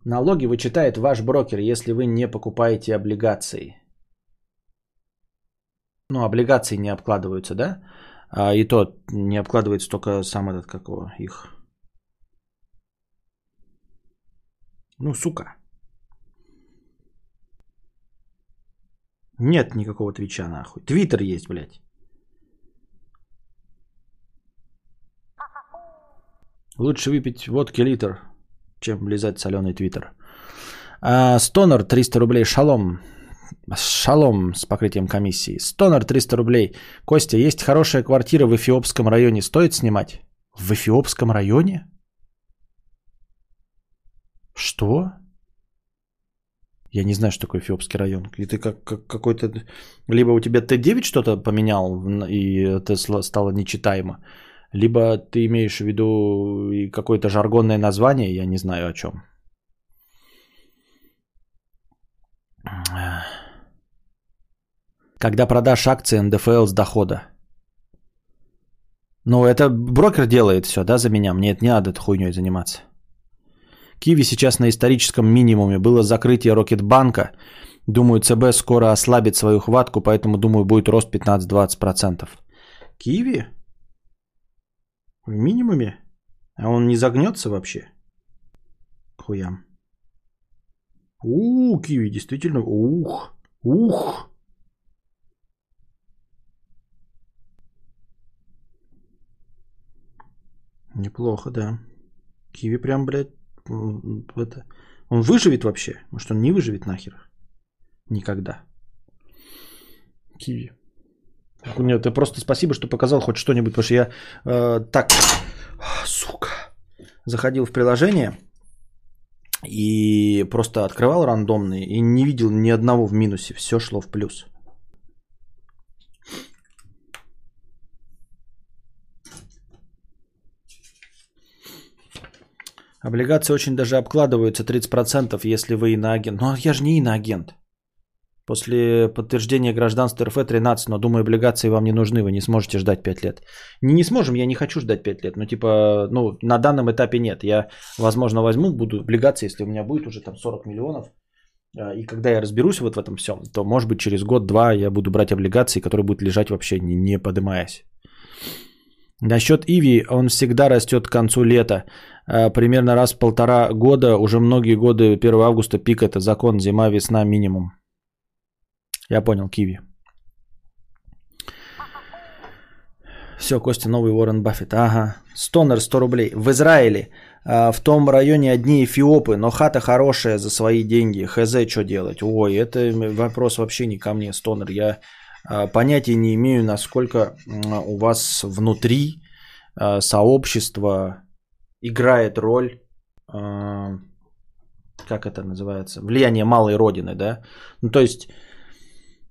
Налоги вычитает ваш брокер, если вы не покупаете облигации. Ну, облигации не обкладываются, да? А, и то не обкладывается только сам этот, как его, их. Ну, сука. Нет никакого Твича, нахуй. Твиттер есть, блядь. Лучше выпить водки литр, чем лизать соленый твиттер. А, Стонер 300 рублей. Шалом. Шалом с покрытием комиссии. Стонер 300 рублей. Костя, есть хорошая квартира в Эфиопском районе. Стоит снимать? В Эфиопском районе? Что? Я не знаю, что такое Эфиопский район. И ты как, как какой-то... Либо у тебя Т9 что-то поменял, и это стало нечитаемо. Либо ты имеешь в виду какое-то жаргонное название, я не знаю о чем. Когда продашь акции НДФЛ с дохода. Ну, это брокер делает все, да, за меня. Мне это не надо этой хуйней заниматься. Киви сейчас на историческом минимуме. Было закрытие Рокетбанка. Думаю, ЦБ скоро ослабит свою хватку, поэтому, думаю, будет рост 15-20%. Киви? В минимуме? А он не загнется вообще? Хуям. У, киви, действительно. Ух, ух. Неплохо, да. Киви прям, блядь, это... Он выживет вообще? Может, он не выживет нахер? Никогда. Киви. Нет, ты просто спасибо, что показал хоть что-нибудь, потому что я э, так, сука, заходил в приложение и просто открывал рандомные и не видел ни одного в минусе, все шло в плюс. Облигации очень даже обкладываются 30%, если вы иноагент. Но я же не иноагент. После подтверждения гражданства РФ 13, но думаю, облигации вам не нужны, вы не сможете ждать 5 лет. Не, не сможем, я не хочу ждать 5 лет. Ну, типа, ну, на данном этапе нет. Я, возможно, возьму, буду облигации, если у меня будет уже там 40 миллионов. А, и когда я разберусь вот в этом всем, то, может быть, через год-два я буду брать облигации, которые будут лежать вообще не, не поднимаясь. Насчет Иви, он всегда растет к концу лета. А, примерно раз в полтора года, уже многие годы 1 августа пик это закон, зима, весна минимум. Я понял, Киви. Все, Костя, новый Уоррен Баффет. Ага. Стонер 100 рублей. В Израиле а, в том районе одни эфиопы, но хата хорошая за свои деньги. Хз, что делать? Ой, это вопрос вообще не ко мне, Стонер. Я понятия не имею, насколько у вас внутри а, сообщества играет роль, а, как это называется, влияние малой родины, да? Ну, то есть,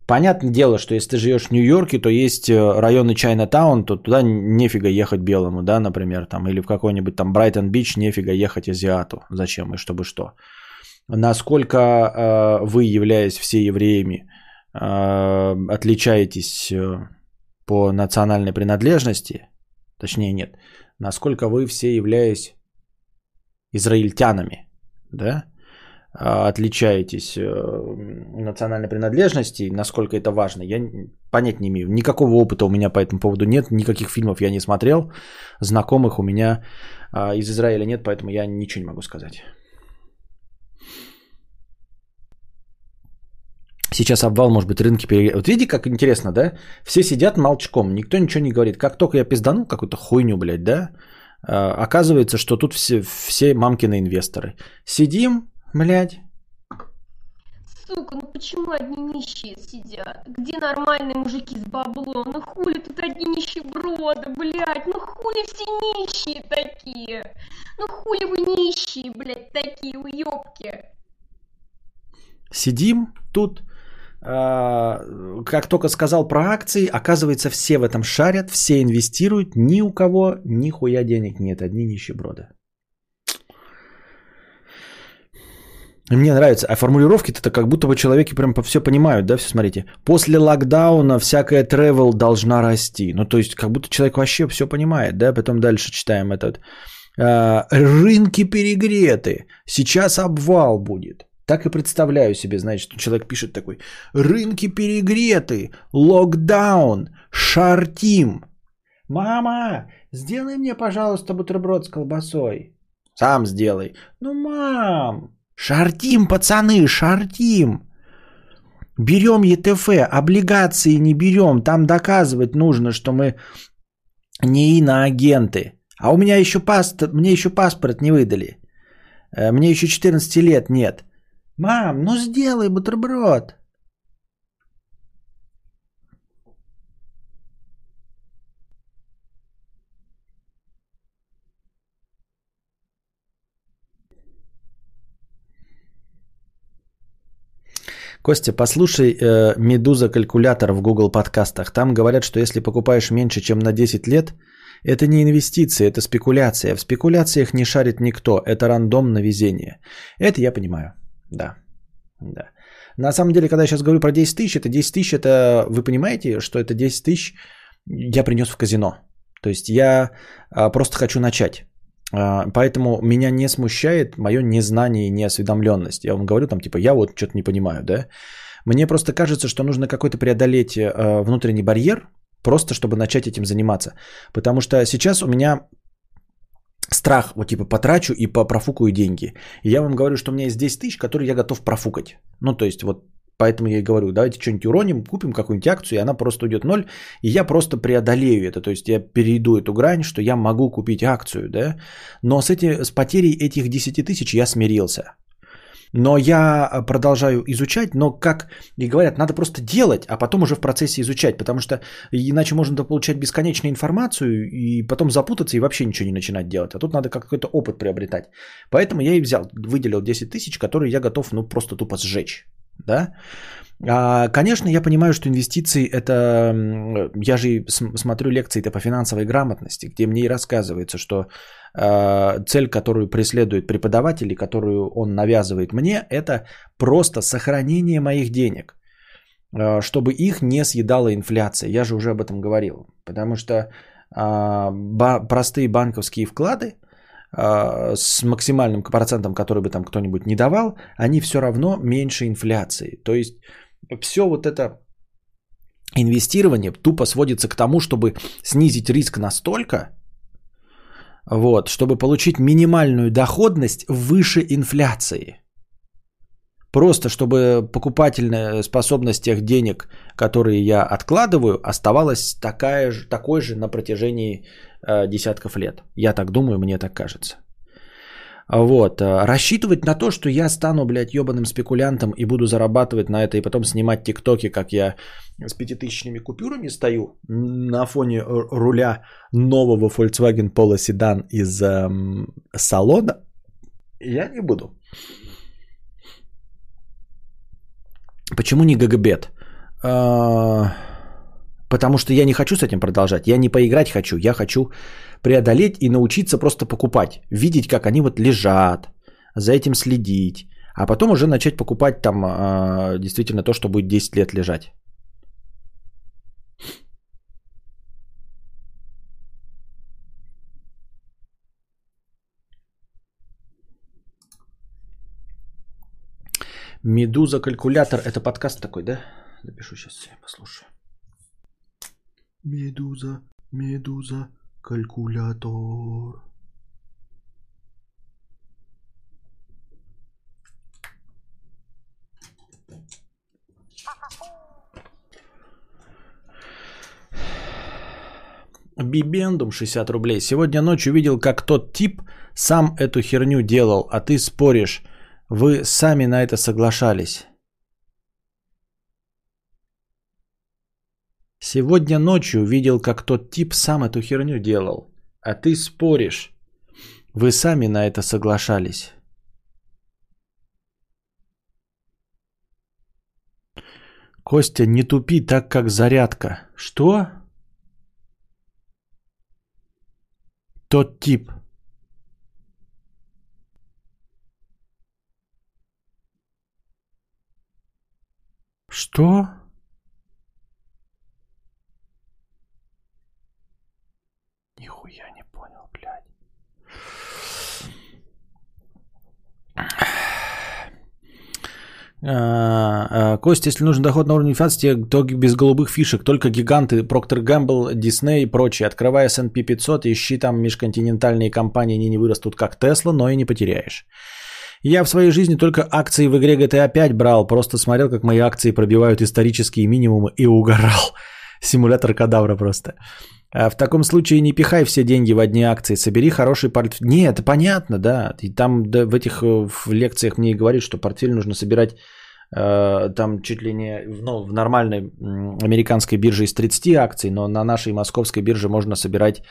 понятное дело, что если ты живешь в Нью-Йорке, то есть э, районы Чайна-таун, то туда нефига ехать белому, да, например, там, или в какой-нибудь там Брайтон-Бич нефига ехать азиату. Зачем и чтобы что? Насколько э, вы, являясь все евреями, отличаетесь э, по национальной принадлежности, точнее нет, насколько вы все являетесь израильтянами, да, а, отличаетесь э, национальной принадлежности, насколько это важно, я понять не имею. Никакого опыта у меня по этому поводу нет, никаких фильмов я не смотрел, знакомых у меня из Израиля нет, поэтому я ничего не могу сказать. Сейчас обвал, может быть, рынки пере... Вот видите, как интересно, да? Все сидят молчком, никто ничего не говорит. Как только я пизданул какую-то хуйню, блядь, да? А, оказывается, что тут все, все мамкины инвесторы. Сидим, блядь, сука, ну почему одни нищие сидят? Где нормальные мужики с баблом? Ну хули тут одни нищеброды, блядь? Ну хули все нищие такие? Ну хули вы нищие, блядь, такие уёбки? Сидим тут, как только сказал про акции, оказывается, все в этом шарят, все инвестируют, ни у кого нихуя денег нет, одни нищеброды. Мне нравится, а формулировки-то как будто бы человеки прям все понимают, да, все смотрите. После локдауна всякая travel должна расти. Ну, то есть, как будто человек вообще все понимает, да, потом дальше читаем этот. А, рынки перегреты, сейчас обвал будет. Так и представляю себе, значит, человек пишет такой, рынки перегреты, локдаун, шартим. Мама, сделай мне, пожалуйста, бутерброд с колбасой. Сам сделай. Ну, мам, Шартим, пацаны, шартим. Берем ЕТФ, облигации не берем. Там доказывать нужно, что мы не иноагенты. А у меня еще паспорт, мне еще паспорт не выдали. Э, мне еще 14 лет нет. Мам, ну сделай бутерброд. Костя, послушай э, «Медуза калькулятор» в Google подкастах. Там говорят, что если покупаешь меньше, чем на 10 лет, это не инвестиции, это спекуляция. В спекуляциях не шарит никто, это рандом на везение. Это я понимаю, да. да. На самом деле, когда я сейчас говорю про 10 тысяч, это 10 тысяч, это вы понимаете, что это 10 тысяч я принес в казино. То есть я а, просто хочу начать. А, поэтому меня не смущает мое незнание и неосведомленность. Я вам говорю, там, типа, я вот что-то не понимаю, да. Мне просто кажется, что нужно какой-то преодолеть э, внутренний барьер, просто чтобы начать этим заниматься. Потому что сейчас у меня страх, вот типа потрачу и профукаю деньги. И я вам говорю, что у меня есть 10 тысяч, которые я готов профукать. Ну, то есть вот Поэтому я и говорю, давайте что-нибудь уроним, купим какую-нибудь акцию, и она просто уйдет ноль, и я просто преодолею это. То есть я перейду эту грань, что я могу купить акцию, да. Но с, эти, с потерей этих 10 тысяч я смирился. Но я продолжаю изучать, но как и говорят, надо просто делать, а потом уже в процессе изучать, потому что иначе можно получать бесконечную информацию и потом запутаться и вообще ничего не начинать делать. А тут надо какой-то опыт приобретать. Поэтому я и взял, выделил 10 тысяч, которые я готов ну просто тупо сжечь да. А, конечно, я понимаю, что инвестиции это, я же смотрю лекции-то по финансовой грамотности, где мне и рассказывается, что э, цель, которую преследует преподаватель, и которую он навязывает мне, это просто сохранение моих денег, э, чтобы их не съедала инфляция. Я же уже об этом говорил, потому что э, ба- простые банковские вклады, а, с максимальным процентом, который бы там кто-нибудь не давал, они все равно меньше инфляции. То есть все вот это инвестирование тупо сводится к тому, чтобы снизить риск настолько, вот, чтобы получить минимальную доходность выше инфляции. Просто чтобы покупательная способность тех денег, которые я откладываю, оставалась такая же, такой же на протяжении десятков лет. Я так думаю, мне так кажется. Вот. Э, рассчитывать на то, что я стану, блядь, ебаным спекулянтом и буду зарабатывать на это и потом снимать тиктоки, как я с пятитысячными купюрами стою на фоне руля нового Volkswagen Polo Sedan из эм, салона, я не буду. Почему не GGBet? А, потому что я не хочу с этим продолжать. Я не поиграть хочу. Я хочу преодолеть и научиться просто покупать. Видеть, как они вот лежат, за этим следить. А потом уже начать покупать там а, действительно то, что будет 10 лет лежать. Медуза калькулятор. Это подкаст такой, да? Запишу сейчас, послушаю. Медуза, медуза, калькулятор. Бибендум 60 рублей. Сегодня ночью видел, как тот тип сам эту херню делал, а ты споришь – вы сами на это соглашались. Сегодня ночью видел, как тот тип сам эту херню делал. А ты споришь. Вы сами на это соглашались. Костя, не тупи так, как зарядка. Что? Тот тип. Что? Нихуя не понял, блядь. А, а, Костя, если нужен доход на уровне инфляции, то без голубых фишек, только гиганты, Procter Gamble, Disney и прочие. Открывая S&P 500, ищи там межконтинентальные компании, они не вырастут как Tesla, но и не потеряешь. Я в своей жизни только акции в игре GTA 5 брал, просто смотрел, как мои акции пробивают исторические минимумы и угорал. [laughs] Симулятор кадавра просто. В таком случае не пихай все деньги в одни акции, собери хороший портфель. Не, это понятно, да. И там да, в этих э, в лекциях мне и говорит, что портфель нужно собирать э, там чуть ли не ну, в нормальной американской бирже из 30 акций, но на нашей московской бирже можно собирать,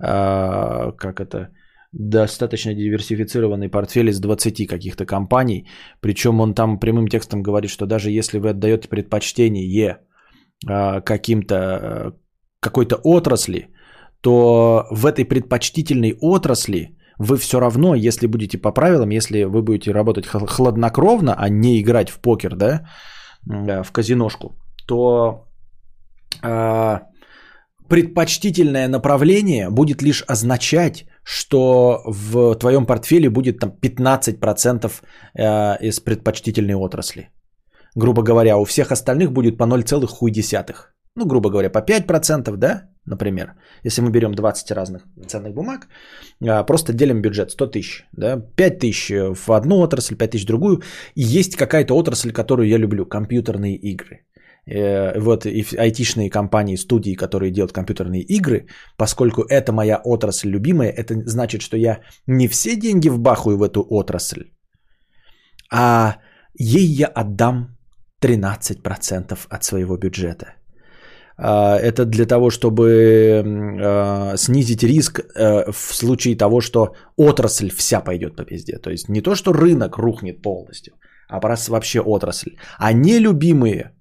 э, как это, достаточно диверсифицированный портфель из 20 каких-то компаний. Причем он там прямым текстом говорит, что даже если вы отдаете предпочтение э, каким-то э, какой-то отрасли, то в этой предпочтительной отрасли вы все равно, если будете по правилам, если вы будете работать хладнокровно, а не играть в покер, да, э, в казиношку, то э, предпочтительное направление будет лишь означать, что в твоем портфеле будет там 15% э, из предпочтительной отрасли. Грубо говоря, у всех остальных будет по 0,1. Ну, грубо говоря, по 5%, да, например. Если мы берем 20 разных ценных бумаг, э, просто делим бюджет 100 тысяч. Да, 5 тысяч в одну отрасль, 5 тысяч в другую. И есть какая-то отрасль, которую я люблю, компьютерные игры. Э, вот и айтишные компании, студии, которые делают компьютерные игры, поскольку это моя отрасль любимая, это значит, что я не все деньги вбахаю в эту отрасль, а ей я отдам 13% от своего бюджета. А, это для того, чтобы а, снизить риск э, в случае того, что отрасль вся пойдет по пизде. То есть не то, что рынок рухнет полностью, а просто вообще отрасль. А нелюбимые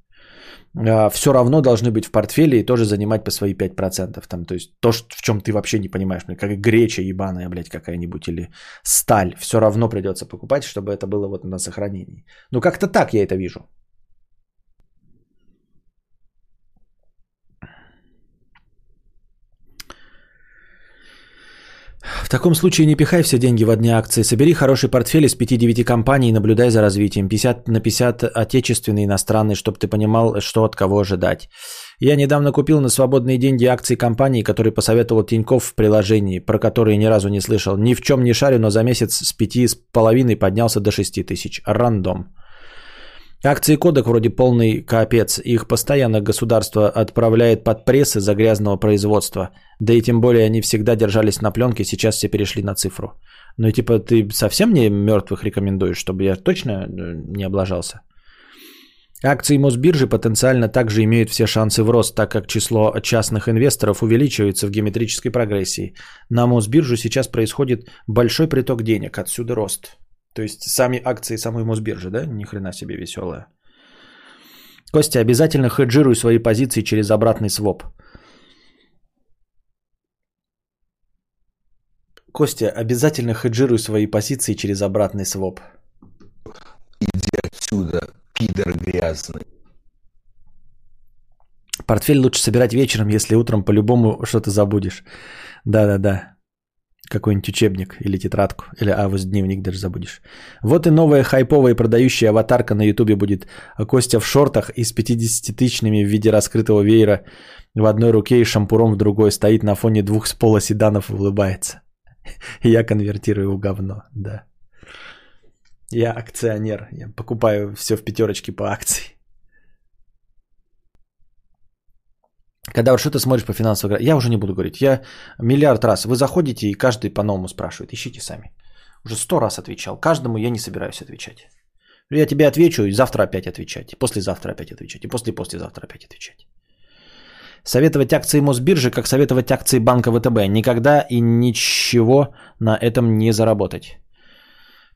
а, все равно должны быть в портфеле и тоже занимать по свои 5%. Там, то есть то, в чем ты вообще не понимаешь, как греча ебаная, блядь, какая-нибудь, или сталь, все равно придется покупать, чтобы это было вот на сохранении. Ну, как-то так я это вижу. В таком случае не пихай все деньги в одни акции. Собери хороший портфель из 5-9 компаний и наблюдай за развитием. 50 на 50 отечественный, иностранный, чтобы ты понимал, что от кого ожидать. Я недавно купил на свободные деньги акции компании, которые посоветовал Тиньков в приложении, про которые ни разу не слышал. Ни в чем не шарю, но за месяц с 5,5 поднялся до 6 тысяч. Рандом. Акции кодек вроде полный капец. Их постоянно государство отправляет под прессы за грязного производства. Да и тем более они всегда держались на пленке, сейчас все перешли на цифру. Ну и типа ты совсем мне мертвых рекомендуешь, чтобы я точно э, не облажался? Акции Мосбиржи потенциально также имеют все шансы в рост, так как число частных инвесторов увеличивается в геометрической прогрессии. На Мосбиржу сейчас происходит большой приток денег, отсюда рост. То есть сами акции самой Мосбиржи, да? Ни хрена себе веселая. Костя, обязательно хеджируй свои позиции через обратный своп. Костя, обязательно хеджируй свои позиции через обратный своп. Иди отсюда, пидор грязный. Портфель лучше собирать вечером, если утром по-любому что-то забудешь. Да-да-да какой-нибудь учебник или тетрадку, или авось дневник даже забудешь. Вот и новая хайповая продающая аватарка на ютубе будет. Костя в шортах и с 50-тысячными в виде раскрытого веера в одной руке и шампуром в другой стоит на фоне двух с пола седанов и улыбается. [laughs] Я конвертирую в говно, да. Я акционер, я покупаю все в пятерочке по акции. Когда вот что-то смотришь по финансовой я уже не буду говорить. Я миллиард раз. Вы заходите и каждый по-новому спрашивает. Ищите сами. Уже сто раз отвечал. Каждому я не собираюсь отвечать. Я тебе отвечу и завтра опять отвечать. И послезавтра опять отвечать. И после послезавтра опять отвечать. Советовать акции Мосбиржи, как советовать акции банка ВТБ. Никогда и ничего на этом не заработать.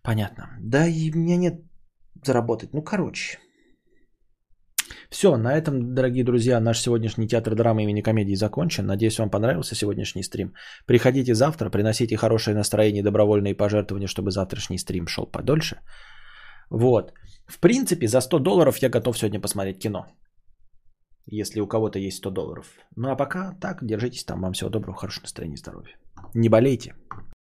Понятно. Да и у меня нет заработать. Ну, короче. Все, на этом, дорогие друзья, наш сегодняшний театр драмы имени комедии закончен. Надеюсь, вам понравился сегодняшний стрим. Приходите завтра, приносите хорошее настроение добровольные пожертвования, чтобы завтрашний стрим шел подольше. Вот. В принципе, за 100 долларов я готов сегодня посмотреть кино. Если у кого-то есть 100 долларов. Ну а пока так, держитесь там. Вам всего доброго, хорошего настроения, здоровья. Не болейте.